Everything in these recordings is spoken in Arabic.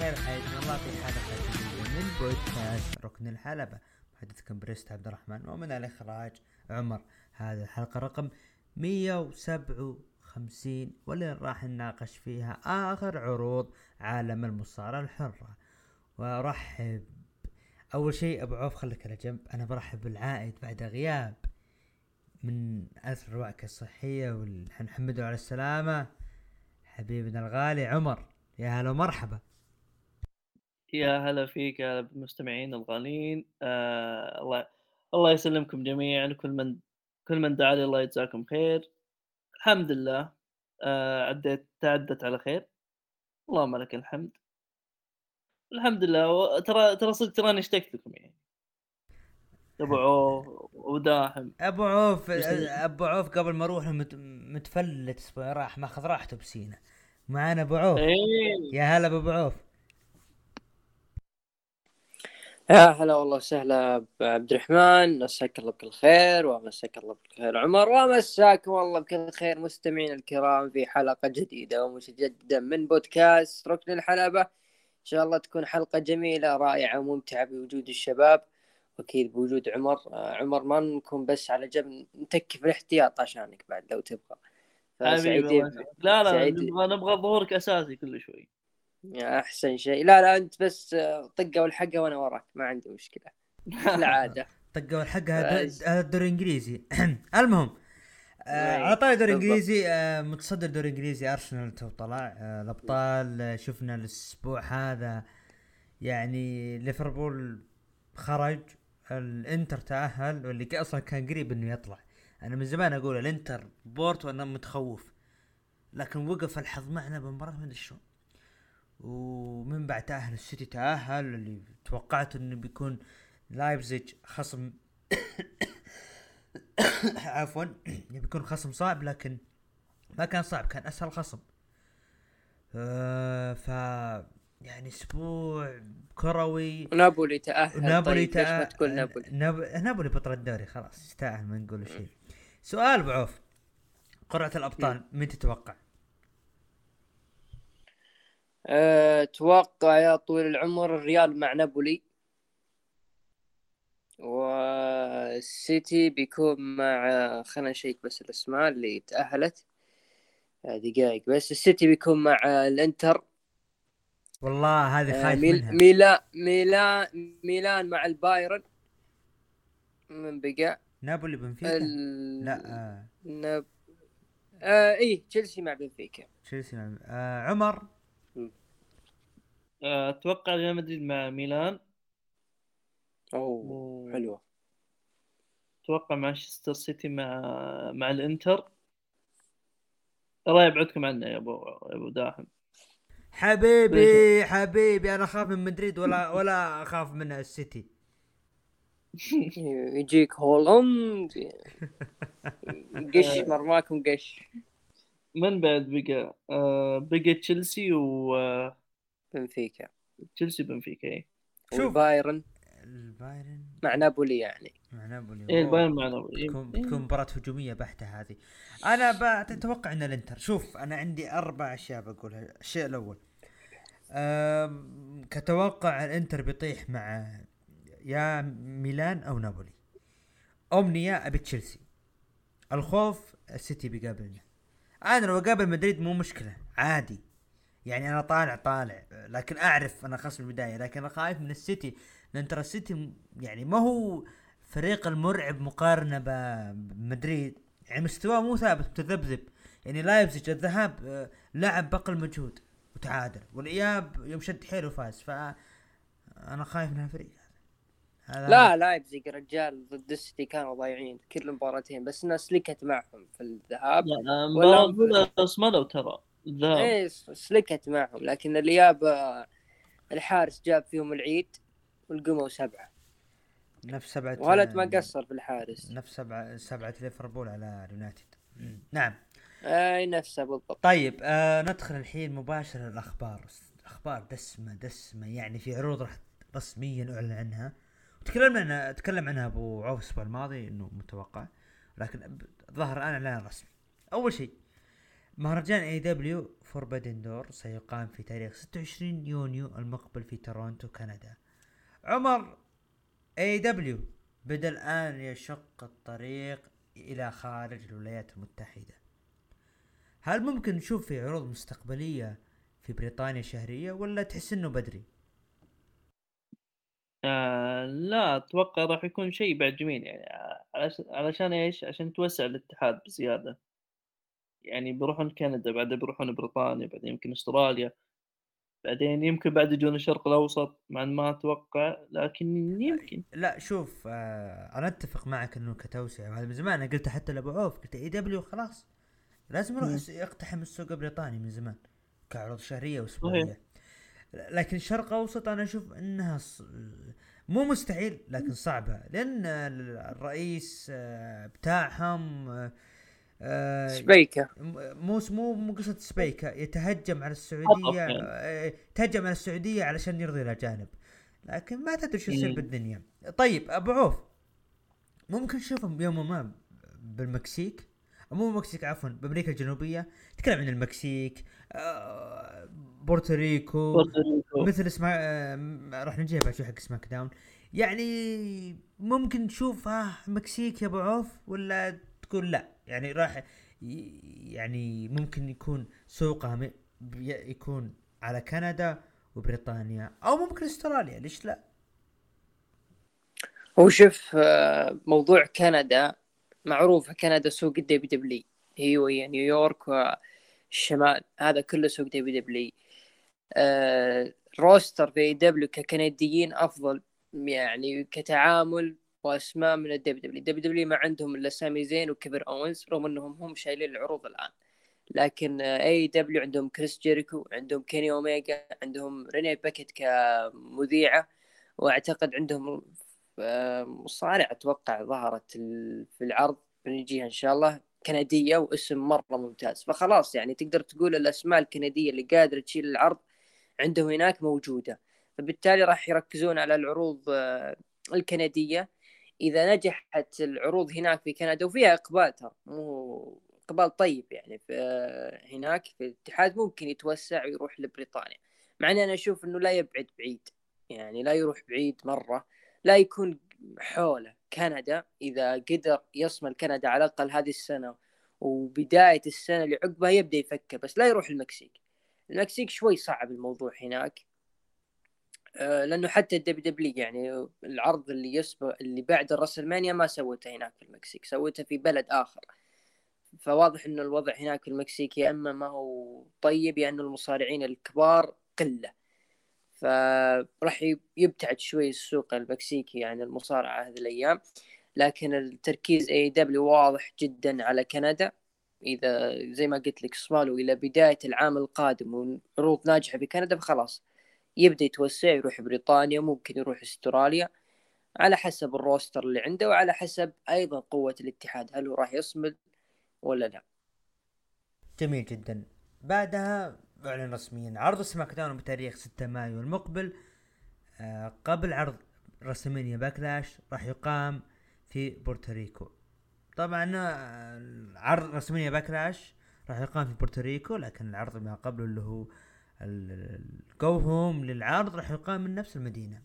بالخير حياكم الله في حلقة جديدة من بودكاست ركن الحلبة. محدثكم بريست عبد الرحمن ومن الإخراج عمر. هذه الحلقة رقم 157 واللي راح نناقش فيها آخر عروض عالم المصارعة الحرة. وأرحب. أول شيء أبو عوف خليك على جنب. أنا برحب بالعائد بعد غياب من أثر الوعكة الصحية ونحمده على السلامة حبيبنا الغالي عمر. يا هلا ومرحبا. يا هلا فيك يا هلا بالمستمعين الغاليين. آه الله الله يسلمكم جميعا كل من كل من دعا لي الله يجزاكم خير. الحمد لله. آه عديت تعدت على خير. اللهم لك الحمد. الحمد لله. ترى ترى صدق تراني اشتقت لكم يعني. أبو عوف وداحم أبو عوف أبو عوف قبل ما أروح مت... متفلت راح ماخذ راحته بسينا معانا أبو عوف. إيه. يا هلا بأبو عوف. يا هلا والله وسهلا بعبد الرحمن مساك الله بكل خير ومساك الله بكل خير عمر ومساكم الله بكل خير مستمعين الكرام في حلقة جديدة ومتجددة من بودكاست ركن الحلبة. إن شاء الله تكون حلقة جميلة رائعة وممتعة بوجود الشباب. وأكيد بوجود عمر. آه، عمر ما نكون بس على جنب نتكي في الاحتياط عشانك بعد لو تبغى. لا لا نبغى نبغى ظهورك أساسي كل شوي. أحسن شيء. لا لا أنت بس طقه والحقه وأنا وراك. ما عندي مشكلة. العاده طقه والحقه هذا الدور الانجليزي المهم آه على طاري الدور الانجليزي آه متصدر الدور الانجليزي أرسنال تو طلع آه الأبطال آه شفنا الأسبوع هذا يعني ليفربول خرج الإنتر تأهل واللي أصلا كان قريب إنه يطلع. أنا من زمان أقول الإنتر بورتو أنا متخوف لكن وقف الحظ معنا بمباراة من شلون. ومن بعد تأهل السيتي تأهل اللي توقعت إنه بيكون لايبزيج خصم عفوا بيكون خصم صعب لكن ما كان صعب كان أسهل خصم. آه ف يعني أسبوع كروي. نابولي تأهل نابولي طيب تأهل. تقول نابولي؟ ناب... نابولي بطل الدوري خلاص يستاهل ما نقول شيء. سؤال أبو عوف. قرعة الأبطال مين تتوقع؟ أتوقع يا طويل العمر الريال مع نابولي. والسيتي بيكون مع خلينا نشيك بس الأسماء اللي تأهلت. دقائق بس. السيتي بيكون مع الإنتر. والله هذه خايف ميل... منها. ميلا ميلان ميلان مع البايرن. من بقى. نابولي بنفيكا؟ ال... لا آه. ناب... آه إيه تشيلسي مع بنفيكا. تشيلسي مع آه عمر؟ أتوقع ريال مدريد مع ميلان. أوه و... حلوة. أتوقع مانشستر سيتي مع مع الإنتر. الله يبعدكم عنا يا أبو يا أبو داحم. حبيبي حبيبي أنا أخاف من مدريد ولا ولا أخاف من السيتي. يجيك هولند قش مرماكم قش. من بعد بقى؟ آه بقى تشيلسي و بنفيكا. تشيلسي بنفيكا اي شوف. بايرن البايرن. مع نابولي يعني. مع نابولي إيه البايرن مع نابولي. تكون تكون مباراة هجومية بحتة هذه. أنا أتوقع إن الإنتر. شوف أنا عندي أربع أشياء بقولها. الشيء الأول. كتوقع الإنتر بيطيح مع يا ميلان أو نابولي. أمنية أبي تشيلسي. الخوف السيتي بيقابلنا. أنا لو أقابل مدريد مو مشكلة عادي. يعني أنا طالع طالع. لكن أعرف أنا خصم البدايه لكن أنا خايف من السيتي. لأن ترى السيتي يعني ما هو فريق المرعب مقارنة بمدريد. يعني مستواه مو ثابت متذبذب. يعني لايبزيج الذهاب آه، لعب بقى المجهود وتعادل. والإياب يوم شد حيله فاز ف أنا خايف من الفريق هذا لا لايبزيج رجال ضد السيتي كانوا ضايعين كل المباراتين بس الناس لكت معهم في الذهاب. لا مباراة اصمدوا ترى. الذهاب إيه سلكت معهم لكن الإياب آه، الحارس جاب فيهم العيد والقموا سبعة. نفس سبعة ولد ما قصر في الحارس. نفس سبعة سبعة ليفربول على اليونايتد. نعم. أي نفسه بالضبط طيب آه ندخل الحين مباشرة الأخبار. أخبار دسمة دسمة يعني في عروض راح رسميا أعلن عنها. تكلمنا عنها تكلم عنها أبو عوف الأسبوع الماضي إنه متوقع لكن ظهر الآن إعلان رسمي. أول شيء مهرجان AEW Forbidden Door سيقام في تاريخ 26 يونيو المقبل في تورونتو كندا عمر اي دبليو بدأ الآن يشق الطريق إلى خارج الولايات المتحدة هل ممكن نشوف في عروض مستقبلية في بريطانيا شهرية ولا تحس إنه بدري؟ آه لا أتوقع راح يكون شيء بعد جميل يعني علشان علشان إيش؟ عشان توسع الاتحاد بزيادة يعني بيروحون كندا بعدين بيروحون بريطانيا بعدين يمكن أستراليا بعدين يمكن بعد يجون الشرق الأوسط مع ما أتوقع لكن يمكن. لا شوف آه أنا أتفق معك إنه كتوسعة وهذا من زمان أنا قلت حتى لأبو عوف قلت إي دبليو خلاص. لازم يروح يقتحم السوق البريطاني من زمان كعروض شهرية وأسبوعية. لكن الشرق الاوسط أنا أشوف إنها ص... مو مستحيل لكن صعبة لأن الرئيس آه، بتاعهم آه، سبيكه م- مو مو مو قصة سبيكة يتهجم على السعودية. آه، يتهجم على السعودية علشان يرضي الأجانب. لكن ما تدري شو يصير. بالدنيا. طيب أبو عوف ممكن نشوفهم يوم ما بالمكسيك؟ مو المكسيك عفوا بأمريكا الجنوبية. تكلم عن المكسيك آه، بورتوريكو بورتوريكو. مثل اسمع آه، راح نجيب بعد شوي حق SmackDown. يعني ممكن نشوف ها مكسيك يا أبو عوف ولا تقول لا؟ يعني راح يعني ممكن يكون سوقها بي- يكون على كندا وبريطانيا أو ممكن أستراليا ليش لا؟ هو شوف آه، موضوع كندا معروف كندا سوق ال WWE هي وهي نيويورك والشمال هذا كله سوق WWE. آه، roster AEW ككنديين أفضل يعني كتعامل واسماء من الدبليو دبليو دبليو. دبليو ما عندهم إلا سامي زين وكيفن أوينز رغم إنهم هم شايلين العروض الآن. لكن AEW عندهم كريس جيريكو عندهم كيني أوميغا عندهم ريني باكيت كمذيعة وأعتقد عندهم آه، مصارعه أتوقع ظهرت في العرض بنجيها إن شاء الله كندية واسم مرة ممتاز. فخلاص يعني تقدر تقول الأسماء الكندية اللي قادرة تشيل العرض عندهم هناك موجودة. فبالتالي راح يركزون على العروض آه، الكندية. إذا نجحت العروض هناك في كندا وفيها اقبال ترى مو إقبال طيب يعني في هناك في الاتحاد ممكن يتوسع ويروح لبريطانيا مع إني أنا أشوف إنه لا يبعد بعيد يعني لا يروح بعيد مرة لا يكون حوله كندا إذا قدر يصمل كندا على الأقل هذه السنة وبداية السنة اللي عقبها يبدأ يفكر بس لا يروح المكسيك المكسيك شوي صعب الموضوع هناك لأنه حتى ال WWE يعني العرض اللي يسبق اللي بعد ال WrestleMania ما سوته هناك في المكسيك سوته في بلد آخر. فواضح إنه الوضع هناك في المكسيك يا إما ما هو طيب يا إنه المصارعين الكبار قله فراح يبتعد شوي السوق المكسيكي عن المصارعة هذه الأيام. لكن التركيز AEW واضح جدا على كندا. إذا زي ما قلت لك صملوا إلى بداية العام القادم وعروض ناجحة في كندا فخلاص. يبدأ يتوسع يروح بريطانيا ممكن يروح استراليا على حسب ال roster اللي عنده وعلى حسب أيضا قوة الاتحاد. هل هو راح يصمد ولا لا؟ جميل جدا. بعدها اعلن رسميا عرض SmackDown بتاريخ 6 مايو المقبل. آه قبل عرض WrestleMania Backlash راح يقام في بورتوريكو. طبعا آه، عرض WrestleMania Backlash راح يقام في بورتوريكو لكن العرض ما قبله اللي هو ال go home للعرض راح يقام من نفس المدينة.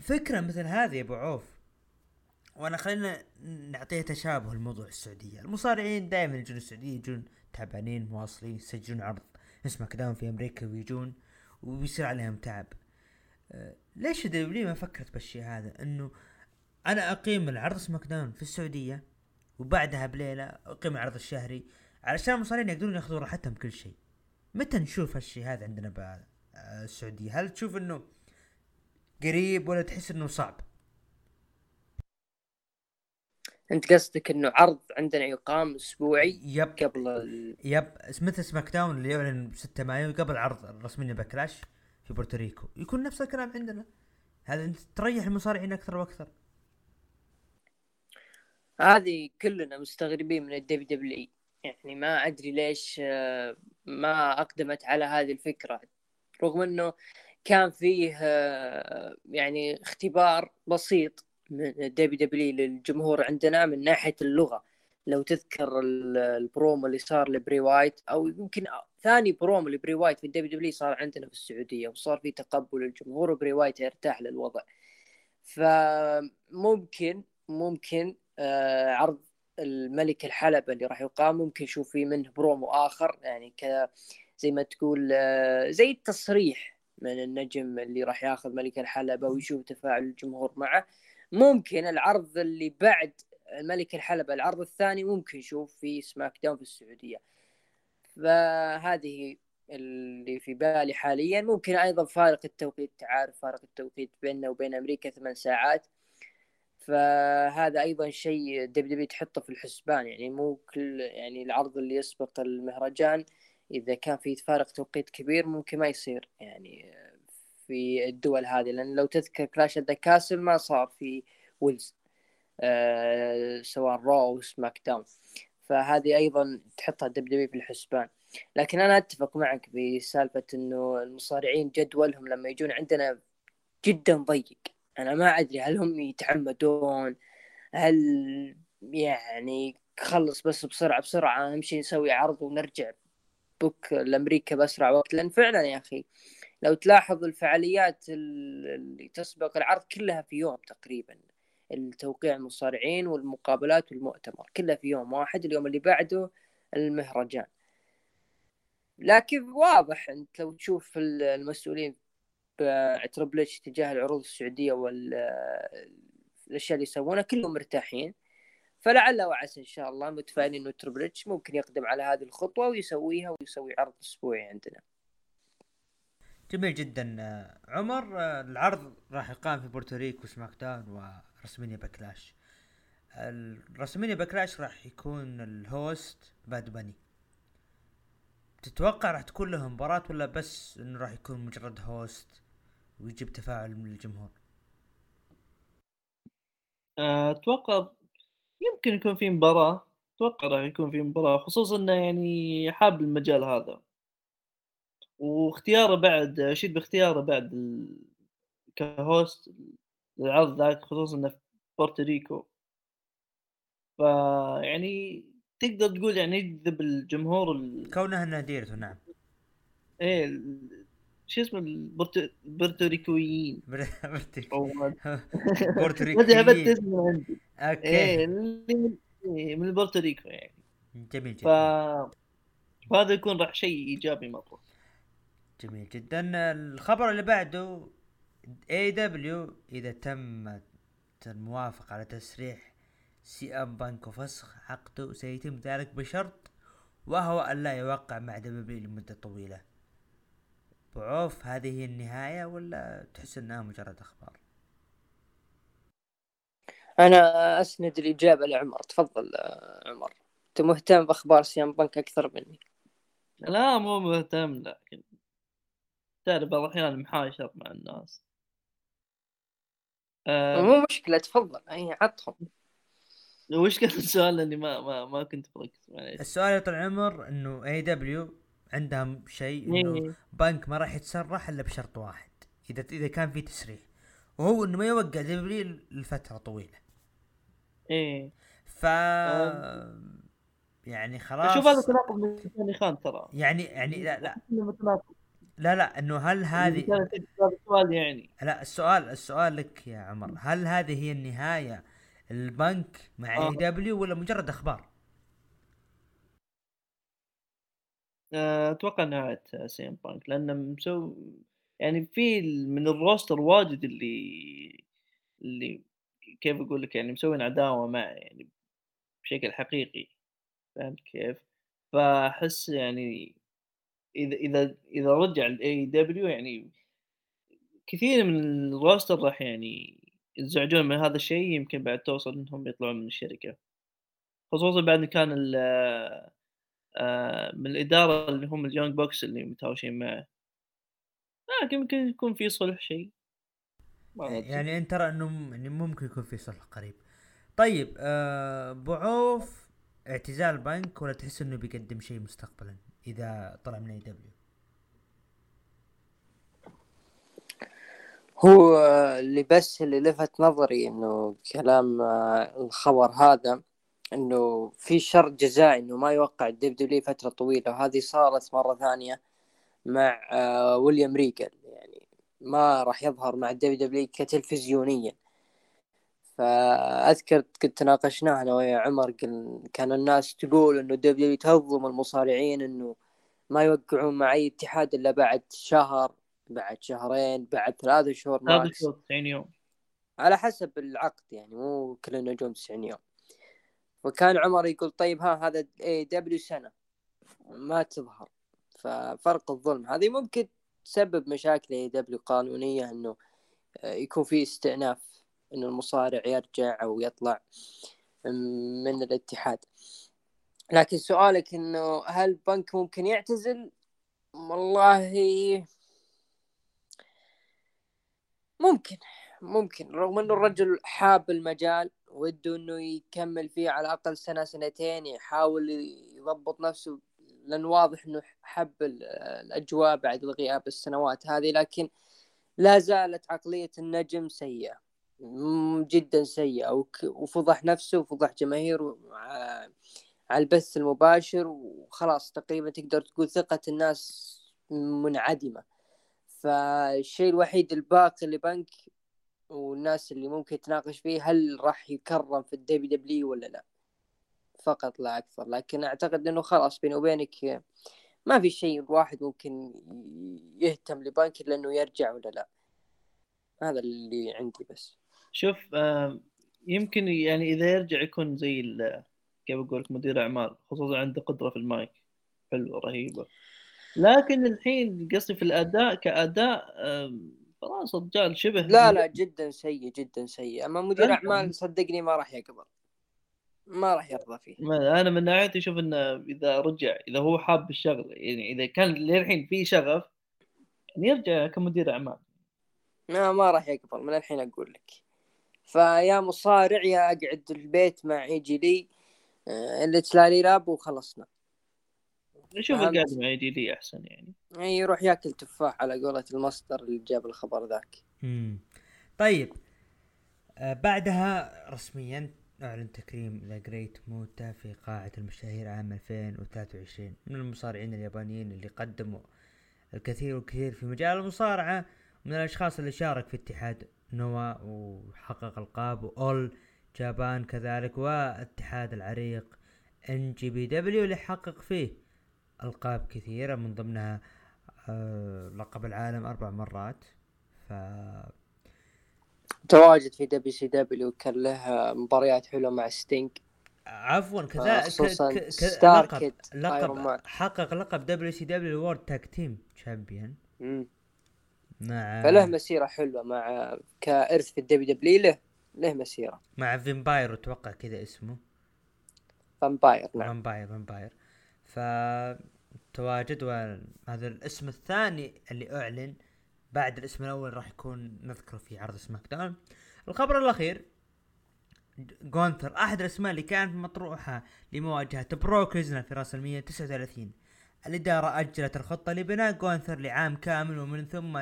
فكرة مثل هذه يا أبو عوف وأنا خلينا نعطيها تشابه لموضوع السعودية. المصارعين دائما يجون السعودية يجون تعبانين مواصلين يسجلون عرض اسمه SmackDown في أمريكا ويجون ويصير عليهم تعب. آه، ليش WWE ما فكرت بالشيء هذا؟ إنه أنا أقيم العرض SmackDown في السعودية وبعدها بليلة أقيم العرض الشهري علشان المصارعين يقدرون ياخذون راحتهم كل شيء. متى نشوف هالشيء هذا عندنا بالسعوديه هل تشوف إنه قريب ولا تحس إنه صعب؟ أنت قصدك إنه عرض عندنا يقام أسبوعي yep. قبل ال... yep. مثل SmackDown اللي يعلن 6 مايو قبل عرض ال WrestleMania Backlash في بورتوريكو يكون نفس الكلام عندنا. هذا انت تريح المصارعين أكثر وأكثر. هذه كلنا مستغربين من ال WWE يعني ما أدري ليش آه، ما أقدمت على هذه الفكرة رغم إنه كان فيه آه، يعني اختبار بسيط من ال WW للجمهور عندنا من ناحية اللغة. لو تذكر ال- البرومو اللي صار ل Bray Wyatt أو يمكن ثاني برومو ل Bray Wyatt في ال WW صار عندنا في السعودية وصار في تقبل الجمهور و Bray Wyatt يرتاح للوضع. فممكن ممكن آه، عرض الملك الحلبة اللي راح يقام ممكن نشوف فيه منه برومو آخر يعني ك زي ما تقول آه، زي التصريح من النجم اللي راح ياخذ ملك الحلبة ويشوف تفاعل الجمهور معه. ممكن العرض اللي بعد الملك الحلبة العرض الثاني ممكن نشوف في SmackDown في السعودية. فهذه اللي في بالي حاليا. ممكن أيضا فارق التوقيت تعرف فارق التوقيت بيننا وبين أمريكا ثمان ساعات. فهذا أيضا شيء W تحطه في الحسبان يعني مو كل يعني العرض اللي يسبق المهرجان إذا كان في فارق توقيت كبير ممكن ما يصير يعني في الدول هذه. لأن لو تذكر Clash the Castle ما صار في ويلز آه سواء Raw أو SmackDown فهذه أيضا تحطها W في الحسبان. لكن أنا أتفق معك بسالفة إنه المصارعين جدولهم لما يجون عندنا جدا ضيق. أنا ما أدري هل هم يتعمدون هل يعني خلص بس بسرعة بسرعة اهم شيء نسوي عرض ونرجع back لأمريكا بأسرع وقت؟ لأن فعلا يا أخي لو تلاحظ الفعاليات اللي تسبق العرض كلها في يوم تقريبا التوقيع المصارعين والمقابلات والمؤتمر كلها في يوم واحد اليوم اللي بعده المهرجان. لكن واضح أنت لو تشوف المسؤولين Triple H تجاه العروض السعودية والاشياء اللي يسوونها كلهم مرتاحين. فلعل وعسى إن شاء الله متفائلين إنه Triple H ممكن يقدم على هذه الخطوة ويسويها ويسوي عرض أسبوعي عندنا. جميل جدا عمر. العرض راح يقام في بورتوريكو SmackDown و WrestleMania Backlash. ال WrestleMania Backlash راح يكون ال host Bad Bunny تتوقع راح تكون له مباراة ولا بس إنه راح يكون مجرد host؟ ويجيب تفاعل من الجمهور. آه، أتوقع يمكن يكون في مباراة أتوقع راح يكون في مباراة خصوصا إنه يعني حاب المجال هذا. واختياره بعد أشيد باختياره بعد ال... كهوست للعرض ذاك خصوصا إنه في بورتوريكو فيعني تقدر تقول يعني يجذب الجمهور ال... كونها انها ديرته نعم. إيه شو اسمه البورت- البورتوريكويين بورتوريكو أو ما أدري. بورتوريكيين. هبت اسمه عندي. أوكي. إيه، من بورتوريكو يعني. جميل ف جدا فهذا يكون راح شيء إيجابي مرة. جميل جدا. الخبر اللي بعده AEW إذا تمت الموافقة على تسريح CM Punk وفسخ عقده سيتم ذلك بشرط وهو أن لا يوقع مع دبليو لمدة طويلة. بعوف هذه هي النهاية ولا تحس إنها مجرد أخبار؟ أنا أسند الإجابة لعمر. تفضل آه، عمر. أنت مهتم بأخبار سيام بنك أكثر مني. لا مو مهتم لكن تعرف بعض الأحيان محاشر مع الناس. آه مو مشكلة تفضل. أي عطهم. وش كان السؤال لاني ما ما ما كنت مركز معليش السؤال يا طال العمر إنه AEW عندها شيء إنه إيه. بنك ما راح يتسرح إلا بشرط واحد إذا إذا كان في تسريح وهو إنه ما يوقع W لفترة طويلة إيه ف يعني خلاص آه. شوف هذا تناقض من توني خان ترى يعني يعني لا لا. لا لا إنه هل هذه السؤال يعني لا السؤال السؤال لك يا عمر هل هذه هي النهاية البنك مع آه. AEW ولا مجرد أخبار؟ آه، أتوقع نهايه CM Punk لأنه مسوي يعني في من ال roster واجد اللي اللي كيف أقول لك يعني مسوين عداوة معه يعني بشكل حقيقي فهمت كيف؟ فأحس يعني إذا إذا إذا رجع ال AEW يعني كثير من ال roster راح يعني ينزعجون من هذا الشيء يمكن بعد توصل إنهم يطلعون من الشركة خصوصا بعد كان من الإدارة اللي هم ال Young Bucks اللي متهاوشين معه. لكن يمكن يكون في صلح شيء. يعني أنت ترى إنه يعني ممكن يكون في صلح قريب. طيب آه بعوف اعتزال بنك ولا تحس إنه بيقدم شيء مستقبلا إذا طلع من AEW هو آه، اللي بس اللي لفت نظري إنه كلام آه، الخبر هذا إنه في شرط جزائي إنه ما يوقع ال WW فترة طويلة وهذه صارت مرة ثانية مع آه William Regal يعني ما راح يظهر مع ال WW كتلفزيونيا. فأذكر كنت تناقشناه أنا ويا عمر كان الناس تقول إنه ال WW تهضم المصارعين إنه ما يوقعون مع أي اتحاد إلا بعد شهر بعد شهرين بعد ثلاثة شهور max. 90 يوم. على حسب العقد يعني مو كل النجوم 90 يوم. وكان عمر يقول طيب ها هذا AEW سنة. ما تظهر. ففرق الظلم. هذه ممكن تسبب مشاكل AEW قانونية إنه يكون في استئناف انه المصارع يرجع أو يطلع من الاتحاد. لكن سؤالك إنه هل بنك ممكن يعتزل؟ والله ممكن. ممكن. رغم إنه الرجل حاب المجال وده إنه يكمل فيه على الأقل سنة سنتين يحاول يضبط نفسه لأن واضح إنه حب الأجواء بعد الغياب السنوات هذه لكن لا زالت عقلية النجم سيئة جدا سيئة وفضح نفسه وفضح جماهيره على البث المباشر وخلاص تقريبا تقدر تقول ثقة الناس منعدمة. فالشيء الوحيد الباقي لبنك والناس اللي ممكن تناقش فيه هل راح يكرم في ال WW ولا لا. فقط لا أكثر. لكن أعتقد إنه خلاص بيني وبينك ما في شيء الواحد ممكن يهتم لبنك إلا إنه يرجع ولا لا. هذا اللي عندي بس. شوف يمكن يعني إذا يرجع يكون زي كيف أقول لك مدير أعمال خصوصا عنده قدرة في المايك. حلوة رهيبة. لكن الحين قصدي في الأداء كأداء خلاص الرجال شبه لا لا جدا سيء جدا سيء. أما مدير أعمال صدقني ما راح يقبل. ما راح يرضى فيه. أنا من ناحيتي أشوف إنه إذا رجع إذا هو حاب الشغل يعني إذا كان للحين في شغف يعني يرجع كمدير أعمال. لا ما راح يقبل من الحين أقول لك. فيا مصارع يا أقعد البيت مع يجي لي. آه، اللي تلالي لاب وخلصنا. نشوف القادم يجي لي أحسن يعني. إي يروح ياكل تفاح على قولة المصدر اللي جاب الخبر ذاك. امم طيب آه بعدها رسميا أعلن تكريم The Great Muta في قاعة المشاهير عام 2023 من المصارعين اليابانيين اللي قدموا الكثير والكثير في مجال المصارعة من الأشخاص اللي شارك في اتحاد نوا وحقق ألقاب و All Japan كذلك واتحاد العريق NJPW اللي حقق فيه ألقاب كثيرة من ضمنها آه لقب العالم أربع مرات. ف تواجد في WCW كان له مباريات حلوة مع ستينج عفوا كذا خصوصا ك... ك... لقب لقب حقق لقب WCW World Tag Team Champion مع فله مسيرة حلوة مع كإرث في ال WW له له مسيرة. مع فامباير أتوقع كذا اسمه. فامباير نعم. فامباير فامباير فتواجد وهذا الاسم الثاني اللي أعلن بعد الاسم الأول راح يكون نذكره في عرض SmackDown الخبر الأخير جونثر أحد الأسماء اللي كانت مطروحة لمواجهة بروك ليزنر في WrestleMania 39 الإدارة أجلت الخطة لبناء جونثر لعام كامل ومن ثم.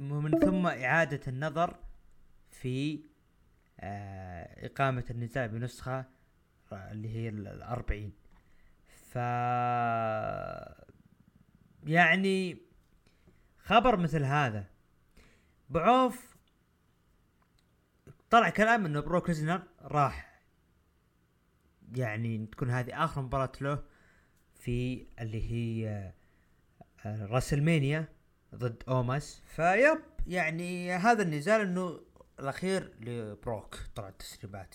ومن ثم إعادة النظر في آه إقامة النزاع بنسخة اللي هي الأربعين ف يعني خبر مثل هذا. بعوف طلع كلام إنه بروك ليزنر راح يعني تكون هذه آخر مباراة له في اللي هي آه، راسلمانيا ضد أوماس. فيب يعني هذا النزال إنه الأخير لبروك طلعت تسريبات.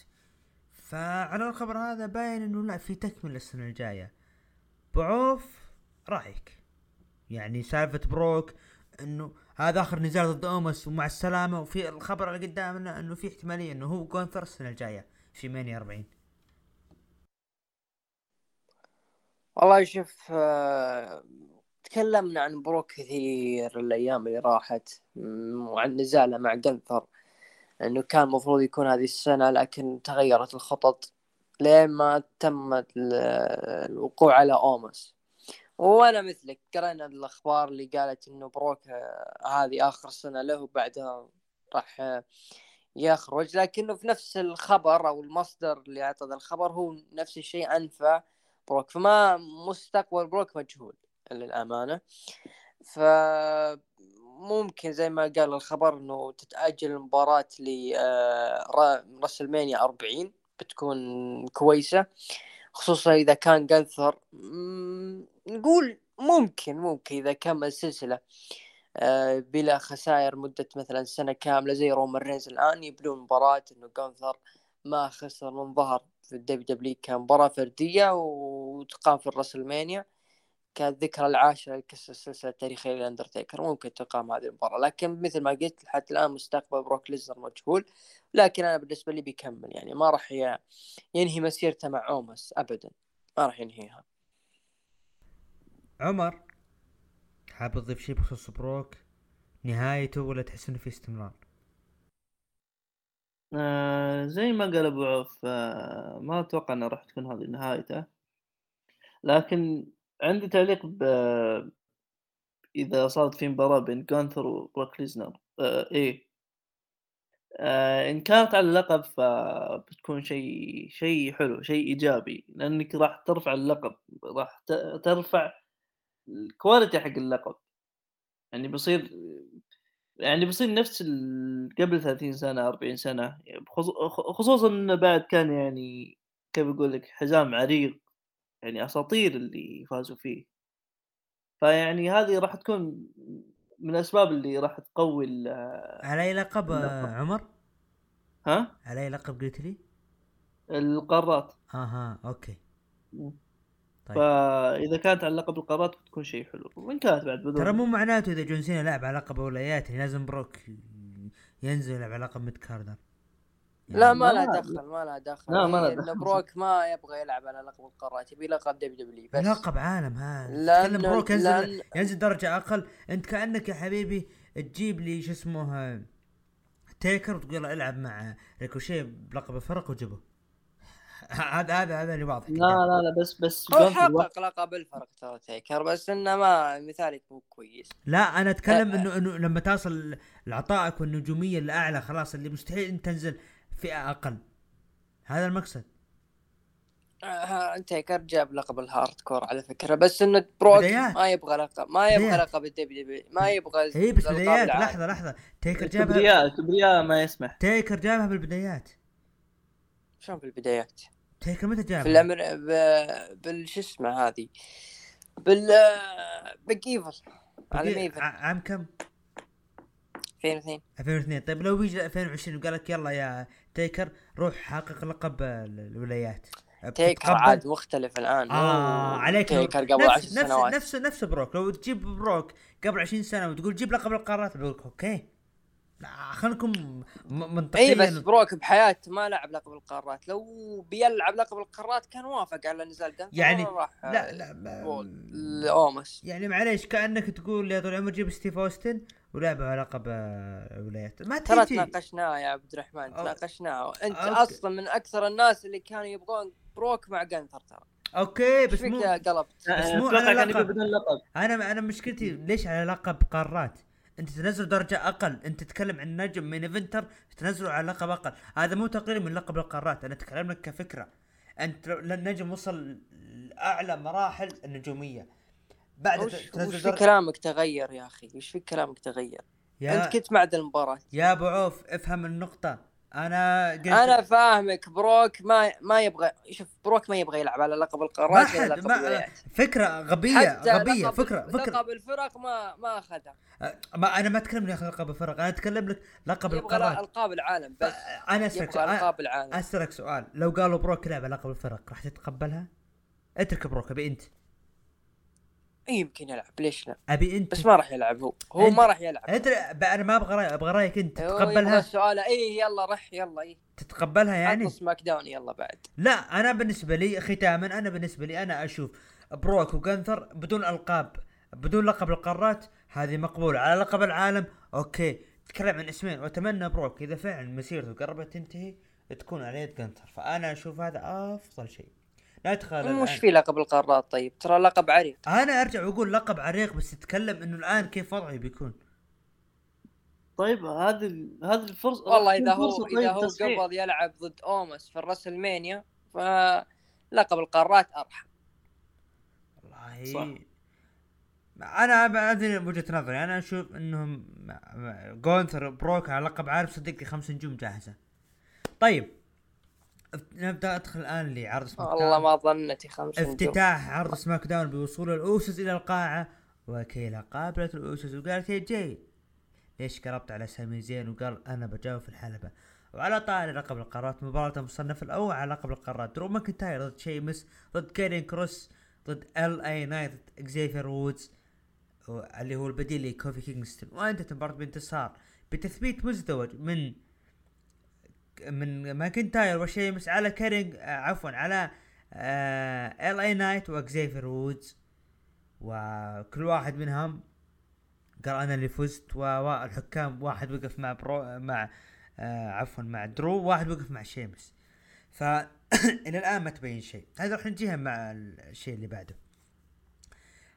فعلى الخبر هذا باين إنه لا في تكمل السنة الجاية. بعوف رايك. يعني سالفة بروك إنه هذا آخر نزال ضد أومس ومع السلامة وفي الخبر اللي قدامنا إنه في احتمالية إنه هو جونثر السنة الجاية في ماني 40 والله شوف آه، تكلمنا عن بروك كثير الأيام اللي راحت وعن نزاله مع جنثر إنه كان المفروض يكون هذه السنة لكن تغيرت الخطط. لين ما تم الوقوع على اومس وأنا مثلك قرينا الأخبار اللي قالت إنه بروك آه، هذه آخر سنة له وبعدها راح آه، يخرج. لكنه في نفس الخبر أو المصدر اللي اعطى الخبر هو نفس الشيء أنفى بروك. فما مستقبل بروك مجهول للأمانة. ف ممكن زي ما قال الخبر إنه تتأجل المباراه ل WrestleMania 40 بتكون كويسة خصوصا إذا كان جانثر نقول ممكن ممكن إذا كمل السلسله آه، بلا خسائر مدة مثلا سنة كاملة زي رومان رينز. الآن يبنون مباراة إنه جونثر ما خسر من ظهر في ال WW كمباراة فردية وتقام في ال WrestleMania. كانت الذكرى العاشرة لكسر السلسلة التاريخية للأندرتيكر ممكن تقام هذه المباراة. لكن مثل ما قلت حتى الآن مستقبل بروك ليزنر مجهول لكن أنا بالنسبة لي بيكمل. يعني ما راح ينهي مسيرته مع أومس أبدا. ما راح ينهيها. عمر حاب تضيف شيء بخصوص بروك؟ نهايته ولا تحس إنه في استمرار؟ آه زي ما قال أبو عوف آه ما أتوقع إنه راح تكون هذه نهايته. لكن عندي تعليق ب إذا صارت في مباراة بين جونثر وبروك ليزنر آه إيه. آه إن كانت على اللقب فبتكون شيء شيء حلو شيء إيجابي لأنك راح ترفع اللقب راح ترفع ال quality حق اللقب. يعني بيصير يعني بيصير نفس قبل 30 سنة 40 سنة خصوصا إنه بعد كان يعني كيف أقول لك حزام عريق. يعني أساطير اللي فازوا فيه فيعني هذه راح تكون من الأسباب اللي راح تقوي على أي لقب عمر؟ ها؟ على أي لقب قلت لي؟ القارات أها okay طيب. فإذا كانت على لقب القارات بتكون شيء حلو وإن كانت بعد بدون ترى مو معناته إذا جون سينا لعب على لقب الولايات يعني لازم بروك ينزل يلعب على لقب mid-carder يعني لا ما له دخل ما له دخل. لا ما له دخل. بروك ما يبغى يلعب على لقب القارات يبي لقب WW بس. لقب عالم ها تكلم بروك ينزل لأن... ينزل درجة أقل. أنت كأنك يا حبيبي تجيب لي شو اسمه تيكر وتقول العب مع ريكوشي بلقب الفرق وجبه هذا هذا هذا اللي واضح. لا لا لا بس بس هو حقق لقب الفرق ترى تيكر بس إنه ما مثالك مو كويس. لا أنا أتكلم إنه إنه لما تصل لعطائك والنجومية الأعلى خلاص اللي مستحيل إنت تنزل فئة أقل. هذا المقصد. آه تيكر جاب لقب ال Hardcore على فكرة بس إنه بروك. ما يبغى لقب ما يبغى لقب ال WW ما يبغى اي بس بدايات لحظة لحظة. تيكر جابها كبرياء كبرياء ما يسمح. تيكر جابها بالبدايات. شلون بالبدايات؟ تيكر متى جاب؟ في الأمر ب... بال شو اسمه هذه؟ بال Big Evil على ميفل عام كم؟ 2002 2002 طيب لو بيجي 2020 وقال لك يلا يا تيكر روح حقق لقب الولايات. تيكر عاد مختلف الآن. آه عليك تيكر قبل 10 سنوات. نفس نفس بروك. لو تجيب بروك قبل 20 سنة وتقول جيب لقب القارات بقول okay. خلينا نكون منطقيا اي بس بروك بحياته ما لعب لقب القارات. لو بيلعب لقب القارات كان وافق على نزال جنثر يعني راح لا لا ما اومس يعني معليش كأنك تقول يا طول العمر جيب ستيف أوستن ولعبوا على لقب الولايات. ما ترى تناقشناه يا عبد الرحمن تناقشناه. أنت okay. أصلا من أكثر الناس اللي كانوا يبغون بروك مع جنثر ترى. okay بس مو قلبت؟ بس مو على لقب. أنا أنا مشكلتي ليش على لقب قارات؟ انت تنزل درجة أقل انت تتكلم عن نجم main eventer تنزله على لقب أقل. هذا مو تقليل من لقب القارات أنا أتكلم لك كفكرة. أنت النجم وصل لأعلى مراحل النجومية. بعد وش, وش في كلامك تغير يا أخي؟ وش في كلامك تغير؟ يا أنت كنت معد المباراة. يا أبو عوف افهم النقطة. أنا قلت أنا فاهمك بروك ما ما يبغى شوف بروك ما يبغى يلعب على لقب القارات لقب ما فكرة غبية غبية فكرة فكرة. لقب الفرق ما ما أخذها. ما أنا ما أتكلم لك لقب الفرق أنا أتكلم لك لقب القارات. ألقاب العالم بس. أنا أسألك سؤال ألقاب العالم. أسألك سؤال لو قالوا بروك لعب لقب الفرق راح تتقبلها؟ اترك بروك أبي أنت. يمكن يلعب ليش لا؟ أبي أنت بس ما راح يلعب هو. هو ما راح يلعب. ادري أنا ما أبغى أبغى رأيك أنت تتقبلها؟ السؤال. اي يلا رح يلا اي تتقبلها يعني؟ SmackDown يلا بعد. لا أنا بالنسبة لي ختاما أنا بالنسبة لي أنا أشوف بروك وجنثر بدون ألقاب بدون لقب القارات هذه مقبولة. على لقب العالم okay. تكلم عن اسمين. واتمنى بروك إذا فعلا مسيرته قربت تنتهي تكون على يد جنثر فأنا أشوف هذا أفضل شيء. ندخل مش في لقب القارات طيب. ترى لقب عريق. أنا أرجع وأقول لقب عريق بس تتكلم إنه الآن كيف وضعي بيكون. طيب هذه هذه الفرصة والله إذا هو فرصة إذا طيب هو. قبل يلعب ضد اومس في ال WrestleMania فلقب القارات أرحم. والله. صح. أنا بعدني وجهة نظري. أنا أشوف إنهم جونثر بروك على لقب عارف صدقني خمس نجوم جاهزة. طيب. نبدأ أدخل الآن لعرض SmackDown والله. ما ظنتي خمس نجوم افتتاح عرض SmackDown بوصول ال Usos إلى القاعة. وكيلا قابلت ال Usos وقالت يا جاي ليش قربت على سامي زين وقال أنا بجاوب في الحلبة. وعلى طاري لقب القارات مباراة المصنف الأول على لقب القارات. درو ماكنتاير ضد شيمس ضد كاريون كروس ضد ال اي نايت ضد إكزيفير وودز اللي هو البديل لكوفي كينغستون. وأنتهت المباراة بانتصار. بتثبيت مزدوج من من ماكنتاير. وشيمس على كيرينج آه عفوا على ال اي نايت واكزيفير وودز وكل واحد منهم قال أنا اللي فزت. والحكام واحد وقف مع برو مع آه عفوا مع درو واحد وقف مع شيمس. ف إلى الآن ما تبين شيء. هذا راح نجيها مع الشيء اللي بعده.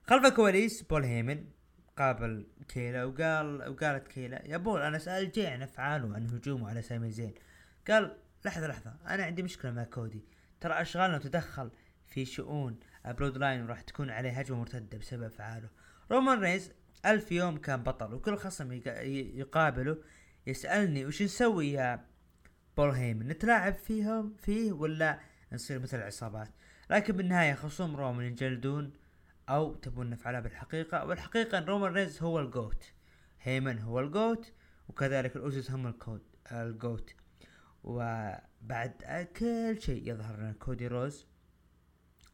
خلف الكواليس بول هيمن قابل كيلا وقال وقالت كيلا يا بول أنا سأل جاي عن أفعاله وعن هجومه على سامي زين. قال لحظة لحظة أنا عندي مشكلة مع كودي. ترى أشغالنا وتدخل في شؤون Bloodline وراح تكون عليه هجمة مرتدة بسبب أفعاله. رومان رينز ألف يوم كان بطل وكل خصم يقابله يسألني وش نسوي يا بول هيمن؟ نتلاعب فيهم فيه ولا نصير مثل العصابات؟ لكن بالنهاية خصوم رومان ينجلدون أو تبون نفعلها بالحقيقة والحقيقة أن رومان رينز هو ال GOAT هيمن هو ال GOAT وكذلك ال Usos هم ال GOAT ال GOAT وبعد كل شيء يظهر لنا كودي رودز.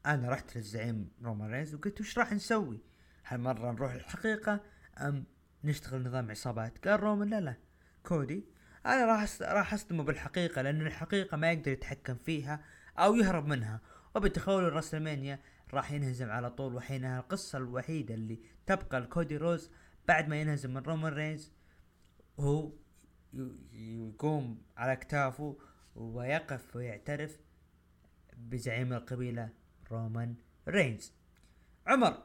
أنا رحت للزعيم رومان رينز وقلت وش راح نسوي؟ هالمرة نروح الحقيقة أم نشتغل نظام عصابات؟ قال رومان لا لا. كودي أنا راح. راح أصدمه بالحقيقة لأن الحقيقة ما يقدر يتحكم فيها أو يهرب منها. وبتخيل ال WrestleMania راح ينهزم على طول وحينها القصة الوحيدة اللي تبقى لكودي رودز بعد ما ينهزم من رومان رينز هو يقوم على اكتافه ويقف ويعترف بزعيم القبيلة رومان رينز عمر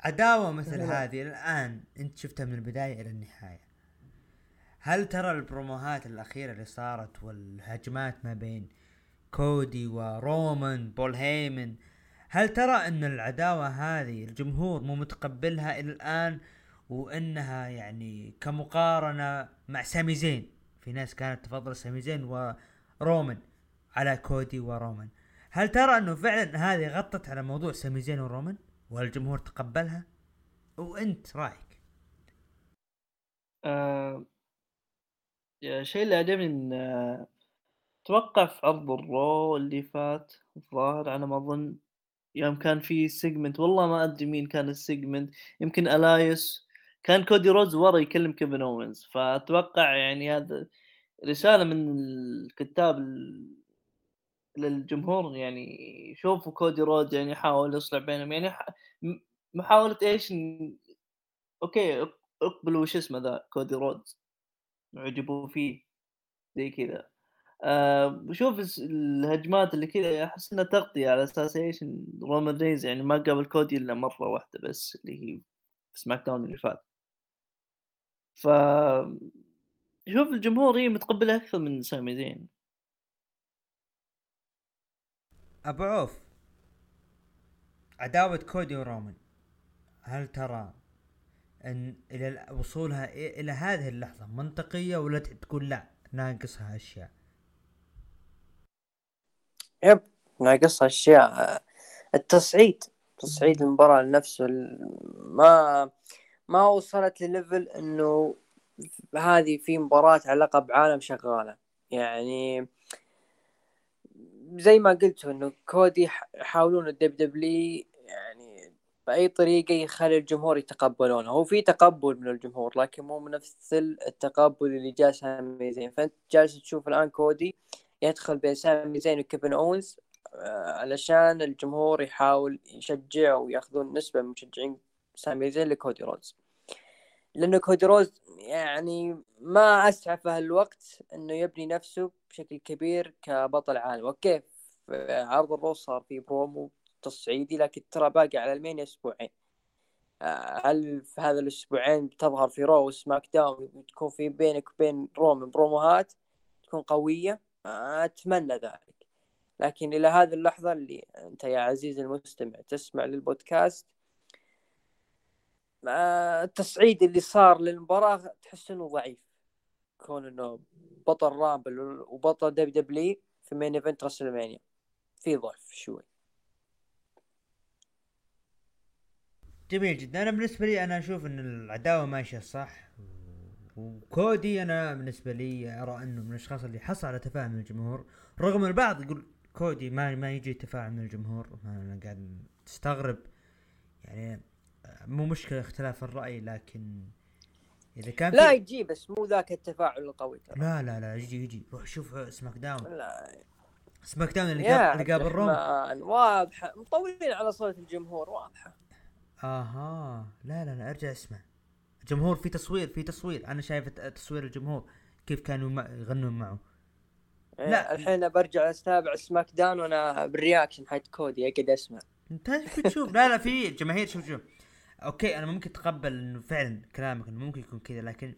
عداوة مثل. هذه الآن أنت شفتها من البداية إلى النهاية هل ترى البروموهات الأخيرة اللي صارت والهجمات ما بين كودي ورومان بول هيمن هل ترى أن العداوة هذه الجمهور مو متقبلها إلى الآن وإنها يعني كمقارنة مع سامي زين. في ناس كانت تفضل سامي زين ورومان على كودي ورومان هل ترى إنه فعلا هذه غطت على موضوع سامي زين ورومان والجمهور تقبلها؟ وإنت رأيك؟ آه، الشيء اللي عجبني ان آه، أتوقع في عرض الرو اللي فات الظاهر على ما أظن يوم كان في سيجمنت والله ما أدري مين كان السيجمنت يمكن الايس كان كودي روز ورا يكلم كيفن أوينز. فأتوقع يعني هذا رسالة من الكتاب ال- للجمهور يعني شوفوا كودي رود يعني يحاول يصلح بينهم. يعني محاولة إيش أوكي اق- أقبلوا وش اسمه ذا كودي رود عجبوا فيه زي كذا. بشوف الس- الهجمات اللي كذا أحس إنها تغطية على أساس إيش رومان رينز يعني ما قابل كودي إلا مرة واحدة بس اللي هي SmackDown اللي فات. ف شوف الجمهور هي متقبله أكثر من سامي زين أبو عوف عداوة كودي ورومان هل ترى إن إلى ال- وصولها إلى هذه اللحظة منطقية ولا تقول لا ناقصها أشياء؟ yep ناقصها أشياء. التصعيد تصعيد المباراة لنفسه ال- ما ما وصلت لل level إنه هذه في مباراة على لقب عالم شغالة. يعني زي ما قلت إنه كودي يحاولون ال WWE يعني بأي طريقة يخلي الجمهور يتقبلونه. هو في تقبل من الجمهور لكن مو نفس التقبل اللي جاء سامي زين. فأنت جالس تشوف الآن كودي يدخل بين سامي زين وكيفن أوينز آه، علشان الجمهور يحاول يشجع ويأخذون نسبة من مشجعين سامي زين لكودي رودز. لأنه كودي رودز يعني ما أسعفه الوقت إنه يبني نفسه بشكل كبير كبطل عالم. okay في عرض ال Raw صار في برومو تصعيدي لكن ترى باقي على ال main أسبوعين. آه، هل في هذا الأسبوعين بتظهر في Raw و SmackDown بتكون في بينك وبين رومان بروموهات تكون قوية؟ آه، أتمنى ذلك. لكن إلى هذه اللحظة اللي أنت يا عزيزي المستمع تسمع للبودكاست التصعيد اللي صار للمباراة تحس إنه ضعيف. كون إنه بطل Rumble وبطل WWE في main event WrestleMania. في ضعف شوي. جميل جدا. أنا بالنسبة لي أنا أشوف إن العداوة ماشية صح. وكودي أنا بالنسبة لي أرى إنه من الأشخاص اللي حصل على تفاعل من الجمهور. رغم البعض يقول كودي ما ما يجي تفاعل من الجمهور أنا قاعد أستغرب يعني مو مشكلة اختلاف الرأي لكن إذا كان لا. يجي بس مو ذاك التفاعل القوي ترى. لا لا لا يجي يجي. روح شوف SmackDown. لا. SmackDown اللي قابل اللي قابل روم. واضحة. مطولين على صوت الجمهور واضحة. آها. لا لا لا ارجع اسمع. الجمهور في تصوير في تصوير. أنا شايف تصوير الجمهور كيف كانوا يغنون معه. لا. لا. الحين برجع اتابع SmackDown وأنا بال reaction حق كودي أقعد أسمع. انت بتشوف؟ لا لا في جماهير شوف شوف. okay أنا ممكن أتقبل إنه فعلا كلامك إنه ممكن يكون كذا لكن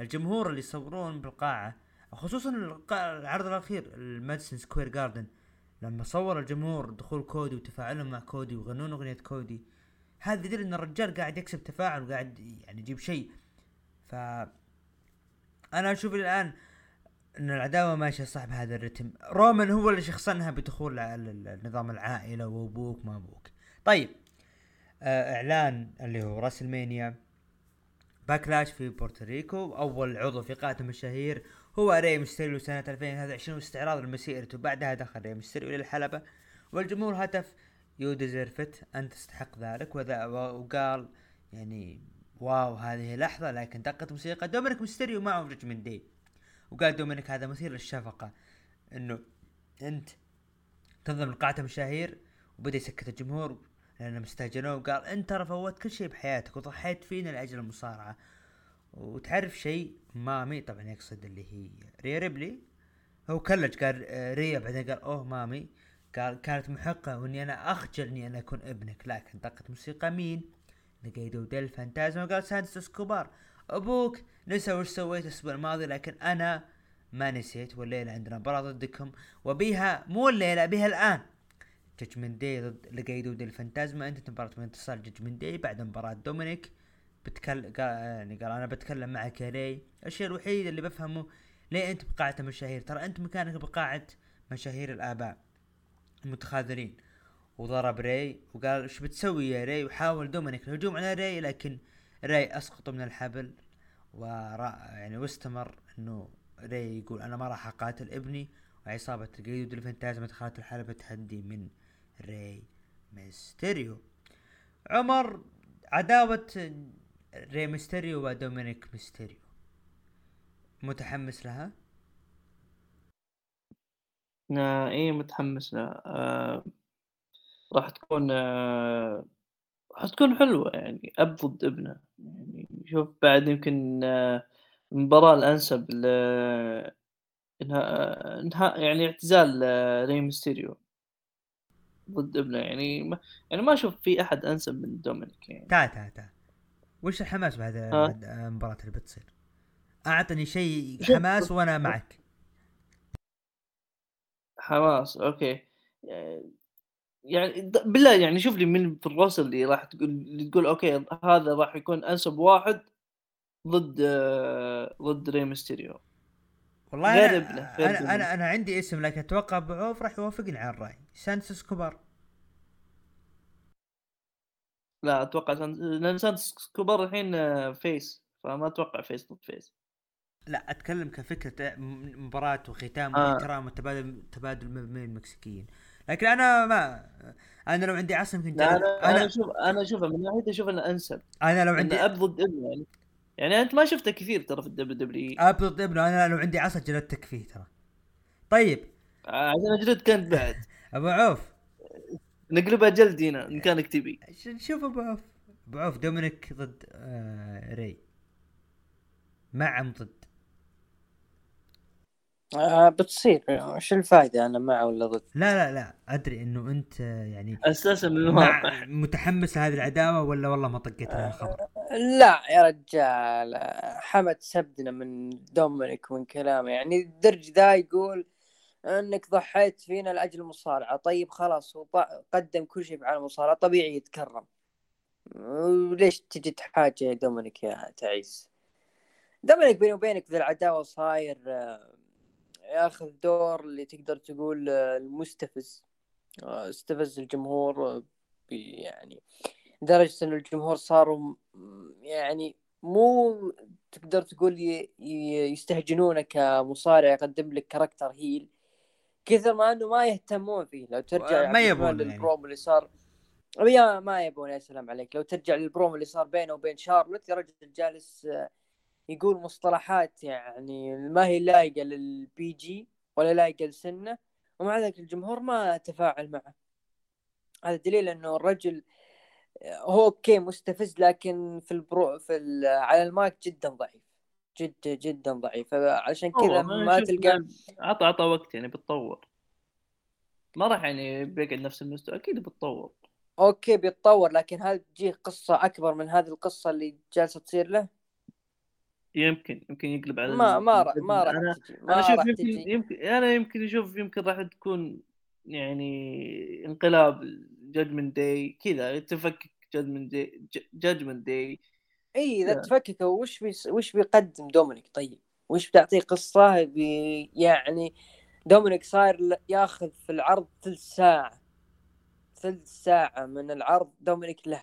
الجمهور اللي يصورون بالقاعة خصوصا العرض الأخير المادسون سكوير جاردن لما صور الجمهور دخول كودي وتفاعلهم مع كودي ويغنون أغنية كودي هذا يدل إن الرجال قاعد يكسب تفاعل وقاعد يعني يجيب شيء. ف أنا أشوف الآن إن العداوة ماشية صح بهذا الرتم. رومان هو اللي شخصنها بدخول النظام العائلة وأبوك ما أبوك. طيب. إعلان اللي هو راس المانيا باكلاش في بورتوريكو. أول عضو في قائمه المشاهير هو ري ميستيريو سنة 2023 واستعراض لمسيرته بعدها دخل ري ميستيريو إلى الحلبة والجمهور هتف you deserve it أنت تستحق ذلك. وذا وقال يعني wow هذه لحظة لكن دقت موسيقى دومينيك ميستيريو معه Judgment Day. وقال دومينيك هذا مثير للشفقة إنه أنت تنظم قاعة مشاهير وبدأ يسكت الجمهور لانهم استهجنوه وقال أنت ترى فوت كل شيء بحياتك وضحيت فينا لأجل المصارعة. وتعرف شيء؟ مامي طبعا يقصد اللي هي ريا ريبلي. هو كلج قال آه، ريا بعدين قال أوه مامي قال كانت محقة وإني أنا أخجل إني أنا أكون ابنك. لكن دقت موسيقى مين؟ لقيدو ديل فانتازما. وقال سانتوس إسكوبار. أبوك. نسى وش سويت الأسبوع الماضي لكن أنا ما نسيت والليلة عندنا مباراة ضدكم. وبيها مو الليلة بيها الآن. Judgment Day ضد لقيدو ديل فانتازما انت مباراة من انتصار Judgment Day بعد مباراة دومينيك بتكلم قال يعني قال أنا بتكلم معك يا ري الشيء الوحيد اللي بفهمه ليه أنت بقاعة المشاهير ترى أنت مكانك بقاعة مشاهير الآباء المتخاذلين. وضرب ري وقال إيش بتسوي يا ري وحاول دومينيك الهجوم على ري لكن ري اسقطه من الحبل ورا يعني واستمر إنه ري يقول أنا ما راح أقاتل ابني وعصابة لقيدو ديل فانتازما دخلت الحلبة تحدي من ري ميستيريو. عمر عداوة ري ميستيريو ودومينيك ميستيريو. متحمس لها؟ آه إيه متحمس لها. آه راح تكون آه راح تكون حلوة يعني أب ضد ابنه. يعني شوف بعد يمكن آه المباراة الأنسب ل إنها إنها يعني اعتزال ري ميستيريو. ضد ابنه يعني ما يعني ما أشوف في أحد أنسب من دومينيك يعني. تعال تعال تعال. وش الحماس بعد؟ بعد المباراة اللي بتصير؟ أعطني شيء حماس وأنا معك. حماس okay. يعني بالله يعني شوف لي من في ال roster اللي راح تقول اللي تقول okay هذا راح يكون أنسب واحد ضد آه، ضد ري ميستيريو. والله أنا, غير أنا. أنا أنا عندي اسم لكن أتوقع أبو عوف راح يوافقني على الرأي. سانتوس إسكوبار لا أتوقع سان... لأن سانتوس الحين آه، face. فما أتوقع face ضد face. لا أتكلم كفكرة م- مباراة وختام آه. واحترام وتبادل تبادل بين المكسيكيين. لكن أنا ما أنا لو عندي عصا يمكن أنا أنا أشوف أنا أشوفه من ناحية أشوف إنه أنسب. أنا لو عندي أب ضد ابنه يعني. يعني أنت ما شفته كثير ترى في ال WWE اب ضد ابنه أنا لو عندي عصا جلدتك فيه ترى. طيب. عشان اجلد كانت بعد. أبو عوف. نقلبها جلد هنا إن كانك تبي. ش- شوف أبو عوف. أبو عوف دومينيك ضد آه ري. مع أم ضد. آه بتصير. وش الفائده أنا مع ولا ضد؟ لا لا لا. أدري إنه أنت يعني أساسا من متحمس لهذه العداوة ولا والله ما طقيت على الخبر لا يا رجال. حمد سبدنا من دومينيك ومن كلامه. يعني الدرج ذا يقول إنك ضحيت فينا لأجل المصارعة. طيب خلاص هو قدم كل شيء في عالم المصارعة. طبيعي يتكرم. وليش تجي تحاجة دومينيك يا تعيس؟ دومينيك بيني وبينك ذا العداوة صاير آه، ياخذ دور اللي تقدر تقول آه، المستفز. آه، استفز الجمهور آه، يعني لدرجة انه الجمهور صاروا يعني مو تقدر تقول يستهجنونه كمصارع يقدم لك character heel. كثر ما إنه ما يهتمون فيه. لو ترجع ما يبون الرحمن يعني. اللي صار يا ما يبون يا سلام عليك. لو ترجع للبروم اللي صار بينه وبين شارلوت يا رجل جالس يقول مصطلحات يعني ما هي لايقة لل PG ولا لايقة لسنة ومع ذلك الجمهور ما تفاعل معه. هذا دليل إنه الرجل هو okay مستفز لكن في البرو في ال- على المايك جدا ضعيف. جدا جدا ضعيف. عشان كذا ما تلقى عطى عطى وقت يعني بتطور. ما راح يعني بيقعد نفس المستوى أكيد بتطور. أوكي بيتطور لكن هل تجيه قصة أكبر من هذه القصة اللي جالسة تصير له؟ يمكن يمكن يقلب على ما ما راح ما راح أنا ما أنا أشوف راح يمكن تجي يمكن أنا يمكن أشوف يمكن راح تكون يعني انقلاب Judgment Day كذا تفكك Judgment Day Judgment Day إي إذا. تفكك وش بيس وش بيقدم دومينيك طيب؟ وش بتعطيه قصة بي يعني دومينيك صاير ياخذ في العرض ثلث ساعة ثلث ساعة من العرض دومينيك له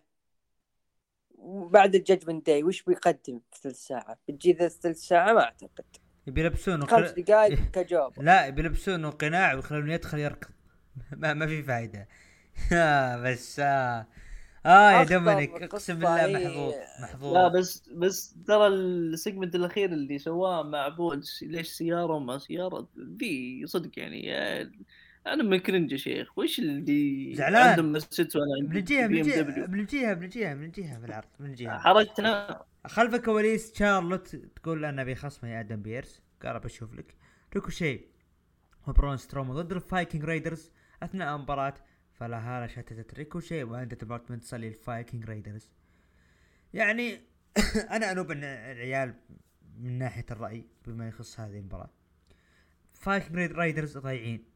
وبعد ال Judgment Day وش بيقدم في ثلث ساعة؟ بتجي ذا الثلث ساعة؟ ما أعتقد. بيلبسونه خمس. دقائق كجواب لا بيلبسونه قناع ويخلونه يدخل يركض. ما, ما في فايدة. آه بس آه, آه يا دومينيك اقسم بالله قصة هي- محظوظ محظوظ. لا بس بس ترى ال segment الأخير اللي سواه مع بول ليش سيارة وما سيارة؟ ذي صدق يعني آه، أنا من cringe يا شيخ. وش اللي زعلان. عندهم مسجد وأنا عندي بنجيها بنجيها بنجيها بنجيها بنجيها في العرض بنجيها حرجتنا خلف الكواليس شارلوت تقول أنا أبي خصمي يا آدم بيرس. قال بشوف لك. ريكوشي وبرون ستروم. ضد الفايكنج رايدرز. أثناء المباراة فلا هالة شتتت. ريكوشي وعند ديبارتمنت تصلي الفايكنج رايدرز. يعني أنا أنوب إن العيال من ناحية الرأي بما يخص هذه المباراة. فايكنج رايدرز ضايعين.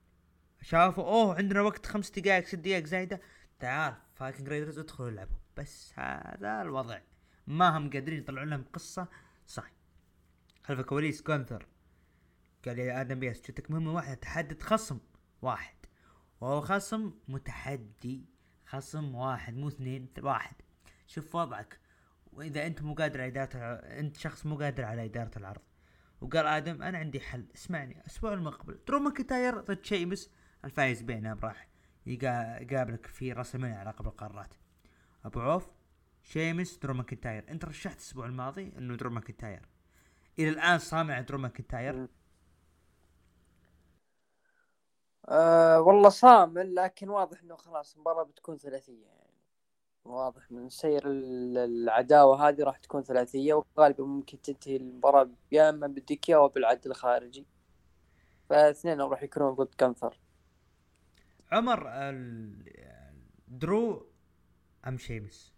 شافوا أوه عندنا وقت خمس دقائق ست دقائق زايدة. تعال Viking Raiders ادخلوا العبوا. بس هذا الوضع. ما هم قادرين يطلعون لهم قصة صح. خلف الكواليس جونثر قال يا آدم بيس جتك مهمة واحدة تحدد خصم واحد. وهو خصم متحدي خصم واحد مو اثنين واحد. شوف وضعك وإذا أنت مو قادر على إدارة الع- أنت شخص مو قادر على إدارة العرض. وقال آدم أنا عندي حل اسمعني الأسبوع المقبل درو ماكنتاير ضد شيمس الفايز بينهم راح يقا- يقابلك في المانيا على لقب القارات أبو عوف شيمس درو ماكنتاير. أنت رشحت الأسبوع الماضي إنه درو ماكنتاير. إلى الآن صامل درو ماكنتاير. أه والله صامل لكن واضح إنه خلاص المباراة بتكون ثلاثية يعني. واضح من سير ال- العداوة هذه راح تكون ثلاثية وغالبا ممكن تنتهي المباراة يا إما بال DQ أو بالعد الخارجي. فاثنين راح يكونون ضد جونثر عمر ال- درو أم شيمس؟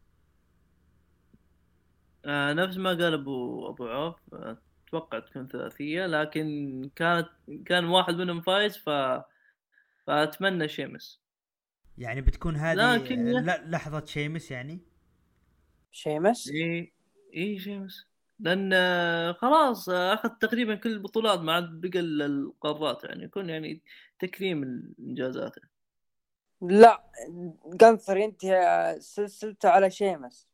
آه نفس ما قال ابو أبو عوف. آه، أتوقع تكون ثلاثية لكن كانت كان واحد منهم فايز ف فأتمنى شيمس. يعني بتكون هذه لكن- لا. لحظة شيمس يعني؟ شيمس؟ اي إي شيمس. لأن آه، خلاص آه، أخذ تقريبا كل البطولات ما عاد بقى القارات يعني يكون يعني تكريم انجازاته لا كنثر ينتهي سلسلته على شيمس.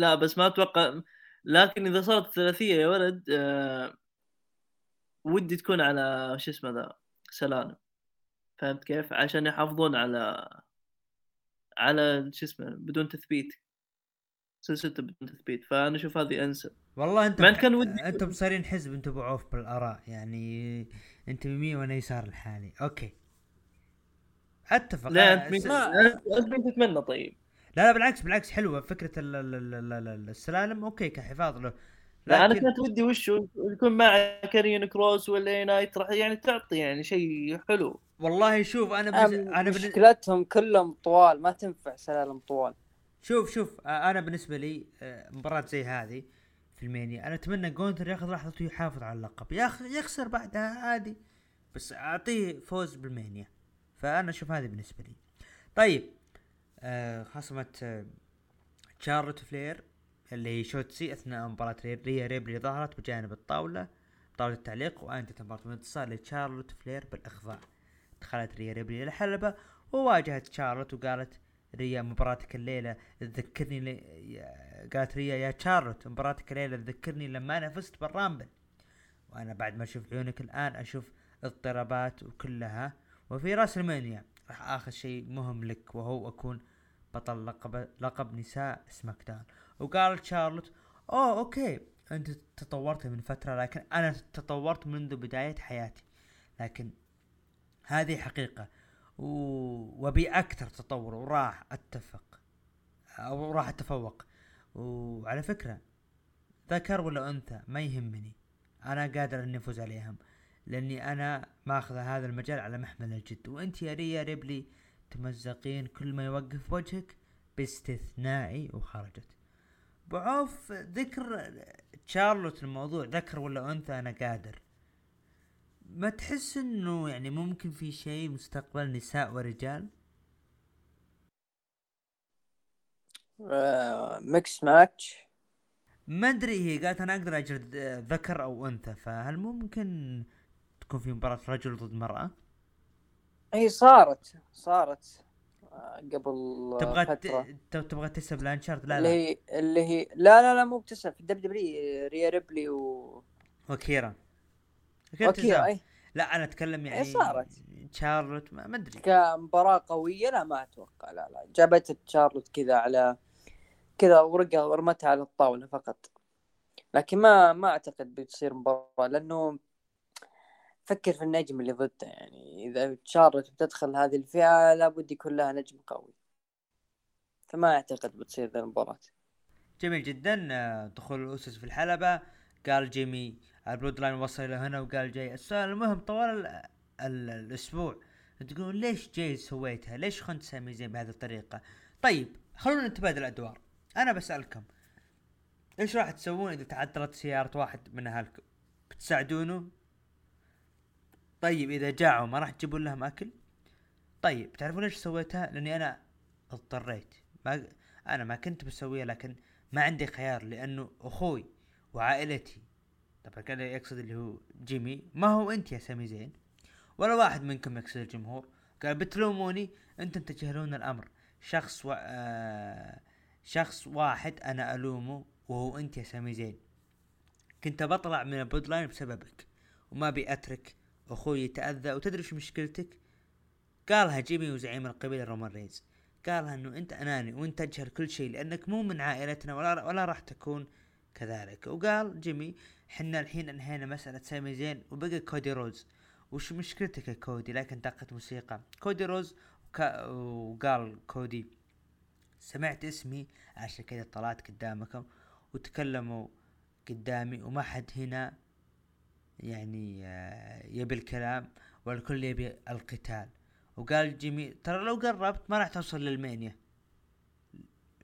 لا بس ما أتوقع لكن إذا صارت ثلاثية يا ولد آه، ودي تكون على شو اسمه ذا سلالم فهمت كيف؟ عشان يحافظون على على شو اسمه بدون تثبيت. سلسلته بدون تثبيت. فأنا أشوف هذه أنسب. والله أنت ما كان ودي- أنتم صايرين حزب أنتم ابو عوف بالآراء يعني أنت يمين وأنا يسار الحالي. okay. أتفق لا أنا أنت انت تتمنى طيب؟ لا لا بالعكس بالعكس حلوة فكرة ال- ال- ال- ال- ال- السلالم okay كحفاظ له لا أنا كنت ودي وش هو يكون مع كاريون كروس ولا LA Knight راح يعني تعطي يعني شيء حلو والله شوف أنا. أم- أنا. مشكلتهم كلهم طوال ما تنفع سلالم طوال شوف شوف آه، أنا بالنسبة لي آه، مباراة زي هذه في المانيا أنا أتمنى جونتر ياخذ لحظته ويحافظ على اللقب ياخ يخسر بعدها عادي بس أعطيه فوز بالمانيا فأنا أشوف هذه بالنسبة لي. طيب آه خصمة آه شارلوت فلير اللي هي شوتسي أثناء مباراة ري- ريا ريبلي ظهرت بجانب الطاولة طاولة التعليق وانتهت المباراة بانتصار لشارلوت فلير بالاخضاع دخلت ريا ريبلي الحلبة وواجهت شارلوت وقالت ريا مباراتك الليلة تذكرني قالت ريا يا شارلوت مباراتك الليلة تذكرني لما أنا فزت بال Rumble. وأنا بعد ما أشوف عيونك الآن أشوف اضطرابات وكلها وفي ريسل مانيا راح اخذ شيء مهم لك وهو أكون بطل لقب لقب نساء SmackDown وقالت شارلوت أوه okay أنت تطورت من فترة لكن أنا تطورت منذ بداية حياتي. لكن هذه حقيقة و... وبي أكثر تطور وراح أتفق أو راح أتفوق. وعلى فكرة ذكر ولا أنثى ما يهمني. أنا قادر إني أفوز عليهم. لأني أنا ماخذ هذا المجال على محمل الجد. وأنت يا ريا ريبلي تمزقين كل ما يوقف وجهك باستثنائي وخرجت. بعوف ذكر شارلوت الموضوع ذكر ولا أنثى أنا قادر. ما تحس إنه يعني ممكن في شيء مستقبل نساء ورجال؟ آه، ميكس ماتش ما أدري هي قالت أنا أقدر اجلد آه، ذكر أو أنثى فهل ممكن تكون في مباراة رجل ضد مرأة؟ هي صارت صارت آه، قبل تبغى فترة. تبغى تسب لانشارد؟ لا اللي لا هي اللي هي لا لا لا مو بتسع في الدب دبليو ريا ريبلي و وكيرا. كيرا أوكي تزام. إي. لا أنا أتكلم يعني إيه صارت. شارلوت ما أدري. كمباراة قوية لا ما أتوقع. لا لا. جابت تشارلوت كذا على كذا ورقة ورمتها على الطاولة فقط. لكن ما ما أعتقد بتصير مباراة لأنه فكر في النجم اللي ضده يعني إذا تشارلوت بتدخل هذه الفئة لابد يكون لها نجم قوي فما أعتقد بتصير ذا المباراة جميل جدا آه، دخول الأوسوز في الحلبة قال جيمي ال Bloodline وصل إلى هنا وقال جاي السؤال المهم طوال ال... ال... الأسبوع تقولون ليش جاي سويتها؟ ليش خنت سامي زين بهذه الطريقة؟ طيب خلونا نتبادل الأدوار أنا بسألكم إيش راح تسوون إذا تعطلت سيارة واحد من أهلكم؟ بتساعدونه؟ طيب إذا جاعوا ما راح تجيبون لهم أكل؟ طيب تعرفون ليش سويتها؟ لأني أنا اضطريت. ما أنا ما كنت بسويها لكن ما عندي خيار لأنه أخوي وعائلتي. طبعا كان يقصد اللي هو جيمي. ما هو أنت يا سامي زين؟ ولا واحد منكم يقصد الجمهور. قال بتلوموني أنتم تجهلون الأمر. شخص و... آه... شخص واحد أنا ألومه وهو أنت يا سامي زين. كنت بطلع من ال Bloodline بسببك وما ابي أترك أخوي يتأذى وتدري شو مشكلتك؟ قالها جيمي وزعيم القبيلة رومان رينز. قالها إنه أنت أناني وأنت تجهل كل شيء لأنك مو من عائلتنا ولا ولا راح تكون كذلك. وقال جيمي حنا الحين أنهينا مسألة سامي زين وبقى كودي رودز. وش مشكلتك يا كودي؟ لكن طقت موسيقى. كودي رودز وكا وقال كودي سمعت اسمي عشان كذا طلعت قدامكم وتكلموا قدامي وما حد هنا يعني آه، يبي الكلام والكل يبي القتال. وقال جيمي ترى لو قربت ما راح توصل للمانيا.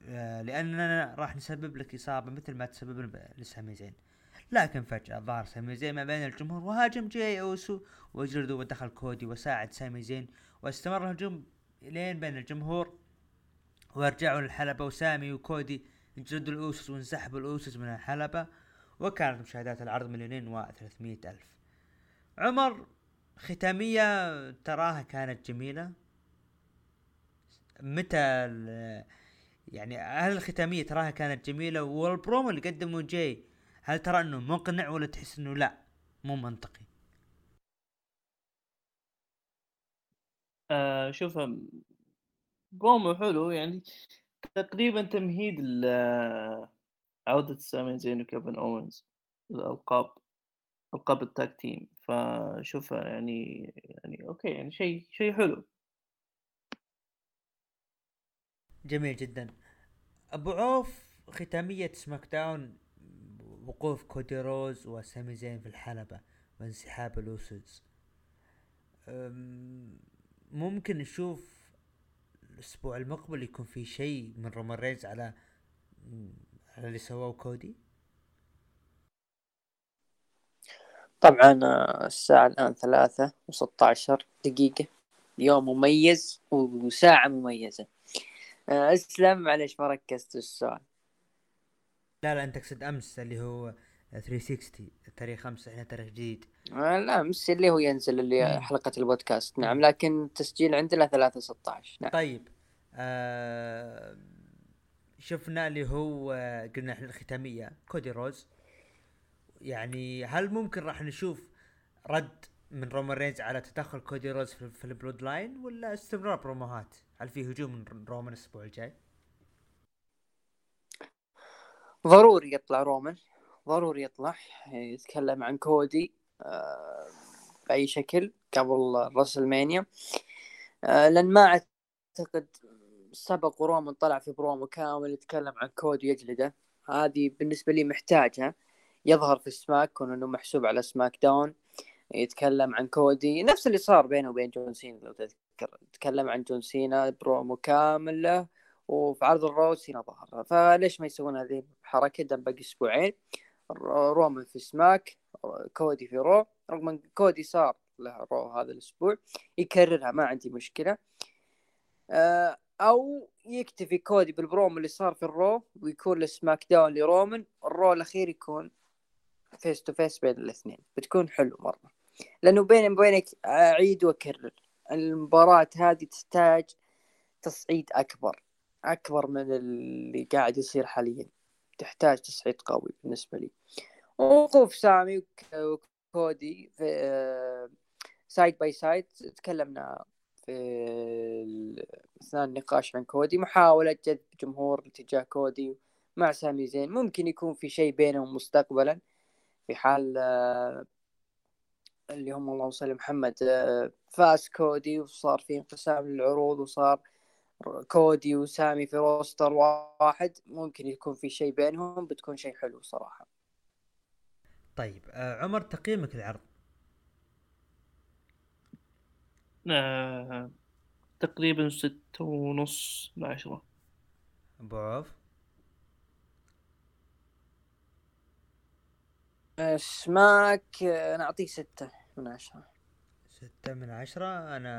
آه، لأننا راح نسبب لك إصابة مثل ما تسبب لسامي زين. لكن فجأة ظهر سامي زين ما بين الجمهور وهاجم جاي أوسو وجلده ودخل كودي وساعد سامي زين واستمر الهجوم لين بين الجمهور. ورجعوا للحلبة وسامي وكودي جلدوا الاوسس وانسحبوا الاوسس من الحلبة. وكانت مشاهدات العرض مليونين وثلاثمية ألف. عمر ختامية تراها كانت جميلة. متى يعني هل الختامية تراها كانت جميلة والبرومو اللي قدمه جاي هل ترى إنه مقنع ولا تحس إنه لا؟ مو منطقي. آه شوف برومو حلو يعني. تقريبا تمهيد عودة سامي زين وكيفن أوينز الالقاب ألقاب ال tag team فشوفها يعني يعني okay يعني شيء شيء حلو. جميل جدا. أبو عوف ختامية سماك داون وقوف كودي روز وسامي زين في الحلبة وانسحاب الأوسوس أم، ممكن نشوف الأسبوع المقبل يكون في شيء من رومان رينز على على اللي سواه كودي؟ طبعا آه، الساعة الآن ثلاثة وستة عشر دقيقة. يوم مميز وساعة مميزة. آه، أسلم معلش ما ركزت السؤال؟ لا لا أنت تقصد أمس اللي هو 360 تاريخ خمسة إحنا تاريخ جديد. آه، لا أمس اللي هو ينزل اللي. حلقة البودكاست. نعم لكن التسجيل عندنا ثلاثة ستة عشر نعم. طيب آه شفنا اللي هو قلنا إحنا الختامية كودي روز يعني هل ممكن راح نشوف رد من رومان رينز على تدخل كودي روز في, البلود لاين ولا استمرار بروموهات؟ هل في هجوم من رومان الأسبوع الجاي؟ ضروري يطلع رومان ضروري يطلع يتكلم عن كودي آه، بأي شكل قبل راسلمانيا آه، لأن ما أعتقد سبق ورومان طلع في برومو كامل يتكلم عن كودي يجلده. هذه بالنسبة لي محتاجها يظهر في سماك كون انه محسوب على سماك داون. يتكلم عن كودي. نفس اللي صار بينه وبين جون سينا لو تذكر. تكلم عن جون سينا برومو كامل له وفي عرض الرو سينا ظهر. فليش ما يسوون هذه الحركة؟ دام باقي أسبوعين. رو- رومان في سماك كودي في رو. رغم إن كودي صار له رو هذا الأسبوع. يكررها ما عندي مشكلة. آه، أو يكتفي كودي بالبروم اللي صار في الرو ويكون السماك داون لرومان الرو الأخير يكون face to face بين الاثنين. بتكون حلو مرة. لأنه بيني وبينك اعيد واكرر المباراة هذه تحتاج تصعيد أكبر. أكبر من اللي قاعد يصير حاليا. تحتاج تصعيد قوي بالنسبة لي. ووقوف سامي وك- وكودي في side by side تكلمنا في أثناء النقاش عن كودي محاولة جذب جمهور تجاه كودي مع سامي زين. ممكن يكون في شيء بينهم مستقبلا في حال آه، اللي هم اللهم صل على محمد آه، فاز كودي وصار في انقسام للعروض وصار كودي وسامي في روستر واحد. ممكن يكون في شيء بينهم بتكون شيء حلو صراحة. طيب آه عمر تقييمك العرض آه تقريبا ستة ونص من عشرة ابو عوف سماك آه، نعطيه ستة من عشرة. ستة من عشرة؟ أنا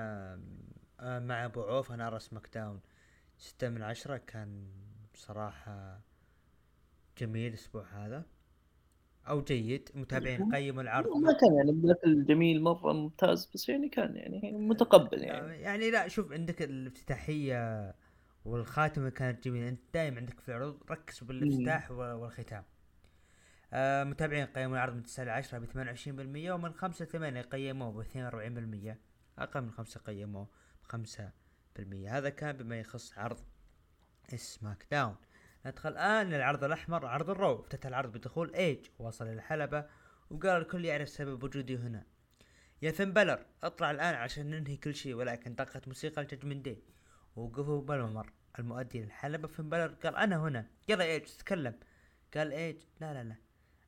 آه، مع أبو عوف أنا أرى سماك داون ستة من عشرة كان بصراحة جميل الأسبوع هذا. أو جيد متابعين قيموا العرض ما كان يعني بشكل جميل مرة ممتاز بس يعني كان يعني متقبل يعني. يعني لا شوف عندك الافتتاحية والخاتمة كانت جميلة أنت دائما عندك في العروض ركز بالافتتاح وال- والختام. آه متابعين قيموا العرض من 9 ل 10 ب 28% ومن 5 ل 8 قيموه ب 42% أقل من 5 قيموه ب 5% هذا كان بما يخص عرض سماك داون ندخل الآن للعرض الأحمر عرض الرو افتتح العرض بدخول ايج وصل الحلبة وقال الكل يعرف سبب وجودي هنا. يا فين بلر اطلع الآن عشان ننهي كل شيء ولكن دقت موسيقى الججمنت دي وقفوا بالممر. المؤدي للحلبة فين بلر قال أنا هنا. يلا ايج تتكلم قال ايج لا لا لا.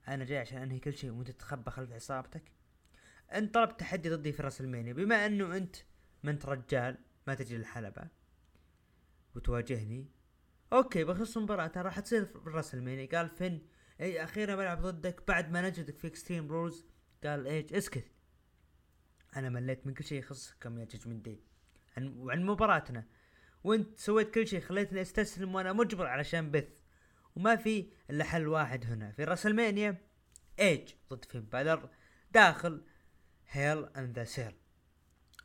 أنا جاي عشان أنهي كل شيء وأنت تتخبى خلف عصابتك. أنت طلبت تحدي ضدي في راس المانيا بما أنه أنت ما أنت رجال ما تجي للحلبة وتواجهني. okay بخص مباراة راح تصير في راس المانيا قال فين إي أخيرا بلعب ضدك بعد ما نجدك في اكستريم رولز قال ايج اسكت. أنا مليت من كل شيء يخصكم يا ججمنت دي عن وعن مباراتنا. وأنت سويت كل شيء خليتني أستسلم وأنا مجبر علشان بيث. وما في إلا حل واحد هنا. في راس المانيا إيج ضد فين بالر داخل Hell in a Cell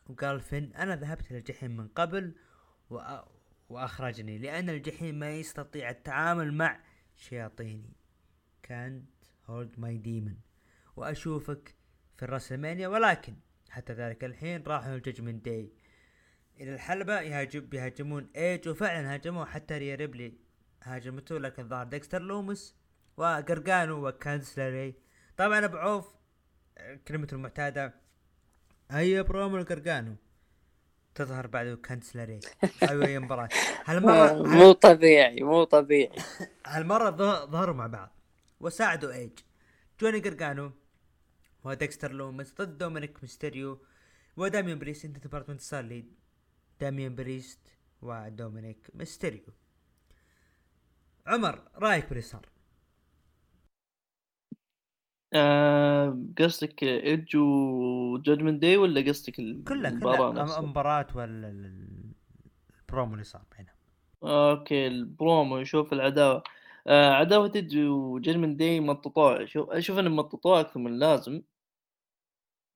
وقال فين أنا ذهبت إلى الجحيم من قبل. وأخرجني لأن الجحيم ما يستطيع التعامل مع شياطيني. كانت هولد ماي ديمون وأشوفك في الرسلمانيا ولكن حتى ذلك الحين راحوا الججمنت داي إلى الحلبة يهاجم يهاجمون ايج وفعلا هاجموه. حتى ريا ريبلي هاجمته لكن ظهر ديكستر لومس وقرقانو وكانديس لوراي. طبعا أبو عوف كلمته المعتادة. هيا برومو القرقانو تظهر بعد كانسلري أيوه هي مباراة. هالمرة مو طبيعي مو طبيعي. هالمرة ظه- ظهروا مع بعض. وساعدوا إيج. جوني جرجانو وديكستر لومس ضد دومينيك ميستيريو وداميان بريست انت ديبارتمنت صار لي داميان بريست ودومينيك ميستيريو. عمر رايك باللي صار آه، قصدك ايدج وجادجمنت داي ولا قصدك كلها المباراة كلها نفسها؟ المباراة ولا ال- ال- البرومو اللي صار بينهم. okay ال promo شوف العداوة. آه عداوة ايدج وجادجمنت داي مططوها شوف أشوف انهم مططوها أكثر من اللازم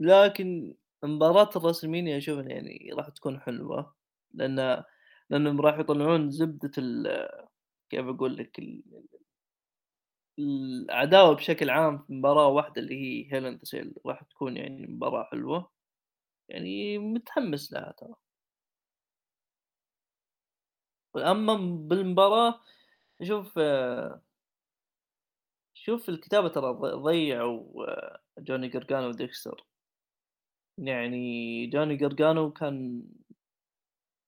لكن مباراة الرسلمينيا أشوف يعني راح تكون حلوة. لأن لأنهم راح يطلعون زبدة ال كيف أقول لك ال- العداوة بشكل عام في مباراة واحدة اللي هي Hell in a Cell راح تكون يعني مباراة حلوة. يعني متحمس لها ترى. أما بالمباراة شوف شوف الكتابة ترى ضيعوا جوني جرجانو وديكستر. يعني جوني جرجانو كان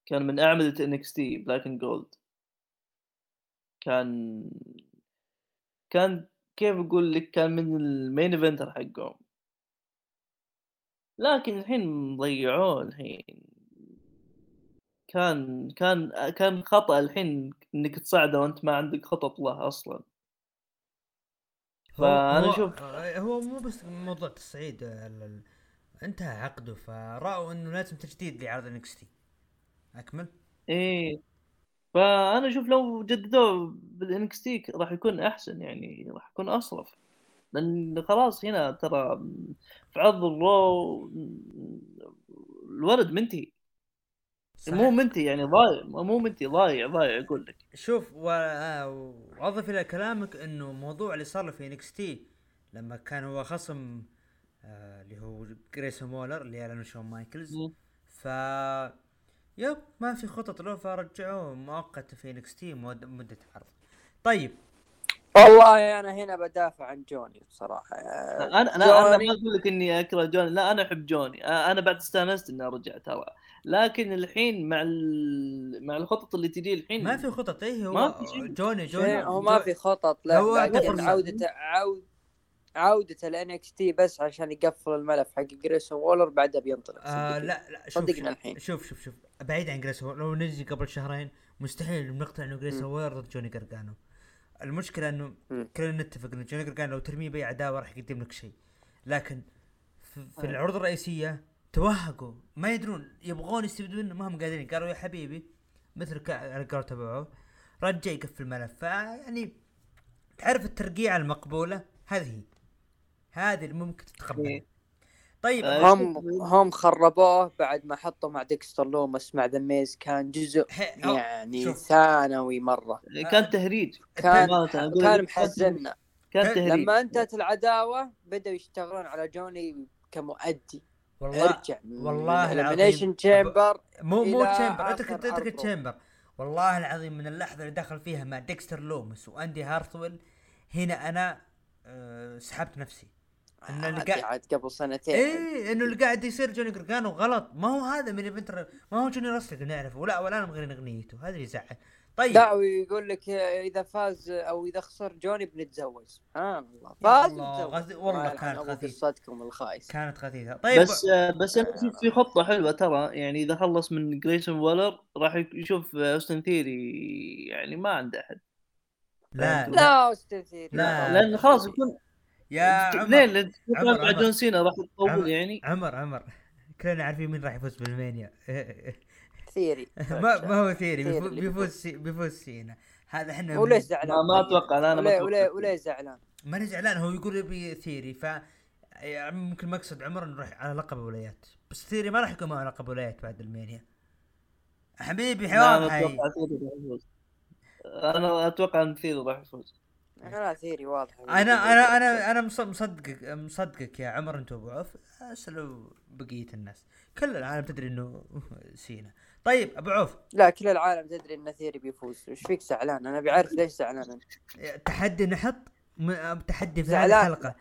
كان من أعمدة NXT Black and Gold. كان كان كيف أقول لك كان من ال main eventer حقهم. لكن الحين ضيعوه الحين. كان كان كان خطأ الحين إنك تصعده وانت ما عندك خطط له أصلا. هو- فأنا أشوف هو مو بس موضوع تصعيد ال- انتهى عقده فرأوا إنه لازم تجديد لعرض NXT أكمل؟ إيه. فأنا أشوف لو جددوه بال NXT راح يكون أحسن يعني راح يكون أصرف. لأن خلاص هنا ترى في عرض ال Raw الولد منتهي. مو. منتهي يعني ضايع مو منتهي ضايع ضايع أقول لك. شوف آه، وأضف إلى كلامك إنه موضوع اللي صار له في NXT لما كان هو خصم آه، اللي هو جريسون وولر اللي اعلنوا شون مايكلز. ف yep ما في خطط له فرجعوه مؤقت في NXT مدة عرض. طيب. والله أنا هنا بدافع عن جوني بصراحة. أنا أنا أنا جوني- ما أقول لك إني أكره جوني. لا أنا أحب جوني. أنا بعد استانست إني أرجع ترى. لكن الحين مع ال... مع الخطط اللي تجي الحين ما في خطط. إيه هو ما في. جوني جوني. هو ما في خطط. لا هو لكن فرصة. عودة عود عودة ال NXT بس عشان يقفل الملف حق جريسون وولر بعدها بينطلق آه. لا لا شوف صدقنا الحين. شوف شوف شوف بعيد عن جريسون لو نجي قبل شهرين مستحيل نقطع إنه جريسون. وولر ضد جوني جرجانو المشكلة إنه. كلنا نتفق إنه جوني جرجانو لو ترميه بأي عداوة راح يقدم لك شيء لكن في, في. العروض الرئيسية توهقوا ما يدرون يبغون يستفيدون منه ما هم قادرين قالوا يا حبيبي مثل قولة تبعه رجع يقفل الملف فيعني تعرف الترقيعة المقبولة هذه هي هذه اللي ممكن تتقبلها إيه. طيب آه، هم هم خربوه بعد ما حطوا مع ديكستر لومس مع The Miz كان جزء يعني شوف. ثانوي مرة. كان تهريج. كان كان محزننا كان تهريج. لما انتهت العداوة بدأوا يشتغلون على جوني كمؤدي. والله أرجع والله العظيم. تشامبا مو مو تشامبا اترك اترك. تشامبا والله العظيم من اللحظة اللي دخل فيها مع ديكستر لومس وأندي هارثويل هنا أنا أه سحبت نفسي. إن اللي قاعد- عاد قبل سنتين. إيه إنه اللي قاعد يصير جوني جرجانو غلط. ما هو هذا main eventer ما هو جوني راسلر نعرفه. ولا ولا أنا مغيرين اغنيته هذا اللي يزعل. طيب. لا ويقول لك إذا فاز أو إذا خسر جوني بنتزوج. سبحان الله. فاز. غثي- والله كانت أبو غثيث. قصتكم الخايس كانت غثيثه طيب. بس آه، بس أنا في خطة حلوة ترى. يعني إذا خلص من جريسون وولر راح يشوف اوستن ثيري يعني ما عنده أحد. لا لا. أستاذ ثيري لا. لأن خلاص يكون يا عمر ليه؟ لأن عمر، مع عمر. جون سينا راح. تطول يعني. عمر عمر. كلنا عارفين مين راح يفوز بال Mania. ثيري. ما ما هو ثيري بيفوز بيفوز. سينا. هذا إحنا وليش زعلان؟ ما- طيب؟ أتوقع، لا، أنا ما وليه-. وليه وليه زعلان؟ ماني زعلان هو يقول يبي ثيري. ف يعني ممكن مقصد عمر إنه راح على لقب الولايات. بس ثيري ما راح يكون معه لقب الولايات بعد ال Mania. حبيبي لا، حوار أنا حي أتوقع ثيري راح يفوز. أنا أتوقع إن ثيري راح يفوز. أنا ثيري أنا أنا أنا أنا مص- مصدقك مصدقك يا عمر أنت أبو عوف. اسالوا بقية الناس. كل العالم تدري إنه سينا. طيب أبو عوف. لا كل العالم تدري إن ثيري بيفوز. إيش فيك زعلان؟ أنا بعرف ليش زعلان أنت. تحدي نحط؟ م- تحدي في هذه زعلان. الحلقة.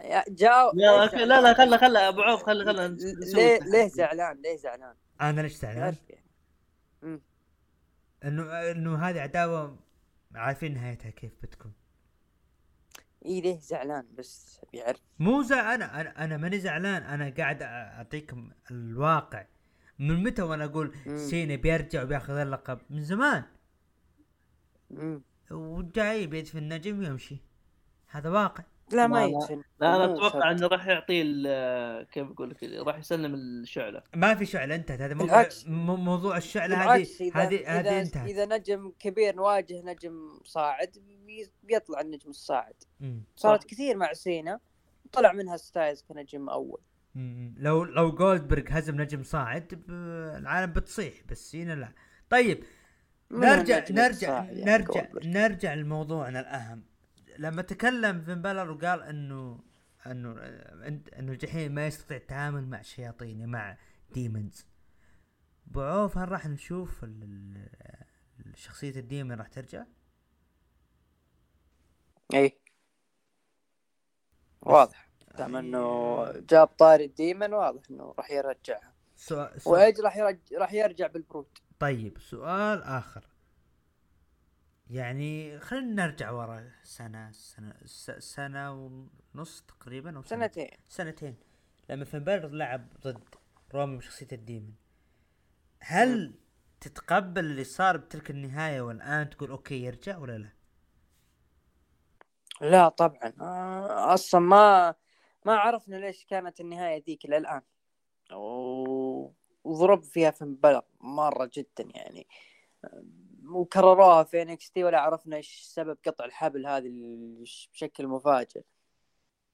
يا- جاو. لا لا زعلان؟ خله خله أبو عوف خله خله نسوي ليه. ليه زعلان؟ ليه زعلان؟ أنا ليش زعلان؟ يعني. انه إنه هذه عداوة عارفين نهايتها كيف بتكون. إي ليه زعلان بس بيعرف مو زع أنا أنا أنا ماني زعلان أنا قاعد أعطيكم الواقع. من متى وأنا أقول. سينا بيرجع وبياخذ اللقب؟ من زمان. وجاي بيدفن النجم ويمشي. هذا واقع. لا ما لا، لا. يدفن لا أنا أتوقع. إنه راح يعطيه ال- كيف أقول لك راح يسلم الشعلة ما في شعلة انتهت هذا موضوع موضوع الشعلة هذه بالعكس إذا هذه هذه إذا, انتهت إذا نجم كبير نواجه نجم صاعد بي- بيطلع النجم الصاعد مم. صارت صح. كثير مع سينا طلع منها ستايلز كنجم أول مم. لو لو جولدبرغ هزم نجم صاعد العالم بتصيح بس هنا لا طيب نرجع نرجع يعني نرجع. نرجع لموضوعنا الأهم لما تكلم فين بالر وقال إنه إنه إنه الجحيم ما يستطيع التعامل مع شياطين مع demons يا بو عوف هل راح نشوف شخصية ال demon راح ترجع؟ اي واضح. دام إنه جاب طاري ال demon واضح إنه راح يرجعها. سؤال, سؤال. وإيدج راح يرجع راح يرجع بال Brood طيب سؤال آخر. يعني خلينا نرجع ورا سنة سنة سنة ونص تقريبا سنة. سنتين. سنتين. لما فين بالر لعب ضد رومن بشخصية ال demon هل تتقبل اللي صار بتلك النهاية والآن تقول okay يرجع ولا لا؟ لا طبعا. آه، أصلا ما ما عرفنا ليش كانت النهاية ذيك و- وضرب فيها فين بلر مرة جدا يعني. وكرروها في NXT ولا عرفنا إيش سبب قطع الحبل هذه بشكل مفاجئ.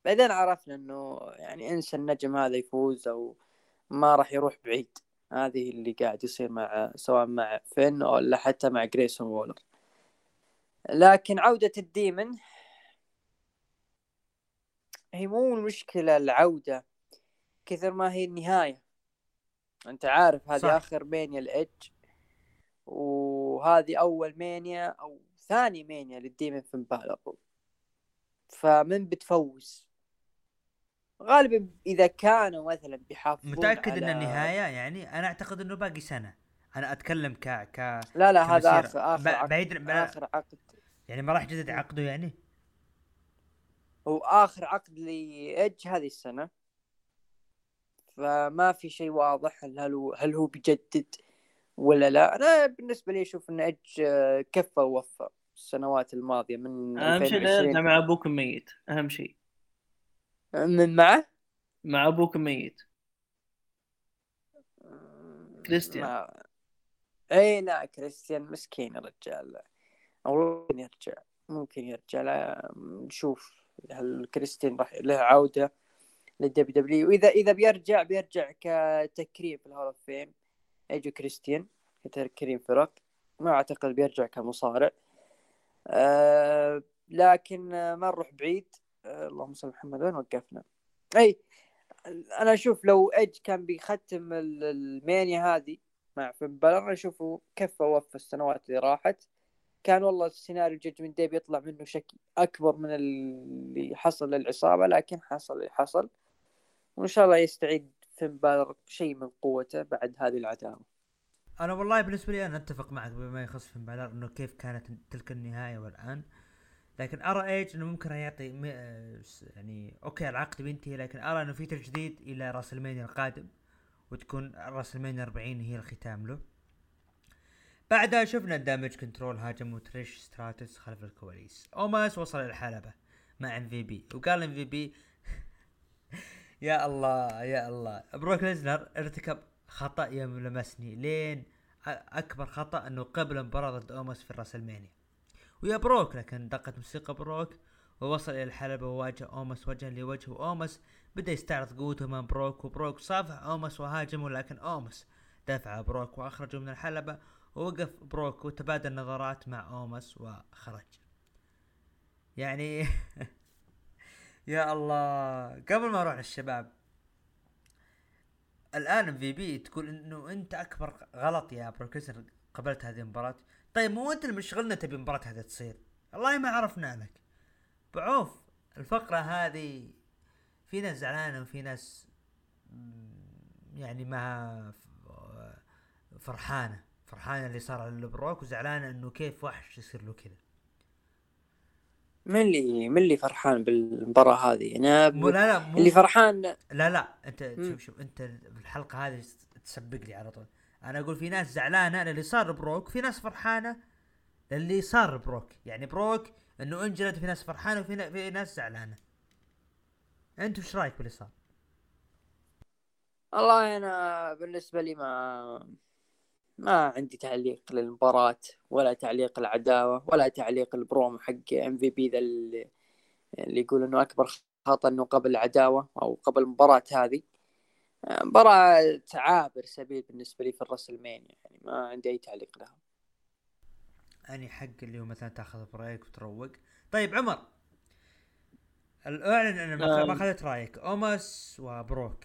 بعدين عرفنا إنه يعني إنسى النجم هذا يفوز أو ما راح يروح بعيد. هذه اللي قاعد يصير مع سواء مع فين ولا حتى مع جريسون وولر. لكن عودة الديمن هي مو المشكلة العودة كثر ما هي النهاية. أنت عارف هذه. آخر مانيا الإج وهذه أول مانيا أو ثاني مانيا للديمن في بالر فمن بتفوز؟ غالبا إذا كانوا مثلا بيحافظون متأكد على... ان النهاية يعني؟ أنا أعتقد إنه باقي سنة. أنا أتكلم ك ك لا لا هذا. اخر آخر عقد. بعيد ب- آخر عقد. يعني ما راح يجدد عقده يعني؟ هو آخر عقد لإج هذه السنة. فما في شيء واضح هل هل هو, هل هو بيجدد. ولا لا؟ أنا بالنسبة لي أشوف إن إيدج آه، كفى ووفى السنوات الماضية من أهم شيء لا يرجع 2020 مع أبوك ميت أهم شيء. من معه؟ مع أبوك ميت. كريستيان. مع... إي لا كريستيان مسكين الرجال أو ممكن يرجع ممكن يرجع. لا نشوف هل كريستيان راح له عودة لل WWE. وإذا إذا بيرجع بيرجع كتكريم في ال Hall of Fame. ايج وكريستيان كتكريم فرق ما أعتقد بيرجع كمصارع. أه لكن آه، ما نروح بعيد. أه اللهم صل محمد وين وقفنا؟ أي أنا أشوف لو ايج كان بيختم ال- WrestleMania هذه مع فين أنا أشوفه كفى وفى السنوات اللي راحت. كان والله السيناريو Judgment Day بيطلع منه شكل أكبر من اللي حصل للعصابة لكن حصل اللي حصل. وإن شاء الله يستعيد فين بالر شيء من قوته بعد هذه العداوة. أنا والله بالنسبة لي أنا أتفق معك بما يخص فين بالر إنه كيف كانت تلك النهاية والآن. لكن أرى ايج إنه ممكن يعطي آه، يعني okay العقد بينتهي لكن أرى إنه في تجديد إلى WrestleMania القادم وتكون WrestleMania 40 هي الختام له. بعدها شفنا ال Damage CTRL هاجموا تريش ستراتس خلف الكواليس. أوماس وصل الحلبة مع MVP وقال MVP يا الله يا الله. بروك ليزنر ارتكب خطأ يوم لمسني لكن أكبر خطأ أنه قبل مباراة ضد أوماس في ال WrestleMania ويا بروك لكن دقت موسيقى بروك ووصل إلى الحلبة وواجه أوماس وجها لوجه واوماس بدأ يستعرض قوته امام بروك وبروك صافح أوماس وهاجمه لكن أوماس دفع بروك وأخرجه من الحلبة. ووقف بروك وتبادل نظرات مع أوماس وخرج. يعني يا الله. قبل ما أروح للشباب الآن MVP تقول إنه أنت أكبر غلط يا بروك ليزنر قبلت هذه المباراة. طيب مو أنت اللي مشغلنا تبي المباراة هذه تصير. والله ما عرفنا لك. أبو عوف الفقرة هذه في ناس زعلانة وفي ناس يعني ما ف- فرحانة. فرحانة اللي صار لبروك وزعلانة إنه كيف وحش يصير له كذا. من اللي من اللي فرحان بالمباراة هذه أنا ب... لا لا مو اللي فرحان لا لا أنت. شوف شوف أنت بالحلقة هذه تسبق لي على طول أنا أقول في ناس زعلانة للي صار بروك في ناس فرحانة للي صار بروك يعني بروك إنه انجلد في ناس فرحانة وفي في ناس زعلانة أنت وش رأيك باللي صار؟ والله أنا بالنسبة لي ما ما عندي تعليق للمباراة ولا تعليق العداوة ولا تعليق البرومو حق MVP ذا اللي يقول إنه أكبر خطأ إنه قبل العداوة أو قبل المباراة هذه. مباراة عابر سبيل بالنسبة لي في ال WrestleMania يعني ما عندي أي تعليق لها. أني حق اللي هو مثلا تأخذ break وتروق. طيب عمر. الأعلن أنا ما نعم. ما أخذت رأيك. أوماس وبروك.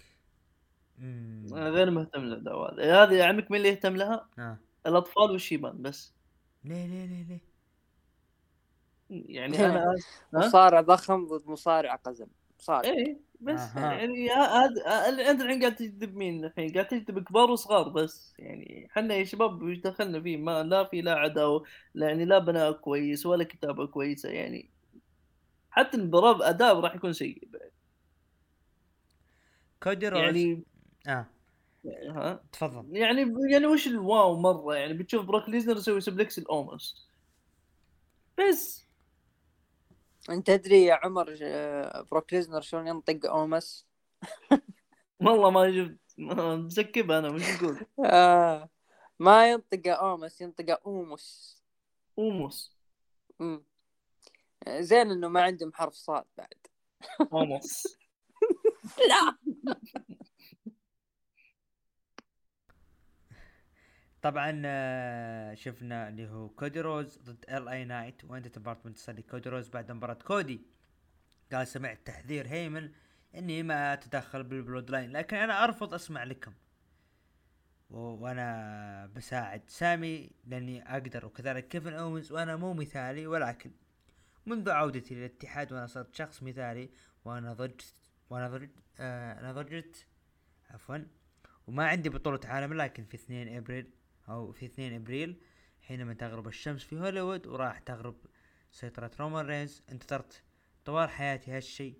أنا غير مهتم للدعوة هذه هذه عمك مين اللي يهتم لها؟ آه. الأطفال والشيبان بس. ليه ليه ليه ليه؟ يعني أنا؟ مصارع ضخم ضد مصارع قزم. مصارع. إيه بس أها. يعني هذا انت الحين قاعد تجذب مين؟ الحين قاعد تجذب كبار وصغار بس. يعني إحنا يا شباب وش دخلنا فيه؟ ما لا في لا عداوة لا يعني لا بناء كويس ولا كتابة كويسة. يعني حتى المباراه أداء راح يكون سيء بعد. كودي روز يعني آه. ها؟ تفضل. يعني يعني وش ال wow مرة؟ يعني بتشوف بروك ليزنر يسوي suplex لاومس بس. أنت تدري يا عمر آه، بروك ليزنر شلون ينطق اومس والله ما شفت م skip ها أنا وش نقول آه ما ينطق اومس ينطق اوموس اوموس مم. زين إنه ما عندهم حرف صاد بعد. اوموس لا. طبعا آه، شفنا اللي هو كودي روز ضد LA Knight وانتهت بانتصار لكودي روز بعد مباراة كودي. قال سمعت تحذير هيمن إني ما أتدخل بال Bloodline لكن أنا أرفض أسمع لكم. وأنا بساعد سامي لأني أقدر وكذلك كيفن اوينز وأنا مو مثالي ولكن منذ عودتي للاتحاد وأنا صرت شخص مثالي وأنا ضجت وأنا ضجت آه أنا ضجت عفوا وما عندي بطولة عالم لكن في 2 ابريل أو في 2 إبريل حينما تغرب الشمس في هوليوود وراح تغرب سيطرة رومان رينز. انتظرت طوال حياتي هالشي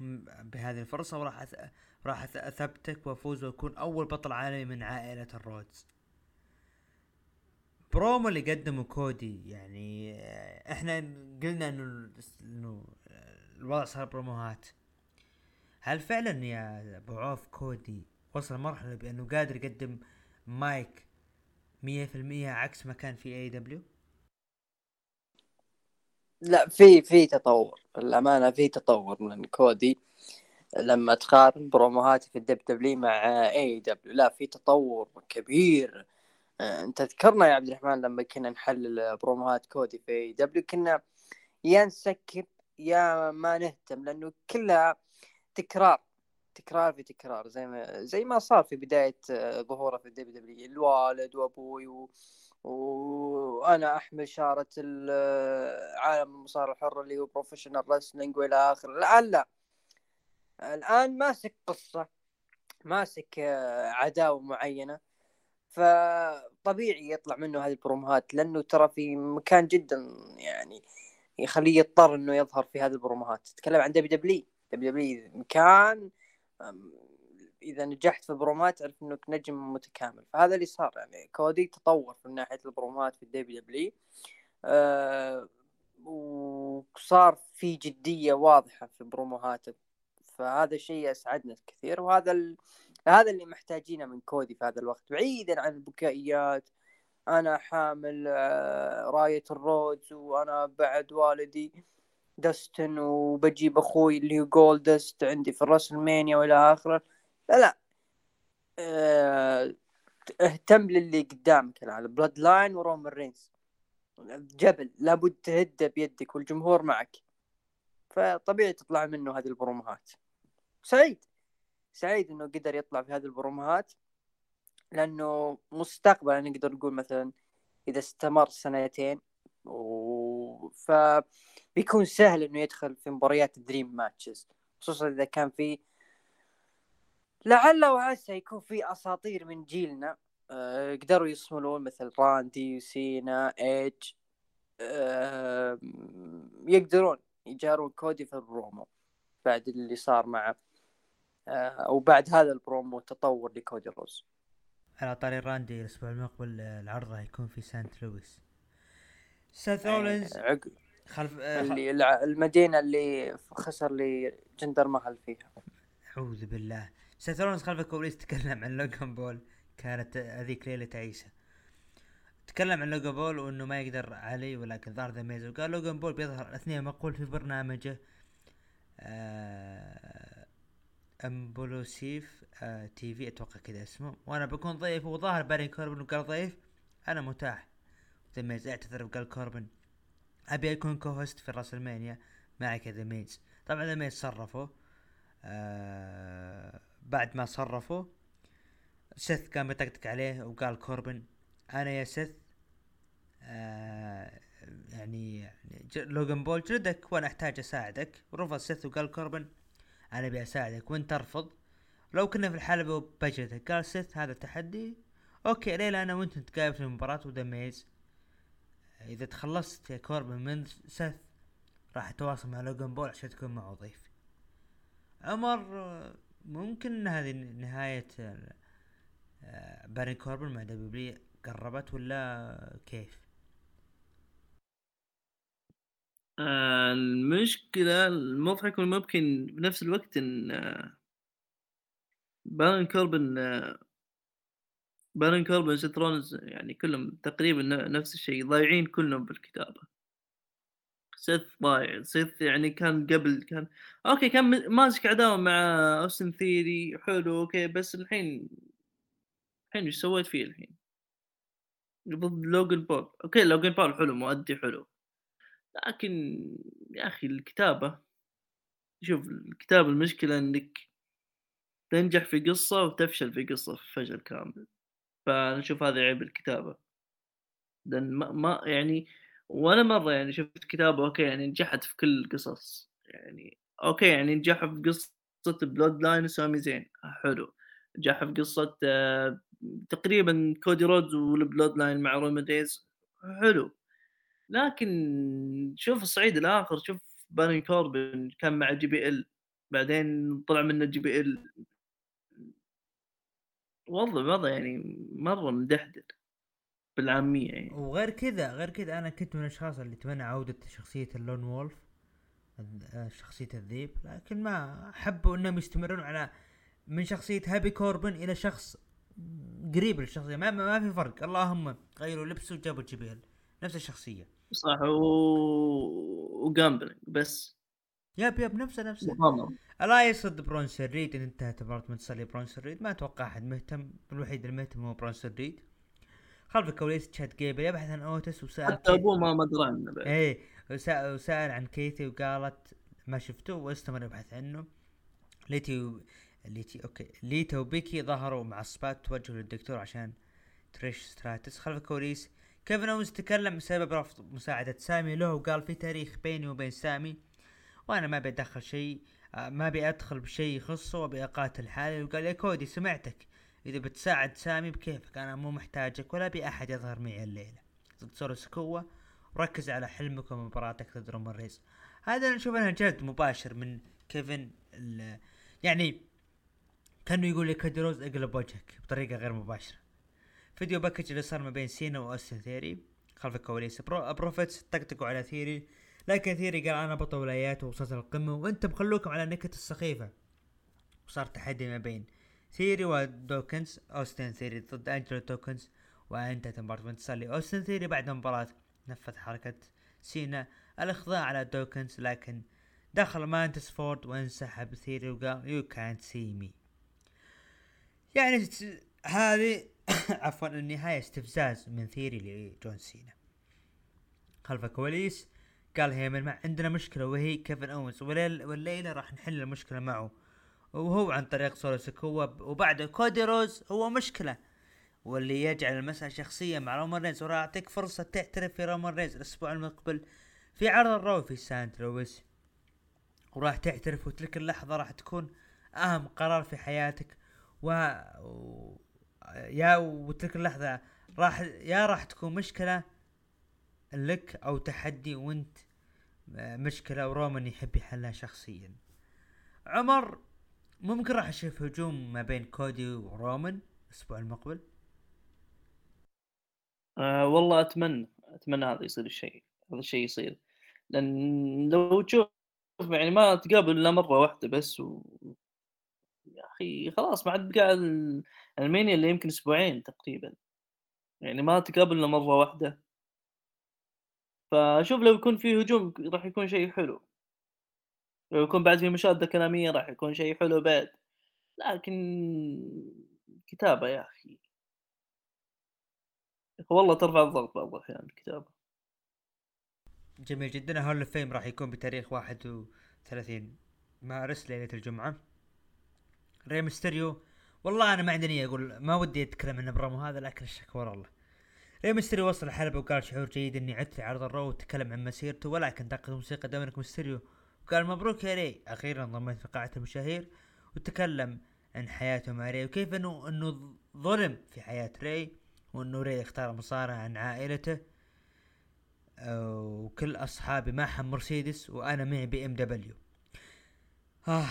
بهذه الفرصة وراح أث... راح أث- أثبتك وأفوز وأكون أول بطل عالمي من عائلة الرودز. برومو اللي قدمه كودي يعني إحنا قلنا إنه إنه الوضع صار بروموهات. هل فعلا يا أبو عوف كودي وصل مرحلة بأنه قادر يقدم مايك مية في المية عكس ما كان في AEW لا في في تطور. الامانه في تطور من كودي. لما تقارن بروموهاتي في ال WWE مع AEW لا في تطور كبير. آه، أنت تذكرنا يا عبد الرحمن لما كنا نحلل بروموهات كودي في AEW كنا يا ن skip يا ما نهتم لأنه كلها تكرار. تكرار في تكرار زي ما زي ما صار في بداية آه، ظهوره في ال WWE الوالد وأبوي و... وأنا أحمل شارة ال- عالم المصارعة الحرة اللي هو professional wrestling وإلى آخره. لا لا. الآن ماسك قصة ماسك آه، عداوة معينة. فطبيعي يطلع منه هذه البروموهات لأنه ترى في مكان جدا يعني يخليه يضطر إنه يظهر في هذه البروموهات تتكلم عن دبليو دبليو دبليو دبليو مكان إذا نجحت في البرومات تعرف إنك نجم متكامل. فهذا اللي صار يعني. كودي تطور من ناحية البرومات في ال WWE آه وصار في جدية واضحة في بروموهاته فهذا الشيء أسعدنا كثير وهذا ال... هذا اللي محتاجينه من كودي في هذا الوقت. بعيدا عن البكائيات. أنا حامل آه، راية الرودز وأنا بعد والدي. دستي وبجيب أخوي اللي هو جولدست عندي في ال WrestleMania والى آخره. لا لا. آه اهتم للي قدامك على Bloodline ورومان رينز. جبل لابد تهده بيدك والجمهور معك. فطبيعي تطلع منه هذه البروموهات سعيد. سعيد إنه قدر يطلع في هذه البروموهات لأنه مستقبلا نقدر نقول مثلا إذا استمر سنتين و... فبيكون سهل إنه يدخل في مباريات dream matches خصوصا إذا كان في لعل وعسى يكون في أساطير من جيلنا. آه، قدروا يصملون مثل راندي وسينا ايج آه، يقدرون يجارون كودي في البرومو بعد اللي صار معه آه، أو بعد هذا البرومو تطور لكودي رودز. على طاري راندي الأسبوع المقبل العرض هيكون في سانت لويس. سيث رولينز آه، عقب. خلف آه، اللي الع- المدينة اللي خسر لجيندر ماهال فيها. أعوذ بالله. سيث رولينز خلف الكواليس تكلم عن لوجان بول. كانت هذيك ليلة تعيسة. تكلم عن لوجان بول وإنه ما يقدر علي ولكن ظهر ذا ميز وقال لوجان بول بيظهر أثناء مقول في برنامجه آه Impaulsive آه TV أتوقع كذا اسمه. وأنا بكون ضيف وظهر بارون كوربن وقال ضيف أنا متاح. ذا ميز اعتذر وقال كوربن أبي أكون co-host في ريسلمانيا معك ذا ميز طبعا ذا ميز صرفوا آه بعد ما صرفوا سيث كان بيطقطق عليه وقال كوربن أنا يا سيث آه يعني يعني لوغان بول جلدك وأنا أحتاج أساعدك. ورفض سيث وقال كوربن أنا أبي أساعدك وأنت ترفض لو كنا في الحلبة بجلدك قال سيث هذا تحدي أوكي الليلة أنا وأنت نتقابل في المباراة ميز إذا تخلصت يا كوربن من سيث راح أتواصل مع لوغان بول عشان تكون معه ضيف عمر ممكن إن هذه نهاية آه، بارون كوربن مع دبليو قربت ولا كيف؟ آه، المشكلة المضحك والممكن بنفس الوقت إن آه، بارون كوربن بارون كوربن سيث رولينز يعني كلهم تقريبا نفس الشيء ضايعين كلهم بالكتابة. سيث ضايع سيث يعني كان قبل كان okay كان ماسك عداوة مع اوستن ثيري حلو okay بس الحين الحين إيش سويت فيه الحين؟ ضد لوجان بول. okay لوجان بول حلو مؤدي حلو. لكن يا أخي الكتابة شوف الكتابة المشكلة إنك تنجح في قصة وتفشل في قصة فشل كامل. فانا أشوف هذا عيب الكتابة. لأن ما, ما يعني ولا مرة يعني شفت كتابة okay يعني نجحت في كل القصص. يعني okay يعني نجحوا في قصة Bloodline وسامي زين. حلو. نجحوا في قصة آه تقريبا كودي رودز وال Bloodline مع رومان رينز حلو. لكن شوف الصعيد الآخر شوف بارون كوربن كان مع JBL بعدين طلع منه JBL وضع وضع يعني مرة مدحدر بالعامية يعني. وغير كذا غير كذا أنا كنت من الأشخاص اللي اتمنى عودة شخصية ال Lone Wolf شخصية الذيب لكن ما حبوا إنهم يستمرون على من شخصية Happy Corbin إلى شخص قريب للشخصية. ما, ما ما في فرق. اللهم غيروا لبسه وجابوا JBL نفس الشخصية. صح و... و gambling بس. yep yep نفسه نفسه. الايس ضد برونسون ريد إن انتهت مباراة منتصر برونسون ريد. ما أتوقع أحد مهتم الوحيد المهتم هو برونسون ريد. خلف الكواليس تشات جيبل يبحث عن أوتس وسأل حتى أبوه ما درى عنه إيه وسأل, وسأل عن كيتي وقالت ما شفته واستمر يبحث عنه. ليتي و... ليتي أوكي. ليتا وبيكي ظهروا مع سبات توجهوا للدكتور عشان تريش ستراتس. خلف الكواليس كيفن اونز تكلم بسبب رفض مساعدة سامي له وقال في تاريخ بيني وبين سامي وأنا ما بيدخل شيء آه، ما أبي أدخل بشيء يخصه وأبي أقاتل لحالي. وقال يا كودي سمعتك. إذا بتساعد سامي بكيفك أنا مو محتاجك ولا أبي أحد يظهر معي الليلة. ضد سكوا وركز على حلمك ومباراتك ضد رومان رينز. هذا أنا أشوف جد مباشر من كيفن يعني كأنه يقول لكودي رودز اقلب وجهك بطريقة غير مباشرة. video package اللي صار ما بين سينا واوستن ثيري خلف الكواليس. برو بروفيتس طقطقوا على ثيري. لكن ثيري قال أنا بطل ولايات ووصلت القمة وأنتم خلوكم على النكت السخيفة. وصار تحدي ما بين ثيري ودوكنز أوستن ثيري ضد أنجلو دوكنز وانتهت مباراة بانتصار لاوستن ثيري بعد المباراة نفذ حركة سينا الاخضاع على دوكنز لكن دخل مانتس فورد وانسحب ثيري وقال يو كانت سي مي يعني هذه عفوا النهاية استفزاز من ثيري لجون سينا. خلف الكواليس قال هيمن ما عندنا مشكلة وهي كيفن اونز والليل والليلة راح نحل المشكلة معه. وهو عن طريق سولو سكوا ب- وبعد كودي رودز هو مشكلة. واللي يجعل المسألة شخصية مع رومان رينز وراح أعطيك فرصة تعترف في رومان رينز الأسبوع المقبل في عرض ال Raw في سانت لويس. وراح تعترف وتلك اللحظة راح تكون أهم قرار في حياتك. و... يا وتلك اللحظة راح يا راح تكون مشكلة لك أو تحدي وانت آه، مشكلة ورومان يحب يحلها شخصيا. عمر ممكن راح أشوف هجوم ما بين كودي ورومان الأسبوع المقبل؟ آه والله أتمنى أتمنى هذا يصير الشيء هذا الشيء يصير. لأن لو تشوف يعني ما تقابل إلا مرة واحدة بس و... يا أخي خلاص ما عاد بقى ال- ألمانيا اللي يمكن أسبوعين تقريبا. يعني ما تقابل إلا مرة واحدة. فشوف لو يكون في هجوم راح يكون شيء حلو. لو يكون بعد في مشاهدة كلامية راح يكون شيء حلو بعد. لكن كتابة يا أخي. والله ترفع الضغط بعض الأحيان الكتابة. جميل جدا. Hall of Fame راح يكون بتاريخ 31 مارس ليلة الجمعة. ري ميستيريو والله أنا ما عندي نية أقول ما ودي أتكلم عن البرومو هذا لكن الشكوى لله ري ميستيريو وصل الحلبة وقال شعور جيد إني عدت لعرض ال Raw وتكلم عن مسيرته ولكن دقت موسيقى دومينيك ميستيريو وقال مبروك يا ري. أخيرا انضميت في قاعة المشاهير وتكلم عن حياته مع ري وكيف انه إنه ظلم في حياة ري وإنه ري اختار المصارعة عن عائلته. وكل أصحابي معهم مرسيدس وأنا معي BMW. آه.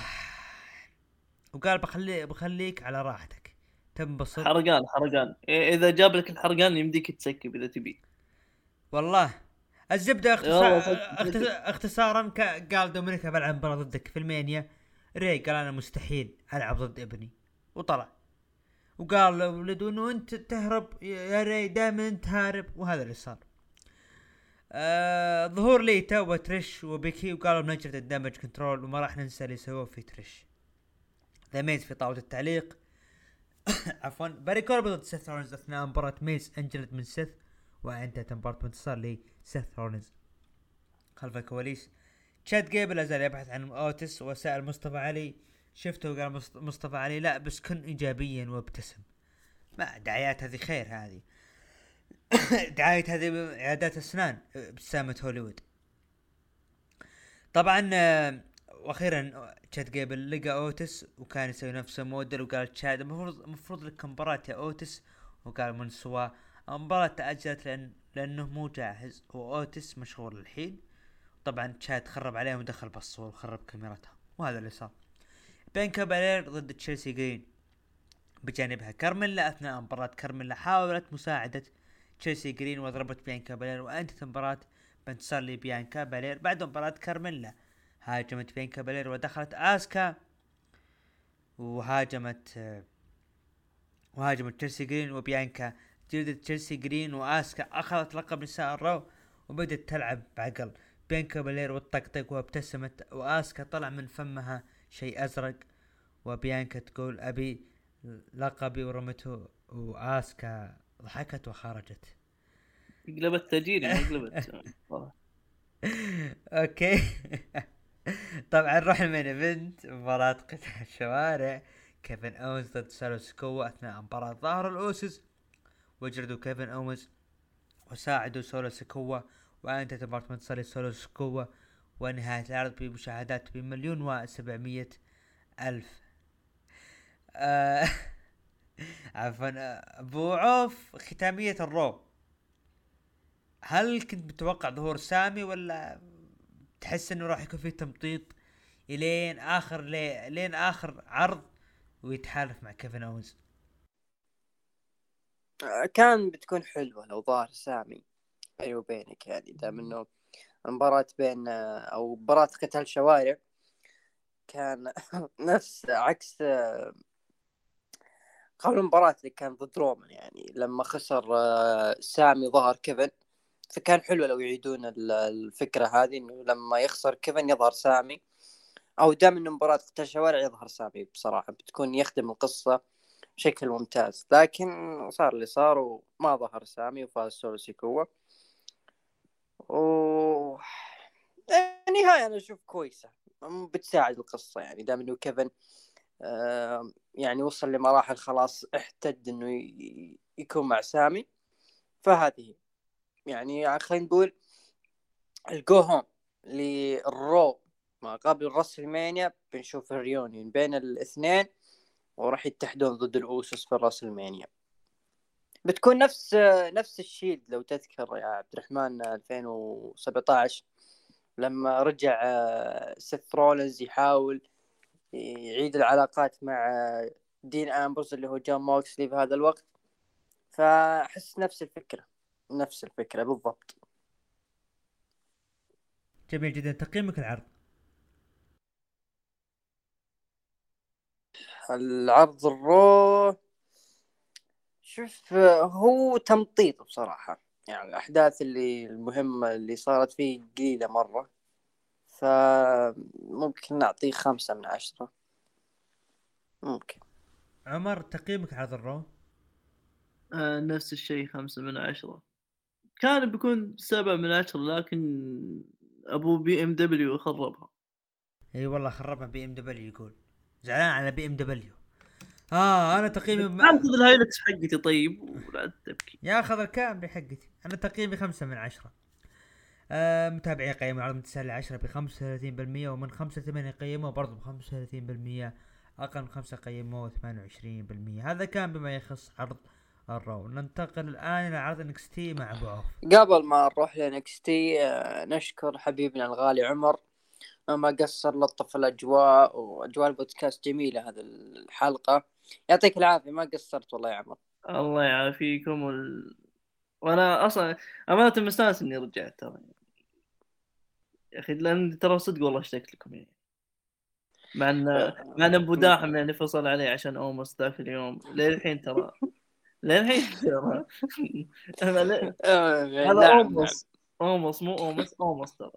وقال بخلي بخليك على راحتك. تنبسط. حرقان حرقان. إيه- إذا جاب لك الحرقان يمديك تسكب إذا تبي. والله. الزبدة والله اختصار اختصارا قال دومينيك بلعب مباراه ضدك في رسلمانيا ري قال أنا مستحيل ألعب ضد ابني. وطلع. وقال لولده انه أنت تهرب يا ري دائما أنت هارب. وهذا اللي صار. آه ظهور ليتا وتريش وبيكي. وقالوا بنجلد ال Damage Control وما راح ننسى اللي سووه في تريش. ذا ميز في طاولة التعليق. عفوا. بارون كوربن ضد سيث رولينز أثناء مباراة ميز أنجلد من سيث وانتهت المباراة بانتصار لسيث رولينز خلف الكواليس. تشاد جيبل لا زال يبحث عن اوتس وسأل مصطفى علي. شفته وقال مصط- مصطفى علي لا بس كن ايجابيا وابتسم. ما دعايات هذه خير هذه. دعاية هذه عيادات أسنان ابتسامة هوليوود. طبعا آه، وأخيرا تشاد جيبل لقى أوتس وكان يسوي نفسه موديل وقال تشاد المفروض المفروض لك مباراة يا أوتس؟ وقال منصور. المباراة تأجلت لأن لأنه مو جاهز. وأوتس مشغول الحين. طبعا تشاد خرب عليهم ودخل بالصور وخرب كاميرتها وهذا اللي صار. بيانكا بالير ضد تشيلسي جرين. بجانبها كارميلا أثناء مباراة كارميلا حاولت مساعدة تشيلسي جرين وضربت بيانكا بالير وانتهت المباراة بانتصار لبيانكا بالير بعد مباراة كارميلا هاجمت بيانكا بالير ودخلت آسكا وهاجمت آه، وهاجمت تشيلسي جرين وبيانكا. جلدت تشيلسي جرين وآسكا أخذت لقب نساء الرو وبدت تلعب بعقل بيانكا بالير وتطقطق وابتسمت وآسكا طلع من فمها شيء أزرق. وبيانكا تقول أبي لقبي ورمته وآسكا ضحكت وخرجت. قلبت تاجيري ما قلبت. أوكي. طبعا نروح ال main event مباراة قتال الشوارع. كيفن اونز ضد سولو سكوا أثناء مباراة. ظهر الأوسس وجلدوا كيفن اونز وساعدوا سولو سكوا وانتهت مباراة منتصر لسولو سكوا ونهاية العرض بمشاهدات بمليون وسبعمية ألف. آه عفوا آه، أبو عوف ختامية الرو. هل كنت متوقع ظهور سامي ولا تحس إنه راح يكون فيه تمطيط الين آخر لي لين آخر عرض ويتحالف مع كيفن اونز كان بتكون حلوة لو ظهر سامي بيني وبينك يعني دام إنه المباراة بين أو مباراة قتال شوارع كان نفس عكس قبل المباراة اللي كان ضد رومان يعني لما خسر آه، سامي ظهر كيفن. فكان حلو لو يعيدون ال- الفكرة هذه إنه لما يخسر كيفن يظهر سامي أو دام إنه مباراة قتال شوارع يظهر سامي بصراحة بتكون يخدم القصة بشكل ممتاز. لكن صار اللي صار وما ظهر سامي وفاز سولو سيكوا و النهاية أنا أشوف كويسة. بتساعد القصة يعني دام إنه كيفن يعني وصل لمراحل خلاص احتد إنه يكون مع سامي فهذه يعني خلينا نقول ال go home للرو ما قبل الرسلمانيا بنشوف ال reunion بين الاثنين وراح يتحدون ضد الأوسس في الرسلمانيا بتكون نفس نفس الشيلد لو تذكر يا عبد الرحمن 2017 لما رجع آه، سيث رولنز يحاول يعيد العلاقات مع آه، دين امبروز اللي هو جون موكسلي في هذا الوقت. فأحس نفس الفكرة. نفس الفكرة بالضبط. جميل جدا. تقييمك العرض؟ العرض الرو شوف هو تمطيط بصراحة. يعني الأحداث اللي المهمة اللي صارت فيه قليلة مرة. فممكن نعطيه خمسة من عشرة. ممكن. عمر تقييمك عرض الرو؟ آه نفس الشيء خمسة من عشرة. كان بيكون سبعة من عشرة لكن أبو BMW خربها. إي والله خربها BMW يقول. زعلان على BMW. آه أنا تقييمي ما خذ ال Hilux حقتي طيب ولا تبكي ياخذ ال Camry حقتي أنا تقييمي خمسة من عشرة. آه متابعي قيموا العرض من 9 ل 10 ب 35% ومن 5 ل 8 قيموا برضه ب 35% أقل من 5 قيموا 28% هذا كان بما يخص عرض الرو. ننتقل الآن إلى عرض NXT مع ابو عوف قبل ما نروح ل NXT نشكر حبيبنا الغالي عمر. ما قصر لطف الأجواء وأجواء البودكاست جميلة هذه الحلقة. يعطيك العافية ما قصرت والله يا عمر. الله يعافيكم وال... وأنا أصلا أمانة مستانس إني رجعت ترى. يا أخي لأن ترى صدق والله اشتقت لكم يعني. مع ان مع إن أبو داحم يعني فصل علي عشان اومس ذاك اليوم. للحين ترى. للحين ترى آه، هذا اومس اومس مو اومس اومس ترى.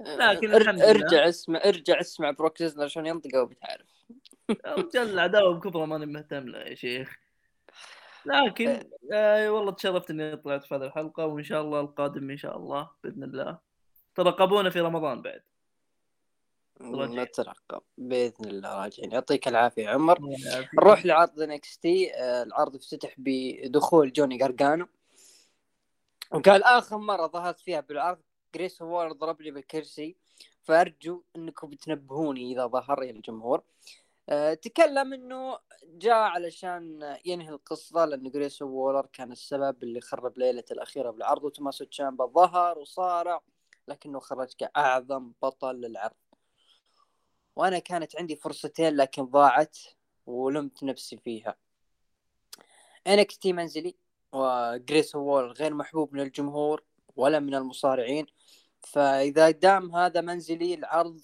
لكن ارجع اسمع ارجع اسمع بروك ليزنر عشان ينطقه وبتعرف. رجال العداوه بكبره ماني مهتم له يا شيخ. لكن آه. والله تشرفت إني طلعت في هذه الحلقة وإن شاء الله القادم إن شاء الله بإذن الله. ترقبونا في رمضان بعد. نترقب بإذن الله راجعين. يعطيك العافية عمر. نروح لعرض NXT آه، العرض افتتح بدخول جوني جارجانو وقال آخر مرة ظهرت فيها بالعرض جريسون وولر ضرب لي بالكرسي. فأرجو إنكم بتنبهوني إذا ظهر يا الجمهور أه تكلم إنه جاء علشان ينهي القصة لأن جريسون وولر كان السبب اللي خرب ليلة الأخيرة بالعرض وتوماسو تشامبا ظهر وصارع لكنه خرج كأعظم بطل للعرض وأنا كانت عندي فرصتين لكن ضاعت ولمت نفسي فيها. NXT منزلي وجريسون وولر غير محبوب من الجمهور ولا من المصارعين. فإذا دام هذا منزلي العرض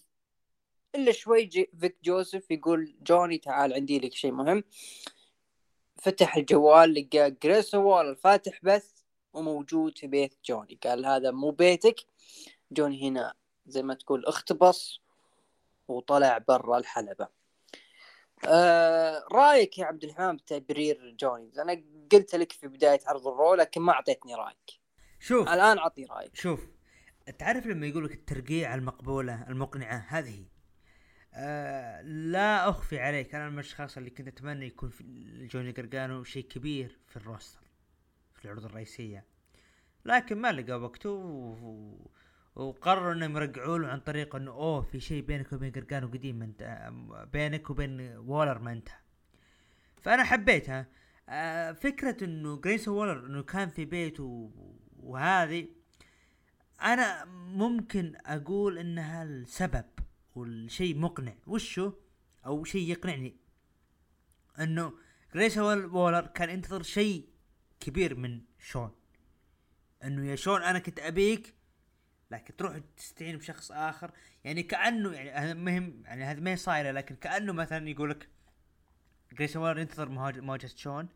إلا شوي جي فيك جوزيف يقول جوني تعال عندي لك شيء مهم. فتح الجوال لقى جريسون وولر فاتح بث وموجود في بيت جوني. قال هذا مو بيتك. جوني هنا زي ما تقول اختبص وطلع برا الحلبة. آه رأيك يا عبد الحمام بتبرير جوني أنا قلت لك في بداية عرض الرو لكن ما أعطيتني رأيك. شوف. الآن أعطي رأيك. شوف تعرف لما يقول لك الترقيع المقبولة المقنعة هذه؟ آه لا أخفي عليك. أنا من الأشخاص اللي كنت أتمنى يكون في جوني قرقانو شيء كبير في ال roster في العروض الرئيسية. لكن ما لقى وقته و... وقرروا إنهم يرجعوا له عن طريق إنه أوه في شيء بينك وبين قرقانو قديم أنت بينك وبين وولر ما انتهى فأنا حبيتها. آه فكرة إنه جريسون وولر إنه كان في بيته وهذه أنا ممكن أقول إنها السبب والشيء مقنع. وشو؟ أو شيء يقنعني. إنه جريسون وولر كان ينتظر شيء كبير من شون. إنه يا شون أنا كنت أبيك لكن تروح تستعين بشخص آخر يعني كأنه يعني مهم يعني هذه ما هي صايره لكن كأنه مثلا يقول لك جريسون وولر ينتظر مواجهه شون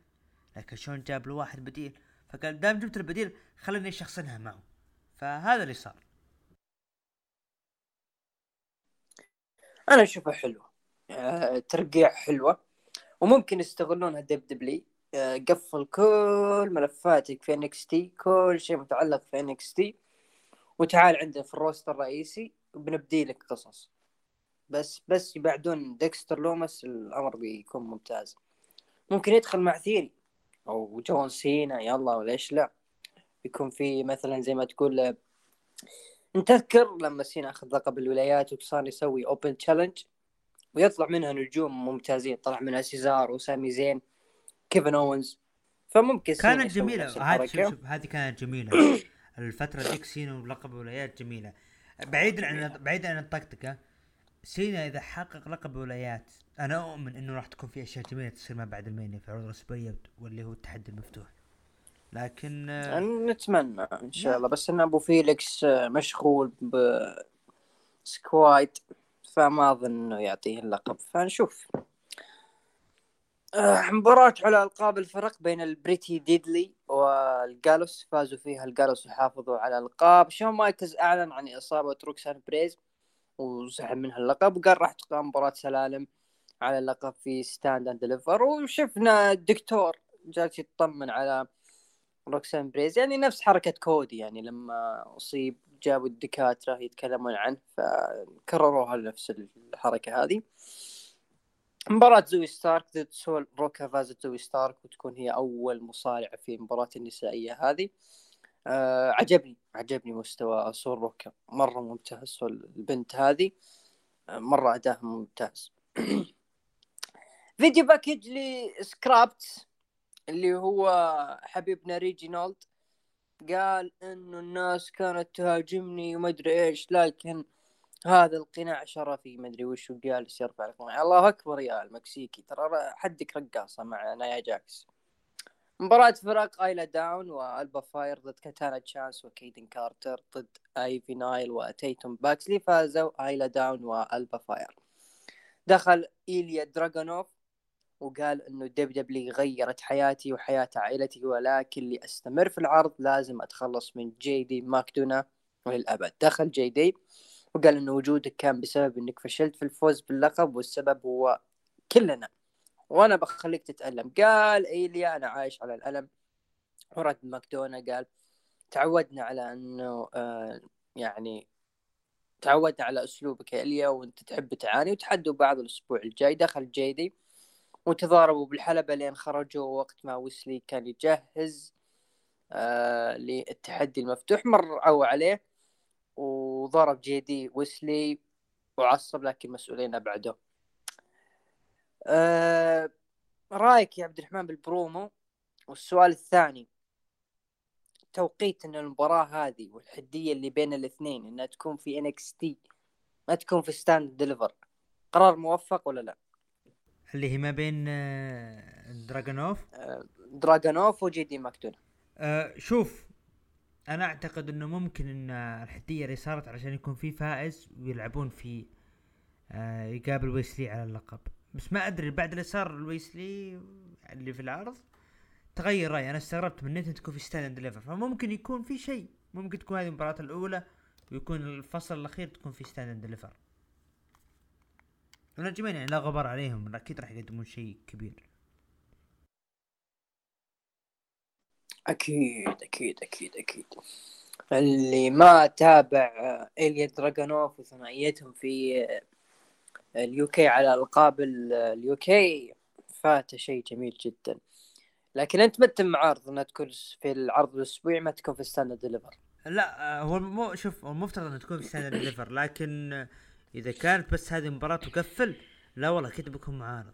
لكن شون جاب له واحد بديل فقال دام جبت البديل خليني اشخصنها معه. فهذا اللي صار. أنا اشوفها حلوة أه ترقيع حلوة. وممكن يستغلونها WWE أه قفل كل ملفاتك في NXT كل شيء متعلق في NXT وتعال عندنا في ال roster الرئيسي وبنبدي لك قصص. بس بس يبعدون ديكستر لومس الأمر بيكون ممتاز. ممكن يدخل مع ثيوري. أو جون سينا يلا وليش لا؟ يكون في مثلا زي ما تقول انت تذكر لما سينا أخذ لقب الولايات وصار يسوي open challenge ويطلع منها نجوم ممتازين. طلع منها سيزارو وسامي زين كيفن أوينز. فممكن كانت جميلة. هذه شوف هذه كانت جميلة. الفترة ذيك سينا ولقب الولايات جميلة. بعيدا عن بعيدا عن الطقطقه سينا إذا حقق لقب ولايات أنا أؤمن إنه راح تكون في أشياء جميلة تصير ما بعد المانيا في عروض الاسبوعيه واللي هو التحدي المفتوح. لكن آه، نتمنى إن شاء الله بس إن أبو فيليكس آه، مشغول بسكوايد فما أظن إنه يعطيه اللقب. فنشوف. آه، مباراة على ألقاب الفرق بين البريتي ديدلي والجالوس فازوا فيها الجالوس وحافظوا على القاب شون مايكلز أعلن عن إصابة روكسان بيريز وسحب منها اللقب وقال راح تقام مباراة سلالم على اللقب في Stand and Deliver. وشفنا الدكتور جالس يطمن على روكسان بيريز يعني نفس حركة كودي يعني لما أصيب جابوا الدكاترة يتكلمون عنه فكرروها نفس الحركة هذه. مباراة زوي ستارك ضد سول روكا فازت زوي ستارك وتكون هي أول مصارعة في مباراة النسائية هذه. آه عجبني عجبني مستوى سول روكا. مرة ممتاز سول البنت هذه. آه مرة أداها ممتاز. video package لسكريبتس اللي هو حبيبنا ريجينالد قال إنه الناس كانت تهاجمني وما أدري إيش لكن هذا القناع شرفي ما أدري وش جالس يرفع القناع الله أكبر يا المكسيكي ترى حدك رقاصة مع نايا جاكس. مباراة فرق آيلا داون وألبا فاير ضد كاتانا تشانس وكيدن كارتر ضد أيفي نايل وتاتوم باكسلي فازوا أيلا داون وألبا فاير. دخل إيليا دراغونوف وقال إنه WWE غيرت حياتي وحياة عائلتي ولكن لأستمر في العرض لازم أتخلص من جي دي ماكدونا وللأبد دخل جي دي وقال انه وجودك كان بسبب إنك فشلت في الفوز باللقب والسبب هو كلنا. وأنا بخليك تتألم. قال إيليا أنا عايش على الألم. ورد ماكدونا قال تعودنا على إنه آه يعني تعودنا على أسلوبك يا إيليا وأنت تحب تعاني وتحدوا بعض الأسبوع الجاي. دخل جيدي وتضاربوا بالحلبة لين خرجوا وقت ما ويسلي كان يجهز آه للتحدي المفتوح. مروا عليه وضرب جيدي ويسلي وعصب لكن مسؤولين أبعده. آه رأيك يا عبد الرحمن بالبرومو؟ والسؤال الثاني توقيت إن المباراة هذه والتحدي اللي بين الاثنين إنها تكون في NXT ما تكون في Stand Deliver قرار موفق ولا لا؟ اللي هي ما بين آه، دراجونوف آه دراجونوف وجي دي ماكدونا. آه شوف أنا أعتقد إنه ممكن إن التحدي اللي صارت علشان يكون في فائز ويلعبون في آه يقابل ويسلي على اللقب. بس ما أدري بعد اللي صار الويسلي اللي في العرض تغير رأيي. أنا استغربت من انت تكون في Stand Deliver فممكن يكون في شيء. ممكن تكون هذه المباراة الأولى ويكون الفصل الأخير تكون في Stand Deliver النجمين يعني لا غبار عليهم أكيد راح يقدمون شيء كبير. أكيد أكيد أكيد أكيد. اللي ما تابع إيليا دراجونوف وثنائيتهم في ال UK على ألقاب ال UK فات شيء جميل جدا. لكن أنت متى معارض إنها تكون في العرض الأسبوعي ما تكون في ستاند ديليفر لا هو مو شوف المفترض إنها تكون في Stand Deliver لكن إذا كانت بس هذه المباراه تقفل لا والله أكيد بكون معارض.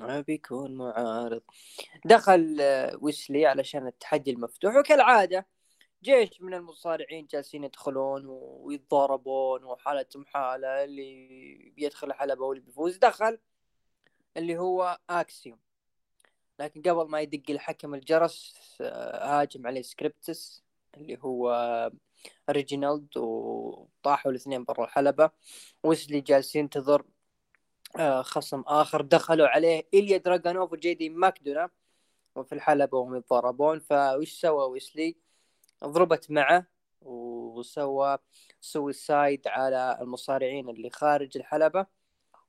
ما بيكون معارض. دخل ويسلي علشان التحدي المفتوح. وكالعادة جيش من المصارعين جالسين يدخلون ويتضاربون وحالتهم حالة اللي بيدخل الحلبة واللي بيفوز. دخل اللي هو اكسيوم لكن قبل ما يدق الحكم الجرس آه، هاجم عليه سكريبتس اللي هو ريجينالد وطاحوا الاثنين برا الحلبة. ويسلي جالس ينتظر آه، خصم آخر دخلوا عليه إليا دراغانوف وجيدي ماكدونا وفي الحلبة وهم يتضاربون فوش سوى ويسلي ضربت معه وسوى suicide على المصارعين اللي خارج الحلبة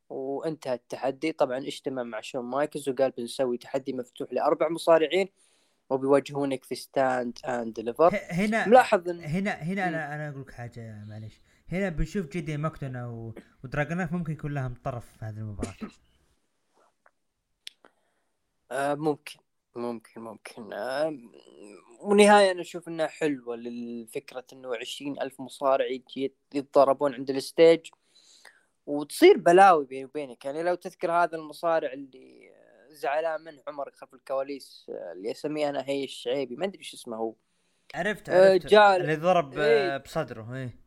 وانتهى التحدي. طبعا اجتمع مع شون مايكلز وقال بنسوي تحدي مفتوح لأربع مصارعين وبيواجهونك في Stand and Deliver هنا ملاحظ إن... هنا هنا أنا أنا أقول لك حاجة معلش هنا بنشوف جيدي ماكدونا و... ممكن يكون لهم طرف في هذه المباراة. آه ممكن ممكن ممكن. آه ونهاية أنا أشوف إنها حلوة للفكرة إنه عشرين ألف مصارع يتضاربون عند الستيج. وتصير بلاوي بيني وبينك. يعني لو تذكر هذا المصارع اللي زعلان منه عمر خلف الكواليس اللي أسميه أنا هي الشعيبي. ما أدري إيش اسمه هو. عرفت آه، عرفت. جال- اللي ضرب آه، إيه. بصدره إيه.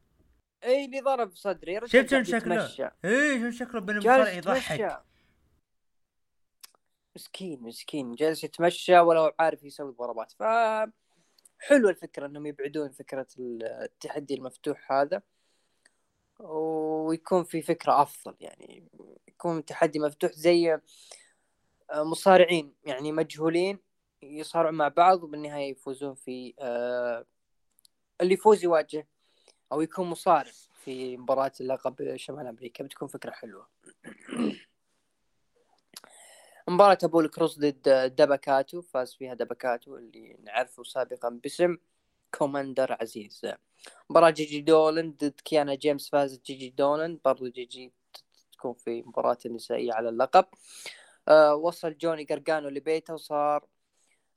اي اللي ضرب صدري شفت شلون شكله؟ إيه شلون شكله بين المصارع جالس يضحك. مسكين مسكين. جالس يتمشى ولا هو عارف يسوي ضربات. ف حلوة الفكرة إنهم يبعدون فكرة التحدي المفتوح هذا. ويكون في فكرة أفضل يعني. يكون تحدي مفتوح زي مصارعين يعني مجهولين يصارعون مع بعض وبالنهاية يفوزون في آه، اللي يفوز يواجه أو يكون مصارع في مباراة اللقب شمال أمريكا بتكون فكرة حلوة. مباراة أبولو كروز ضد دبكاتو فاز فيها دبكاتو اللي نعرفه سابقا باسم كوماندر عزيز. مباراة جيجي دولن ضد كيانا جيمس فازت جيجي دولن برضو جيجي تكون في مباراة نسائية على اللقب. آه وصل جوني قرقانو لبيته وصار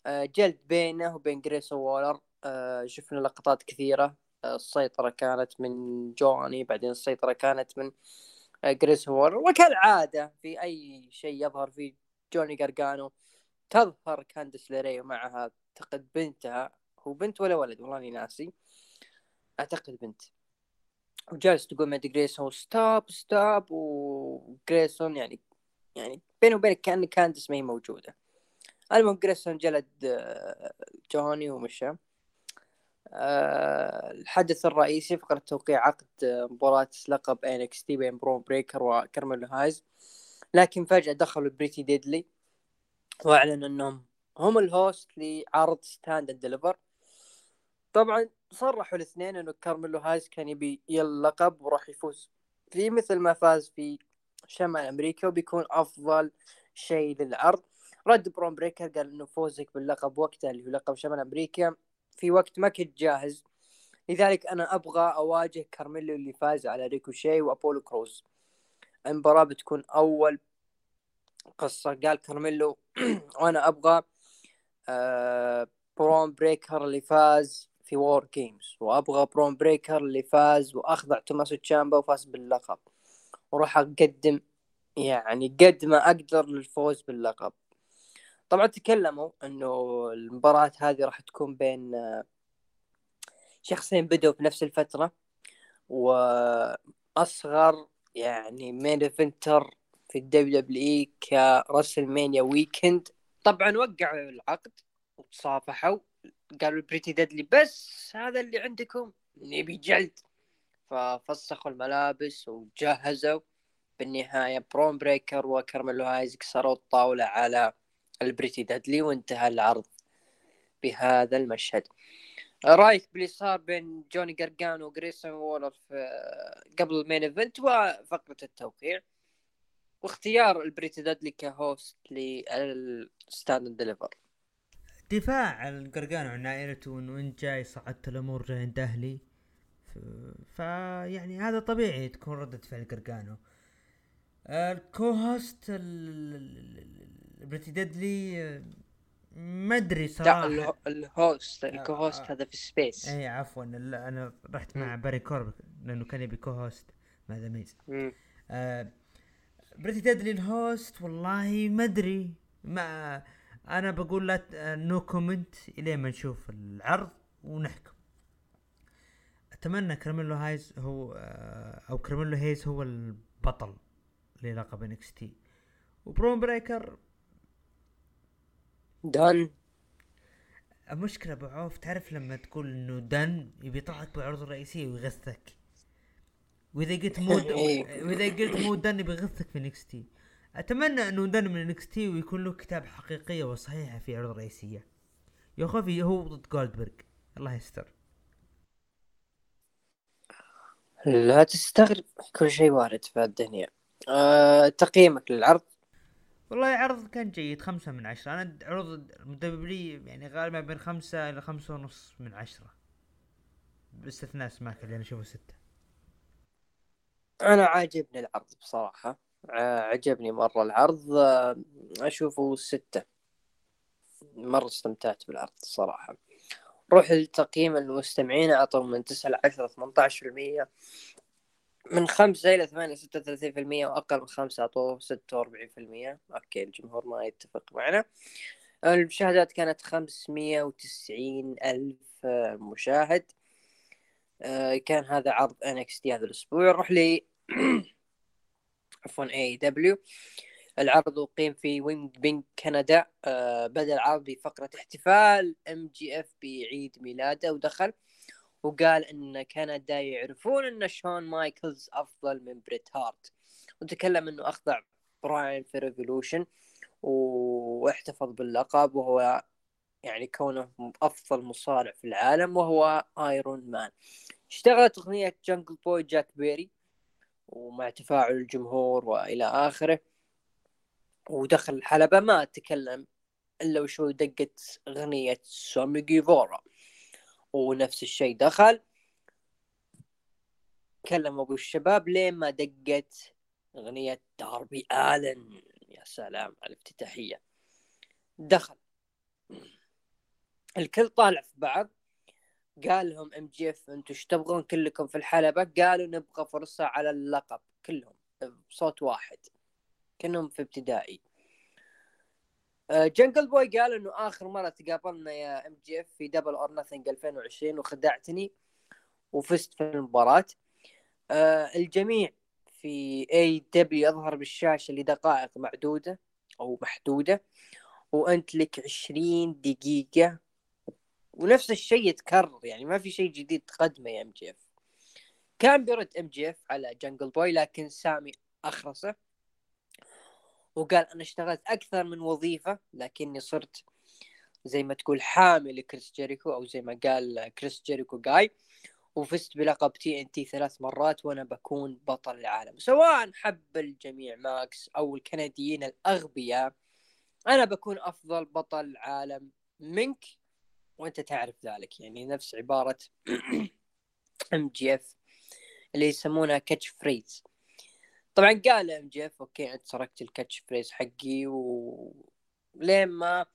آه جلد بينه وبين جريسون وولر. آه شفنا لقطات كثيرة. السيطرة كانت من جوني بعدين السيطرة كانت من آه جريسون وولر وكالعادة في أي شيء يظهر فيه جوني قرقانو تظهر كاندس ليري ومعها أعتقد بنتها هو بنت ولا ولد؟ والله إني ناسي. أعتقد بنت. وجالس تقول مع جريسون stop stop وجريسون يعني يعني بينه وبينك كأن كاندس ما هي موجودة. المهم جريسون جلد آه، جوني ومشى. آه، الحدث الرئيسي فقرة توقيع عقد آه، مباراة لقب NXT بين برون بريكر وكارميلو هايز. لكن فجأة دخلوا بريتي ديدلي وأعلنوا إنهم هم ال host لعرض Stand and Deliver طبعا صرحوا الاثنين إنه كارميلو هايز كان يبي اللقب وراح يفوز. فيه مثل ما فاز في شمال أمريكا وبيكون أفضل شيء للعرض. رد برون بريكر قال إنه فوزك باللقب وقتها اللي هو لقب شمال أمريكا. في وقت ما كنت جاهز. لذلك أنا أبغى أواجه كارميلو اللي فاز على ريكوشي وأبولو كروز. المباراة بتكون أول قصة قال كارميلو وأنا أبغى آه برون بريكر اللي فاز في WarGames وأبغى برون بريكر اللي فاز وأخضع توماسو تشامبا وفاز باللقب. وراح أقدم يعني قد ما أقدر للفوز باللقب. طبعا تكلموا إنه المباراة هذه راح تكون بين آه، شخصين بدوا في نفس الفترة وأصغر يعني main eventer في ال WWE ك WrestleMania weekend طبعا وقعوا العقد وتصافحوا قالوا بريتي ديدلي بس هذا اللي عندكم نبي جلد. ففسخوا الملابس وجهزوا. بالنهاية برون بريكر وكارميلو هايز كسروا الطاولة على البريتي ديدلي وانتهى العرض بهذا المشهد. رأيك باللي صار بين جوني قرقانو وجريسون وولر في قبل ال main event وفقرة التوقيع؟ واختيار البريتي ديدلي ك host لل Stand Deliver. دفاع عن القرقان وعن عائلته انه انت جاي صعدت الأمور عند أهلي. فيعني هذا طبيعي تكون ردة فعل قرقانو ال co-host البريتي ديدلي آه، ما أدري لا صراحة. اله- ال host ال co-host آه. هذا في سبيس اي عفوا لا أنا رحت مع باري كورب لأنه كان يبي co-host. مع The Miz. آه بريتي ديدلي ال host والله ما أدري. ما أنا بقول لا no comment الين ما نشوف العرض ونحكم. أتمنى كارميلو هايز هو آه أو كارميلو هيز هو البطل للقب NXT وبرون بريكر done المشكلة أبو عوف تعرف لما تقول إنه done يبي يطلعك بالعروض الرئيسية ويغثك. وإذا قلت مو. إيه. وإذا قلت مو done يبي يغثك في NXT أتمنى إنه done من NXT ويكون له كتاب حقيقية وصحيحة في عروض رئيسية يا خوفي هو ضد جولدبرغ الله يستر. لا تستغرب كل شيء وارد في الدنيا. أه تقييمك للعرض؟ والله عرض كان جيد خمسة من عشرة. أنا عروض المدبلي يعني غالبا بين خمسة إلى خمسة ونص من عشرة. باستثناء سماك اللي أنا أشوفه ستة. أنا عاجبني العرض بصراحة. عجبني مرة العرض. آه، أشوفه ستة. مرة استمتعت بالعرض الصراحة روح لتقييم المستمعين اعطوهم من تسعة لعشرة 18% من خمسة إلى ثمانية ستة وثلاثين في المية وأقل من خمسة أعطوه ستة وأربعين في المية. أوكي الجمهور ما يتفق معنا. المشاهدات كانت خمسمية وتسعين ألف المشاهد آه، كان هذا عرض NXT هذا الأسبوع. نروح لي عفوا AEW العرض أقيم في وينيبيج كندا. آه، بدأ العرض بفقرة احتفال MJF بعيد ميلاده ودخل وقال إن كندا يعرفون إن شون مايكلز أفضل من بريت هارت. وتكلم إنه أخضع براين في Revolution واحتفظ باللقب وهو يعني كونه أفضل مصارع في العالم وهو Iron Man اشتغلت أغنية جانجل بوي جاك بيري ومع تفاعل الجمهور وإلى آخره. ودخل الحلبه ما تكلم إلا وشو دقت أغنية سامي جيفورا ونفس الشيء. دخل كلم أبو الشباب لين ما دقت أغنية داربي آلن. يا سلام على الافتتاحية. دخل. الكل طالع في بعض. قال لهم إم جي إف أنتم إيش تبغون؟ كلكم في الحلبة قالوا نبغى فرصة على اللقب. كلهم. بصوت واحد. كأنهم في ابتدائي. جنجل بوي قال إنه آخر مرة تقابلنا يا ام جي اف في Double or Nothing 2020 وخدعتني وفزت في المباراة. آه، الجميع في اي دبليو يظهر بالشاشة لدقائق معدودة أو محدودة وأنت لك 20 دقيقة. ونفس الشيء يتكرر يعني ما في شيء جديد تقدمه يا ام جي اف كان بيرد ام جي اف على جنجل بوي لكن سامي أخرسه. وقال أنا اشتغلت أكثر من وظيفة لكني صرت زي ما تقول حامل لكريس جيريكو أو زي ما قال كريس جيريكو جاي وفزت بلقب تي ان تي ثلاث مرات وأنا بكون بطل العالم. سواء حب الجميع ماكس أو الكنديين الأغبياء أنا بكون أفضل بطل عالم منك وأنت تعرف ذلك. يعني نفس عبارة ام جي اف اللي يسمونها catch phrase طبعا قال إم جي إف okay انت سرقت ال catch phrase حقي و لين ما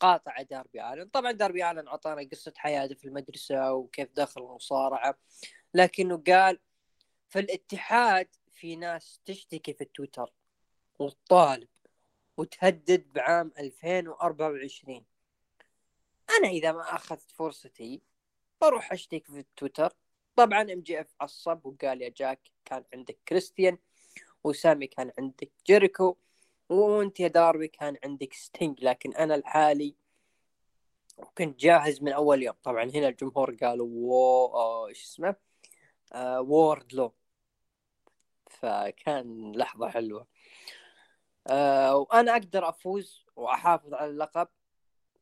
قاطع داربي آلن. طبعا داربي آلن أعطانا قصة حياته في المدرسة وكيف دخل المصارعه لكنه قال في الاتحاد في ناس تشتكي في التويتر وتطالب وتهدد بعام 2024 أنا إذا ما أخذت فرصتي بروح أشتكي في التويتر طبعا إم جي إف عصب وقال يا جاك كان عندك كريستيان وسامي كان عندك جيريكو وانت يا داربي كان عندك ستينج لكن أنا الحالي كنت جاهز من أول يوم. طبعا هنا الجمهور قالوا وو إيش اسمه؟ آه وورد لو فكان لحظة حلوة. آه وأنا أقدر أفوز وأحافظ على اللقب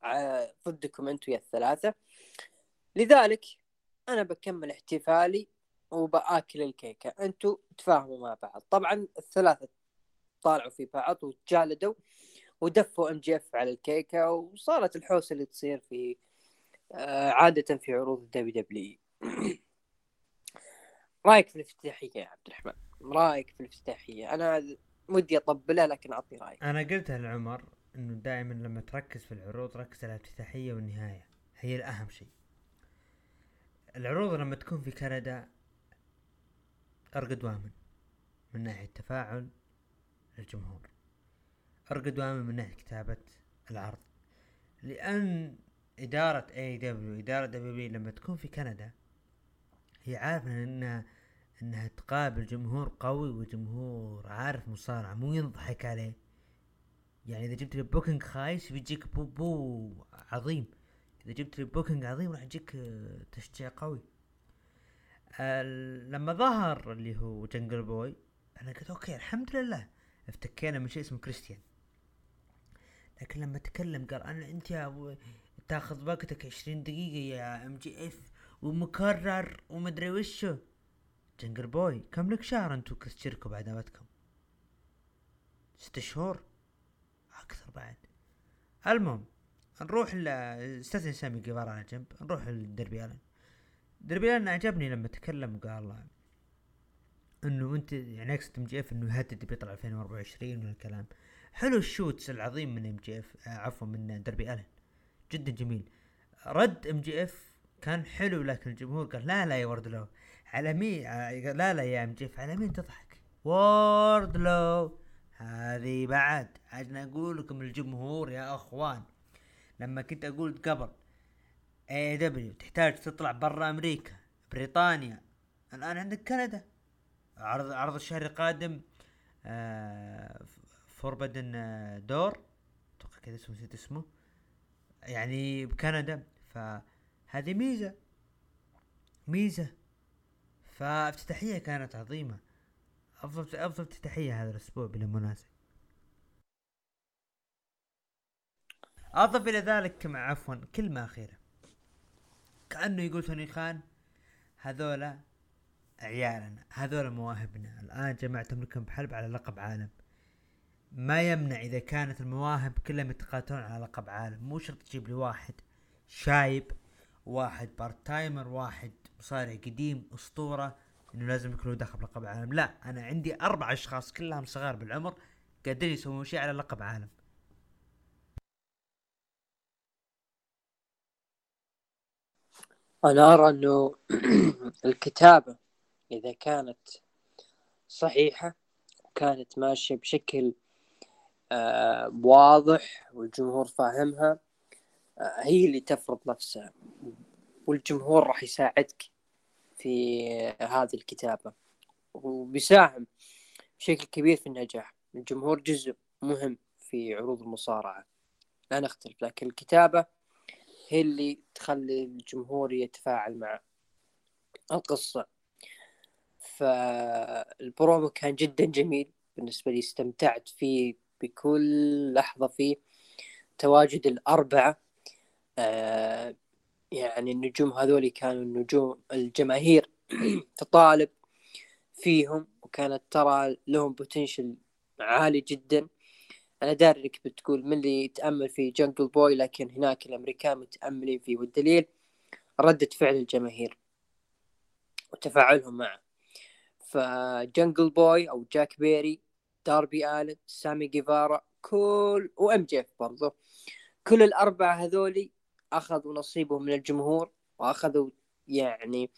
آه، ضدكم أنتم يا الثلاثة. لذلك أنا بكمل احتفالي وبأكل الكيكة. أنتم تفاهموا مع بعض. طبعا الثلاثة طالعوا في بعض وتجالدوا ودفوا إم جي إف على الكيكة وصارت الحوسة اللي تصير في آه، عادة في عروض الدبليو دبليو رأيك في الافتتاحية يا عبد الرحمن؟ رأيك في الافتتاحية؟ أنا ودي أطبلها لكن أعطي رأيك. أنا قلتها لعمر إنه دائما لما تركز في العروض ركز على الافتتاحية والنهاية. هي الأهم شيء. العروض لما تكون في كندا ارقد وامن من ناحية تفاعل الجمهور. ارقد وامن من ناحية كتابة العرض. لأن إدارة اي دبليو إدارة دبليو لما تكون في كندا هي عارفة انها إنها تقابل جمهور قوي وجمهور عارف مصارعة مو ينضحك عليه. يعني إذا جبت لي booking خايس بيجيك boo boo عظيم. إذا جبت لي booking عظيم راح يجيك تشجيع قوي. لما ظهر اللي هو جنجل بوي أنا قلت okay الحمد لله. افتكينا من شيء اسمه كريستيان. لكن لما تكلم قال أنا أنت يا أبو تاخذ وقتك عشرين دقيقة يا ام جي اف ومكرر ومدري وشو. جنجل بوي كم لك شهر أنت وكريس بعد عداوتكم ست شهور. أكثر بعد. المهم نروح استاذن سامي جيفارا على جنب نروح لدربي ألن. دربي عجبني لما تكلم وقال إنه أنت يعني اقصد ام جي اف إنه يهدد بيطلع 2024 من الكلام. حلو ال shoots العظيم من ام جي اف عفوا من دربي ألن. جدا جميل. رد ام جي اف كان حلو لكن الجمهور قال لا لا يا وردلو على مين؟ آه، لا لا يا ام جي اف على مين تضحك؟ وردلو هذه بعد. عشان أقول لكم الجمهور يا أخوان. لما كنت أقول قبل اي دبليو تحتاج تطلع برا أمريكا بريطانيا الآن عندك كندا. عرض عرض الشهر القادم آه فوربدن دور. أتوقع كذا اسمه نسيت اسمه. يعني بكندا. فهذه ميزة ميزة. فافتتاحية كانت عظيمة. أفضل أفضل افتتاحية هذا الأسبوع بالمناسبه أضف إلى ذلك مع عفوا كلمة أخيرة. كأنه يقول توني خان هذولا عيالنا هذولا مواهبنا. الآن جمعتهم لكم بحلبة على لقب عالم. ما يمنع إذا كانت المواهب كلهم يتقاتلون على لقب عالم. مو شرط تجيب لي واحد شايب واحد part timer واحد مصارع قديم أسطورة إنه لازم يكون له دخل بلقب عالم. لا أنا عندي أربع أشخاص كلهم صغار بالعمر قادرين يسوون شيء على لقب عالم. أنا أرى أنه الكتابة إذا كانت صحيحة وكانت ماشية بشكل آه واضح والجمهور فاهمها آه هي اللي تفرض نفسها والجمهور راح يساعدك في هذه الكتابة وبيساهم بشكل كبير في النجاح. الجمهور جزء مهم في عروض المصارعة. لا نختلف لكن الكتابة هي اللي تخلي الجمهور يتفاعل مع القصة. فالبرومو كان جدا جميل. بالنسبة لي استمتعت فيه بكل لحظة فيه. تواجد الأربعة آه يعني النجوم هذول كانوا النجوم الجماهير تطالب فيهم. وكانت ترى لهم potential عالي جدا. أنا داري إنك بتقول من اللي يتأمل في جنجل بوي لكن هناك الأمريكان متأملين فيه. والدليل ردة فعل الجماهير وتفاعلهم معه. فجنجل بوي أو جاك بيري داربي الن سامي جيفارا كل وام جي اف برضو كل الأربعة هذولي أخذوا نصيبهم من الجمهور وأخذوا يعني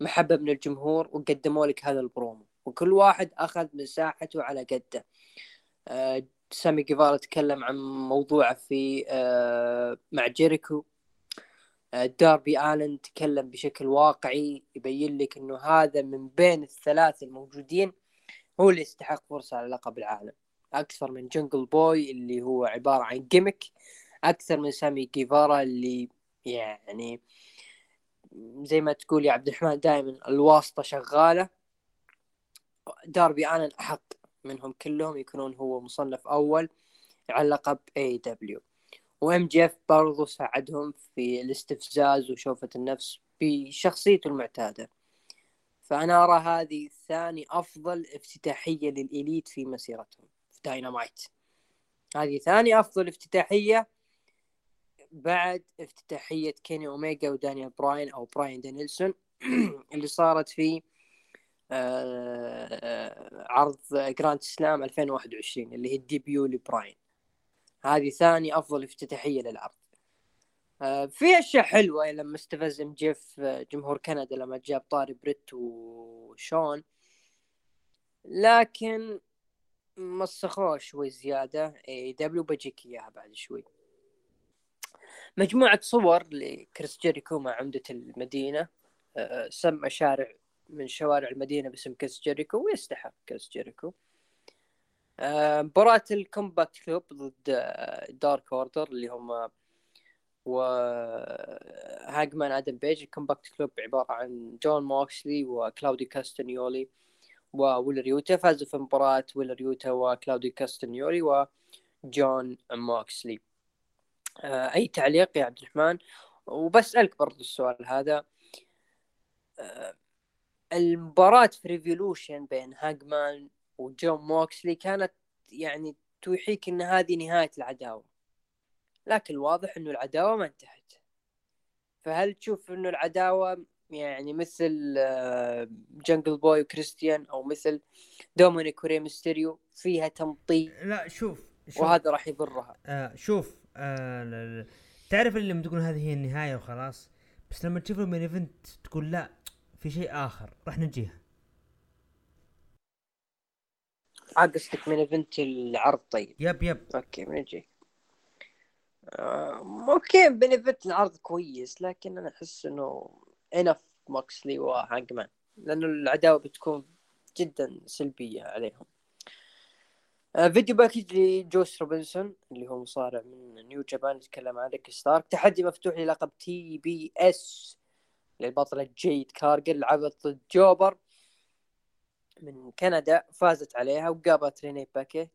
محبة من الجمهور وقدموا لك هذا البرومو. وكل واحد أخذ مساحته على قده. آه سامي جيفارا تكلم عن موضوعه في آه مع جيريكو. آه داربي آلن تكلم بشكل واقعي يبين لك إنه هذا من بين الثلاث الموجودين هو اللي يستحق فرصة على لقب العالم. أكثر من جنجل بوي اللي هو عبارة عن gimmick أكثر من سامي كيفارا اللي يعني زي ما تقول يا عبد الرحمن دائما الواسطة شغالة. داربي أنا أحق منهم كلهم يكونون هو مصنف أول على لقب AEW و MJF برضو ساعدهم في الاستفزاز وشوفة النفس بشخصيته المعتادة. فأنا أرى هذه ثاني أفضل افتتاحية لل Elite في مسيرتهم في داينامايت هذه ثاني أفضل افتتاحية بعد افتتاحية كيني أوميجا ودانيال براين أو براين دانيلسون اللي صارت في عرض Grand Slam 2021 اللي هي ال debut لبراين. هذه ثاني أفضل افتتاحية للعرض. آه، في أشياء حلوة لما استفز MJF آه، جمهور كندا لما جاب طاري بريت وشون. لكن مسخوه شوي زيادة. AEW بجيك إياها بعد شوي. مجموعة صور لكريس جيريكو مع عمدة المدينة. آه، سمى شارع من شوارع المدينة باسم كريس جيريكو ويستحق كريس جيريكو. آه، مباراة ال Combat Club ضد Dark Order اللي هم و هاجمان أدم بيج. ال Combat Club عبارة عن جون موكسلي وكلاودي كاستنيولي وويلر يوتا. فازوا في مباراة ويلر يوتا وكلاودي كاستنيولي وجون موكسلي آه، أي تعليق يا عبد الرحمن؟ وبسألك برضو السؤال هذا. آه، المباراة في Revolution بين هاجمان وجون موكسلي كانت يعني توحيك إن هذه نهاية العداوة. لكن الواضح إنه العداوة ما انتهت. فهل تشوف إنه العداوة يعني مثل جنجل بوي وكريستيان أو مثل دومينيك وري ميستيريو فيها تمطيط؟ لا شوف, شوف. وهذا راح يضرها. آه شوف آه لا لا. تعرف اللي لما تقول هذه هي النهاية وخلاص بس لما تشوف ال main event تقول لا في شيء آخر. راح نجيها. قصدك main event العرض طيب. yep yep. Okay بنجي آه، okay main event العرض كويس لكن أنا أحس إنه enough موكسلي وهانجمان لأنه العداوة بتكون جدا سلبية عليهم. آه، video package لجوس روبنسون اللي هو مصارع من New Japan يتكلم عن ريكي ستاركس. تحدي مفتوح للقب TBS للبطلة جيد كارجل لعبت ضد jobber من كندا فازت عليها وقابلت ريني باكيت.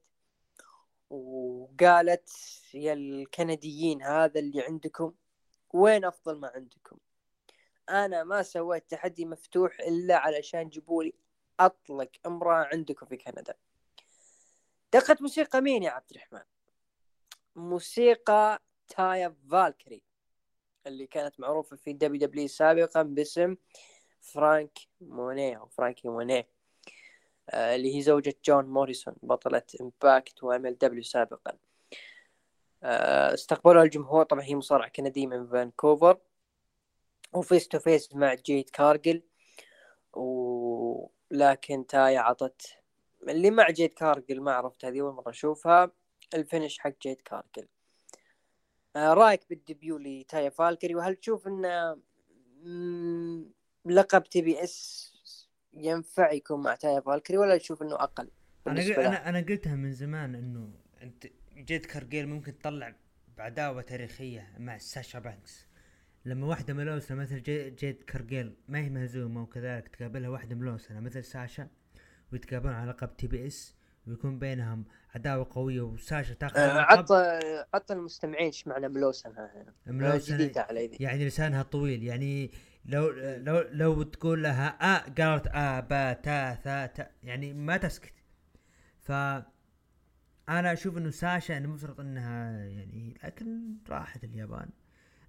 وقالت يا الكنديين هذا اللي عندكم وين أفضل ما عندكم؟ أنا ما سويت تحدي مفتوح إلا علشان جيبوا لي أطلق أمرأة عندكم في كندا. دقت موسيقى مين يا عبد الرحمن؟ موسيقى تايا فالكري. اللي كانت معروفة في WWE سابقا باسم فرانك مونيه أو فرانكي مونيه آه، اللي هي زوجة جون موريسون بطلة Impact و MLW سابقا. آه، استقبلوا الجمهور طبعا هي مصارعة كندية من فانكوفر و face to face مع جيد كارجل ولكن تايا عطت اللي مع جيد كارجل ما عرفت هذه أول مرة أشوفها ال finish حق جيد كارجل. رأيك بال debut لتايا فالكري وهل تشوف مم، لقب TBS ينفع يكون مع تايا فالكري ولا تشوف إنه أقل أنا؟ أنا أنا قلتها من زمان إنه أنت جيد كارجيل ممكن تطلع بعداوة تاريخية مع ساشا بانكس لما واحدة ملسونة مثل جي- جيد كارجيل ما هي مهزومة وكذلك تقابلها واحدة ملسونة مثل ساشا ويتقابلون على لقب TBS ويكون بينهم عداوة قوية وساشا تاخذ آه، اللقب عط عط المستمعين إيش معنى ملسون هنا ملسونة جديدة علي ذي. يعني لسانها طويل. يعني لو لو لو تقول لها ا قالت ا با تا ثا تا يعني ما تسكت. ف أنا أشوف إنه ساشا المفروض إنها يعني لكن راحت اليابان.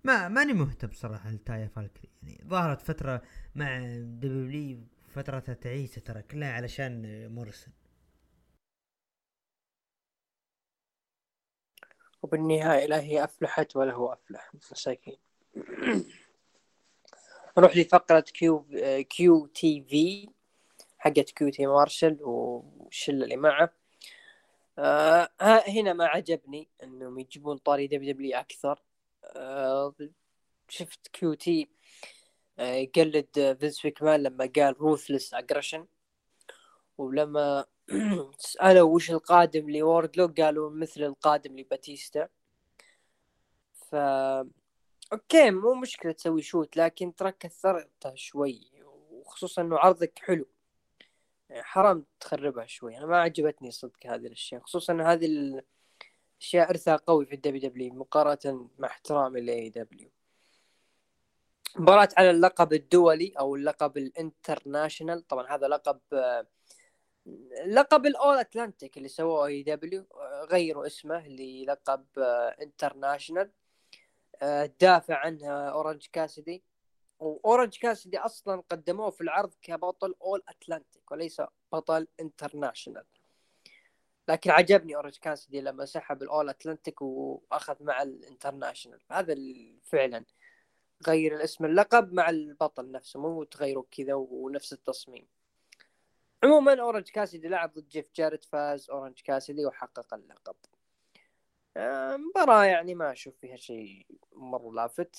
ما ماني مهتم صراحة لتايا فالكري. يعني ظهرت فترة مع WWE فترتها تعيسة ترى كلها علشان مورسون وبالنهاية لا هي أفلحت ولا هو أفلح. مساكين. نروح لفقرة Q QTV حقت QT مارشل والشلة اللي معه. آه هنا ما عجبني إنهم يجيبون طاري WWE أكثر. آه شفت QT آه يقلد فينس ماكمان لما قال ruthless aggression ولما سألوا وش القادم لواردلو قالوا مثل القادم لباتيستا. ف okay مو مشكلة تسوي shoot لكن ترى كثرتها شوي وخصوصا إنه عرضك حلو. يعني حرام تخربها شوي. أنا ما عجبتني صدق هذه الأشياء خصوصا إن هذه الاشياء ارثها قوي في ال WWE مقارنة مع احترامي ل AEW مباراة على اللقب الدولي أو اللقب ال International طبعا هذا لقب آه، لقب ال All-Atlantic اللي سووه AEW غيروا اسمه للقب international دافع عنها اورنج كاسدي واورنج كاسدي أصلا قدموه في العرض كبطل All-Atlantic وليس بطل international لكن عجبني اورنج كاسدي لما سحب ال All-Atlantic وأخذ مع ال international هذا فعلا غير الاسم اللقب مع البطل نفسه مو تغيروا كذا ونفس التصميم. عموما أورنج كاسدي لعب ضد جيف جاريت فاز أورنج كاسدي وحقق اللقب. آه، مباراة يعني ما أشوف فيها شيء مرة لافت.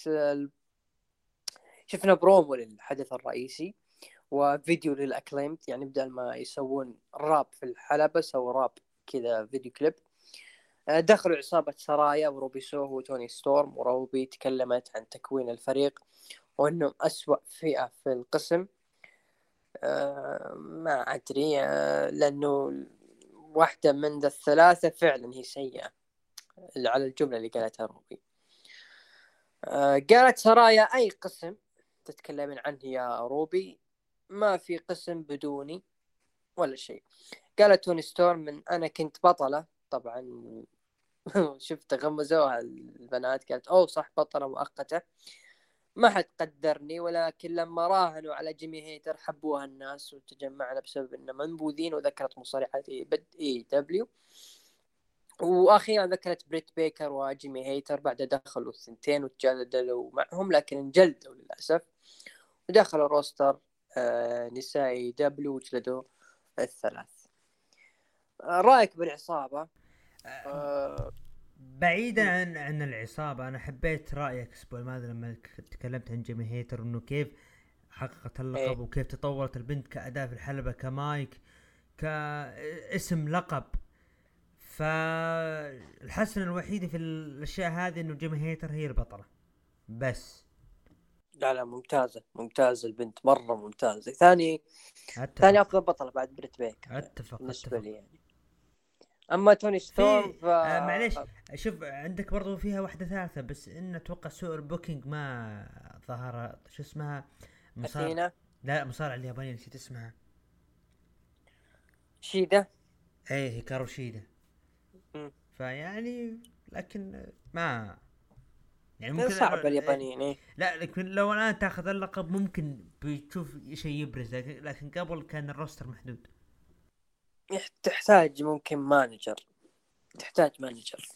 شفنا برومو للحدث الرئيسي وفيديو لل Acclaimed يعني بدل ما يسوون راب في الحلبة سووا راب كذا video clip. آه، دخلوا عصابة سرايا وروبي سوهو وتوني ستورم وروبي تكلمت عن تكوين الفريق وانهم أسوأ فئة في القسم. ما أدري آه، لأنه واحدة من الثلاثة فعلا هي سيئة على الجملة اللي قالتها روبي. آه، قالت سرايا أي قسم تتكلمين عنه يا روبي؟ ما في قسم بدوني ولا شيء. قالت توني ستورم من أنا كنت بطلة. طبعا شفت غمزوها البنات قالت أوه صح بطلة مؤقتة. ما حد قدرني ولكن لما راهنوا على جيمي هيتر حبوها الناس وتجمعنا بسبب إنه منبوذين وذكرت مصارعات AEW وأخيرا ذكرت بريت بيكر وجيمي هيتر بعد دخلوا الثنتين وتجادلوا معهم لكن انجلدوا للأسف. ودخلوا roster آه نسائي AEW وجلدوا الثلاث. آه رأيك بالعصابة؟ آه بعيدا عن عن العصابة أنا حبيت رأيك الأسبوع الماضي لما تكلمت عن جيمي هيتر إنه كيف حققت اللقب إيه. وكيف تطورت البنت كاداء في الحلبة كمايك كاسم لقب. فالحسنه الوحيدة في الأشياء هذه إنه جيمي هيتر هي البطلة. بس. لا لا ممتازة ممتازة البنت مرة ممتازة. ثاني أتفق. ثاني أفضل بطلة بعد بريت بيكر. أتفق بالنسبة اتفق لي يعني. أما توني ستورم ف... آه معليش. شوف عندك برضو فيها واحدة ثالثة بس إن أتوقع سوء ال booking ما ظهر شو اسمها؟ مصارع. أثينا. لا مصارع اليابانية نسيت اسمها. شيدا. إيه هيكارو شيدا. فيعني لكن ما يعني ممكن صعب اليابانيين إيه. لا لكن لو الان تاخذ اللقب ممكن بتشوف شيء يبرز لكن, لكن قبل كان ال roster محدود. تحتاج ممكن manager. تحتاج manager.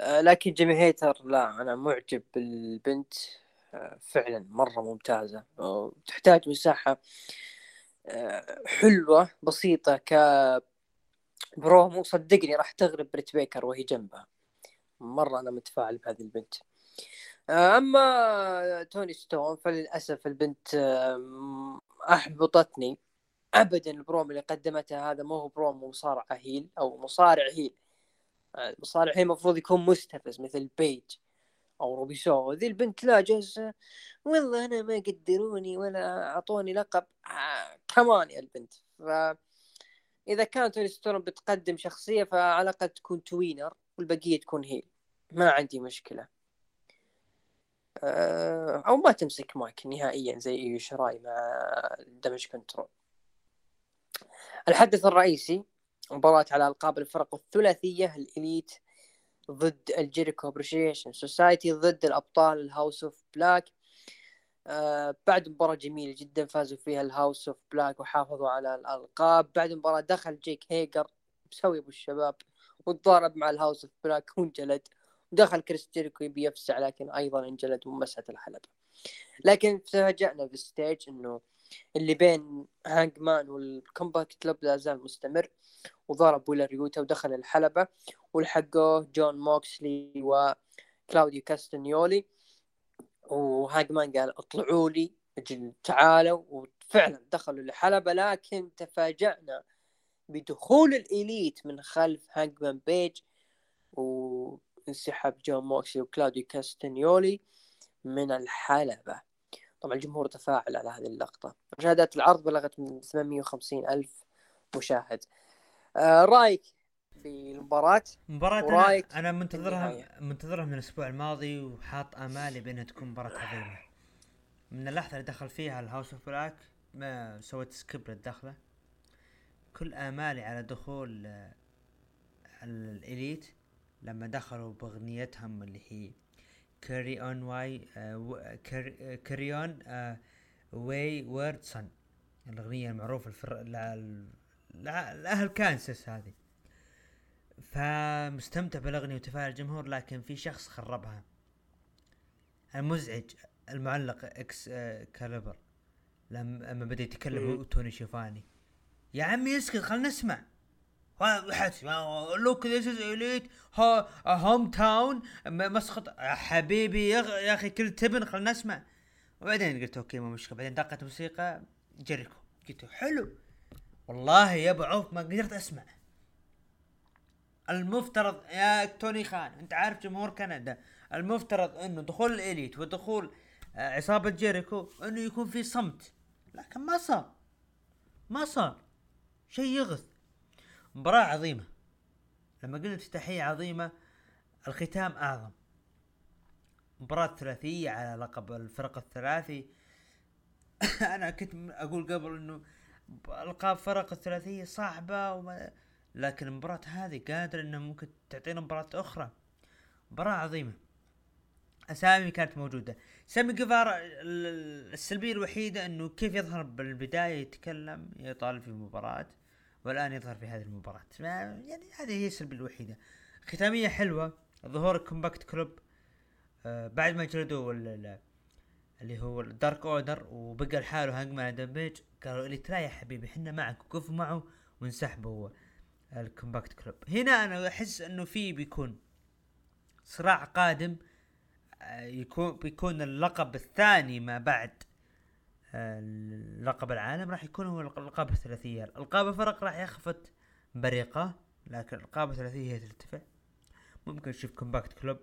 آه، لكن جيمي هيتر لا أنا معجب بالبنت. آه، فعلا مرة ممتازة. تحتاج مساحة آه، حلوة بسيطة ك برومو صدقني راح تغلب بريت بيكر وهي جنبها. مرة أنا متفائل بهذه البنت. أما توني ستورم فللأسف البنت أحبطتني. ابدا البرومو اللي قدمته هذا ما هو برومو مصارع heel أو مصارع heel. آه، مصارع heel المفروض يكون مستفز مثل بيج أو روبي سوهو ذي البنت لا جالسه والله أنا ما قدروني ولا أعطوني لقب. آه كمان يا البنت. ف إذا كانت ستورم بتقدم شخصية فعلى الأقل تكون tweener والبقية تكون heel. ما عندي مشكلة. آه، أو ما تمسك مايك نهائيا زي سرايا مع damage control الحدث الرئيسي مباراة على ألقاب الفرق الثلاثية ال Elite ضد ال Jericho Appreciation Society ضد الأبطال ال House of Black. آه بعد مباراة جميلة جدا فازوا فيها ال House of Black وحافظوا على الألقاب. بعد مباراة دخل جيك هيجر مسوي أبو الشباب وتضارب مع ال House of Black وانجلد. ودخل كريس جيريكو يبي يفزع لكن أيضا انجلد ومسحت الحلبة. لكن تفاجأنا بال stage إنه اللي بين هانج مان وال Combat Club لا زال مستمر وضرب ويلر يوتا ودخل الحلبة ولحقوه جون موكسلي وكلاوديو كاستنيولي وهانج مان قال اطلعوا لي تعالوا وفعلا دخلوا الحلبة. لكن تفاجأنا بدخول ال Elite من خلف هانج مان بيج وانسحب جون موكسلي وكلاوديو كاستنيولي من الحلبة. طبعا الجمهور تفاعل على هذه اللقطة. مشاهدات العرض بلغت من 850 ألف مشاهد. آه رأيك في المباراة؟ مباراة ورأيك أنا, أنا منتظرها. منتظرها من الأسبوع الماضي وحاط آمالي بأنها تكون مباراة عظيمة. من اللحظة اللي دخل فيها ال House of Black ما سويت skip للدخلة. كل آمالي على دخول آه، ال Elite لما دخلوا بأغنيتهم اللي هي carry on wayward carry on wayward son الأغنية المعروفة الفر... لأهل كانساس هذه. فمستمتع بالأغنية وتفاعل الجمهور لكن في شخص خربها. المزعج المعلق إكس كاليبر لما لما بدأ يتكلم. هو توني شوفاني يا عمي اسكت خلنا نسمع. look this is Elite hometown مسقط. حبيبي يا أخي كل تبن خلنا نسمع. وبعدين قلت okay ما مشكلة. بعدين دقت موسيقى جيريكو قلت حلو. والله يا أبو عوف ما قدرت أسمع. المفترض يا توني خان أنت عارف جمهور كندا. المفترض إنه دخول الإليت ودخول آه، عصابة جيريكو إنه يكون في صمت. لكن ما صار. ما صار. شيء يغث. مباراة عظيمة. لما قلنا افتتاحية عظيمة الختام أعظم. مباراة ثلاثية على لقب الفرق الثلاثي. أنا كنت أقول قبل إنه ب- ألقاب فرق الثلاثية صعبة وما لكن المباراة هذه قادر إنها ممكن تعطينا مباراة أخرى. مباراة عظيمة. أسامي كانت موجودة. سامي جيفارا ال- السلبية الوحيدة إنه كيف يظهر بالبداية يتكلم يطالب في مباراة. والآن يظهر في هذه المباراة. ما- يعني هذه هي السلبية الوحيدة. ختامية حلوة ظهور ال Combat Club آه بعد ما جلدوا ال- ال- اللي هو ال Dark Order وبقى لحاله Hangman Page قالوا اللي لا يا حبيبي إحنا معك وقفوا معه وانسحبوا هو ال Combat Club هنا أنا أحس إنه في بيكون صراع قادم آه، يكون بيكون اللقب الثاني ما بعد لقب العالم راح يكون هو الالقاب الثلاثية. الالقاب الفرق راح يخفت بريقة لكن الالقاب الثلاثية هي ترتفع. ممكن نشوف Combat Club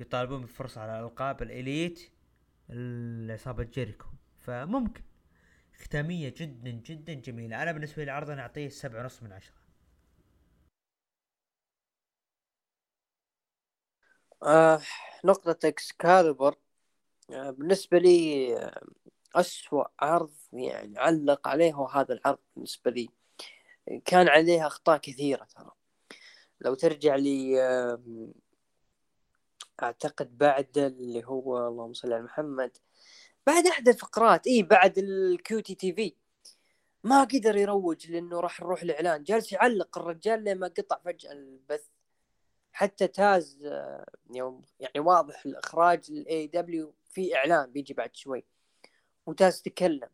يطالبون بفرصه على ألقاب ال Elite العصابه جيريكو. فممكن. ختامية جدا جدا جميلة. أنا بالنسبة لي أنا أعطيه سبعة ونص من عشرة. آه نقطة اكسكالبر آه بالنسبة لي آه أسوأ عرض يعني علق عليه هو هذا العرض بالنسبة لي. كان عليه أخطاء كثيرة ترى. لو ترجع لي أعتقد بعد اللي هو اللهم صل على محمد بعد إحدى الفقرات إي بعد ال QTV ما قدر يروج لأنه راح نروح الإعلان. جالس يعلق الرجال لما قطع فجأة البث. حتى تاز آه، يوم يعني واضح الإخراج ال AEW في إعلان بيجي بعد شوي. وتاز تكلم.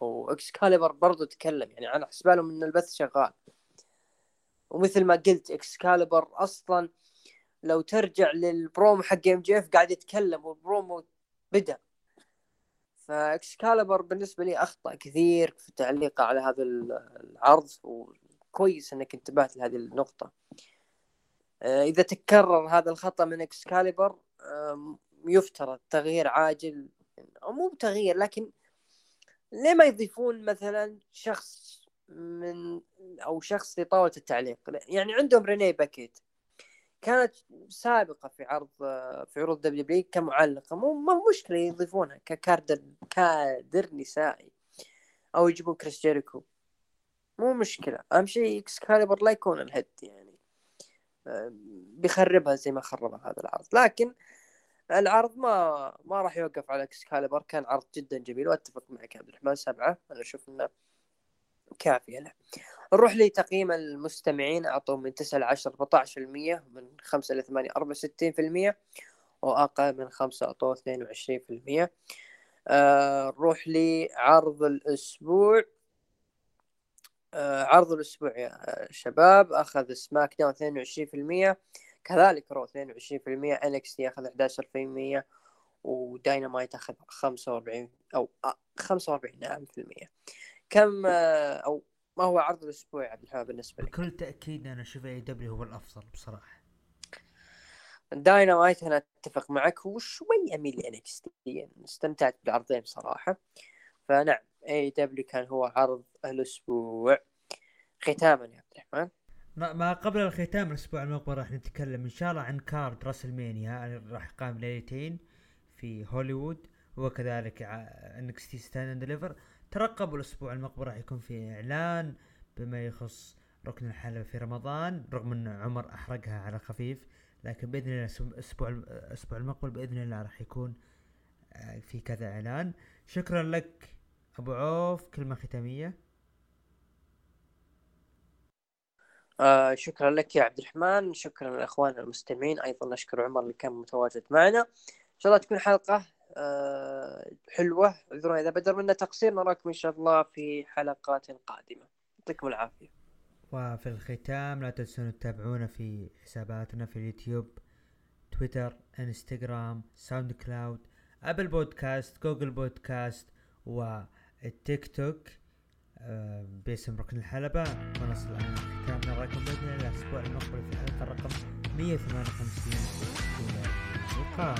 واكسكاليبر برضو تكلم يعني على حسبالهم إن البث شغال. ومثل ما قلت اكسكاليبر أصلا لو ترجع للبرومو حق MJF قاعد يتكلم والبرومو بدأ. فاكسكالبر بالنسبة لي أخطأ كثير في تعليقه على هذا العرض وكويس إنك انتبهت لهذه النقطة. آه، إذا تكرر هذا الخطأ من اكسكالبر يفترض تغيير عاجل مو بتغيير لكن ليه ما يضيفون مثلا شخص من أو شخص لطاوله التعليق؟ يعني عندهم ريني باكيت. كانت سابقة في عرض في عروض WWE كمعلقة. مو ما هو مشكلة يضيفونها ككادر كادر نسائي. أو يجيبون كريس جيريكو. مو مشكلة. أهم شيء إكسكاليبر لا يكون ال head يعني. بيخربها زي ما خربها هذا العرض. لكن العرض ما ما راح يوقف على اكسكاليبر كان عرض جدا جميل وأتفق معك عبد الرحمن سبعة. أنا أشوف إنه كافية له. نروح لتقييم المستمعين. أعطوه من 9 ل 10 14% من 5 ل 8 64% وأقل من 5 أعطوه 22% آه نروح لعرض الأسبوع. آه عرض الأسبوع يا شباب أخذ SmackDown 22% كذلك Raw 22% NXT ياخذ 11% وداينامايت أخذ 45 أو 45 نعم في المية. كم آه، أو ما هو عرض الأسبوع عبد الحميد بالنسبة لك؟ بكل تأكيد أنا أشوف AEW هو الأفضل بصراحة. داينامايت أنا أتفق معك وشوي أميل ل NX T استمتعت بالعرضين بصراحة. فنعم AEW كان هو عرض الأسبوع. ختاما يا عبد الرحمن. ما قبل الختام الأسبوع المقبل راح نتكلم إن شاء الله عن card WrestleMania راح يقام ليلتين في هوليوود وكذلك NXT Stand & Deliver ترقبوا الأسبوع المقبل راح يكون في إعلان بما يخص ركن الحلبة في رمضان رغم إن عمر أحرقها على خفيف لكن بإذن الله الأسبوع الأسبوع المقبل بإذن الله راح يكون آه، في كذا إعلان. شكرا لك أبو عوف كلمة ختامية. آه شكرا لك يا عبد الرحمن. شكرا لأخواننا المستمعين. أيضا نشكر عمر اللي كان متواجد معنا. إن شاء الله تكون حلقة آه، حلوة. اعذرونا إذا بدر منا تقصير. نراكم إن شاء الله في حلقات قادمة. يعطيكم العافية. وفي الختام لا تنسون تتابعونا في حساباتنا في اليوتيوب تويتر إنستغرام SoundCloud Apple Podcast Google Podcast والتيك توك. باسم ركن الحلبة. ونصل الآن الختام نراكم بإذن الله. الأسبوع المقبل في الحلقة رقم 158 إلى اللقاء.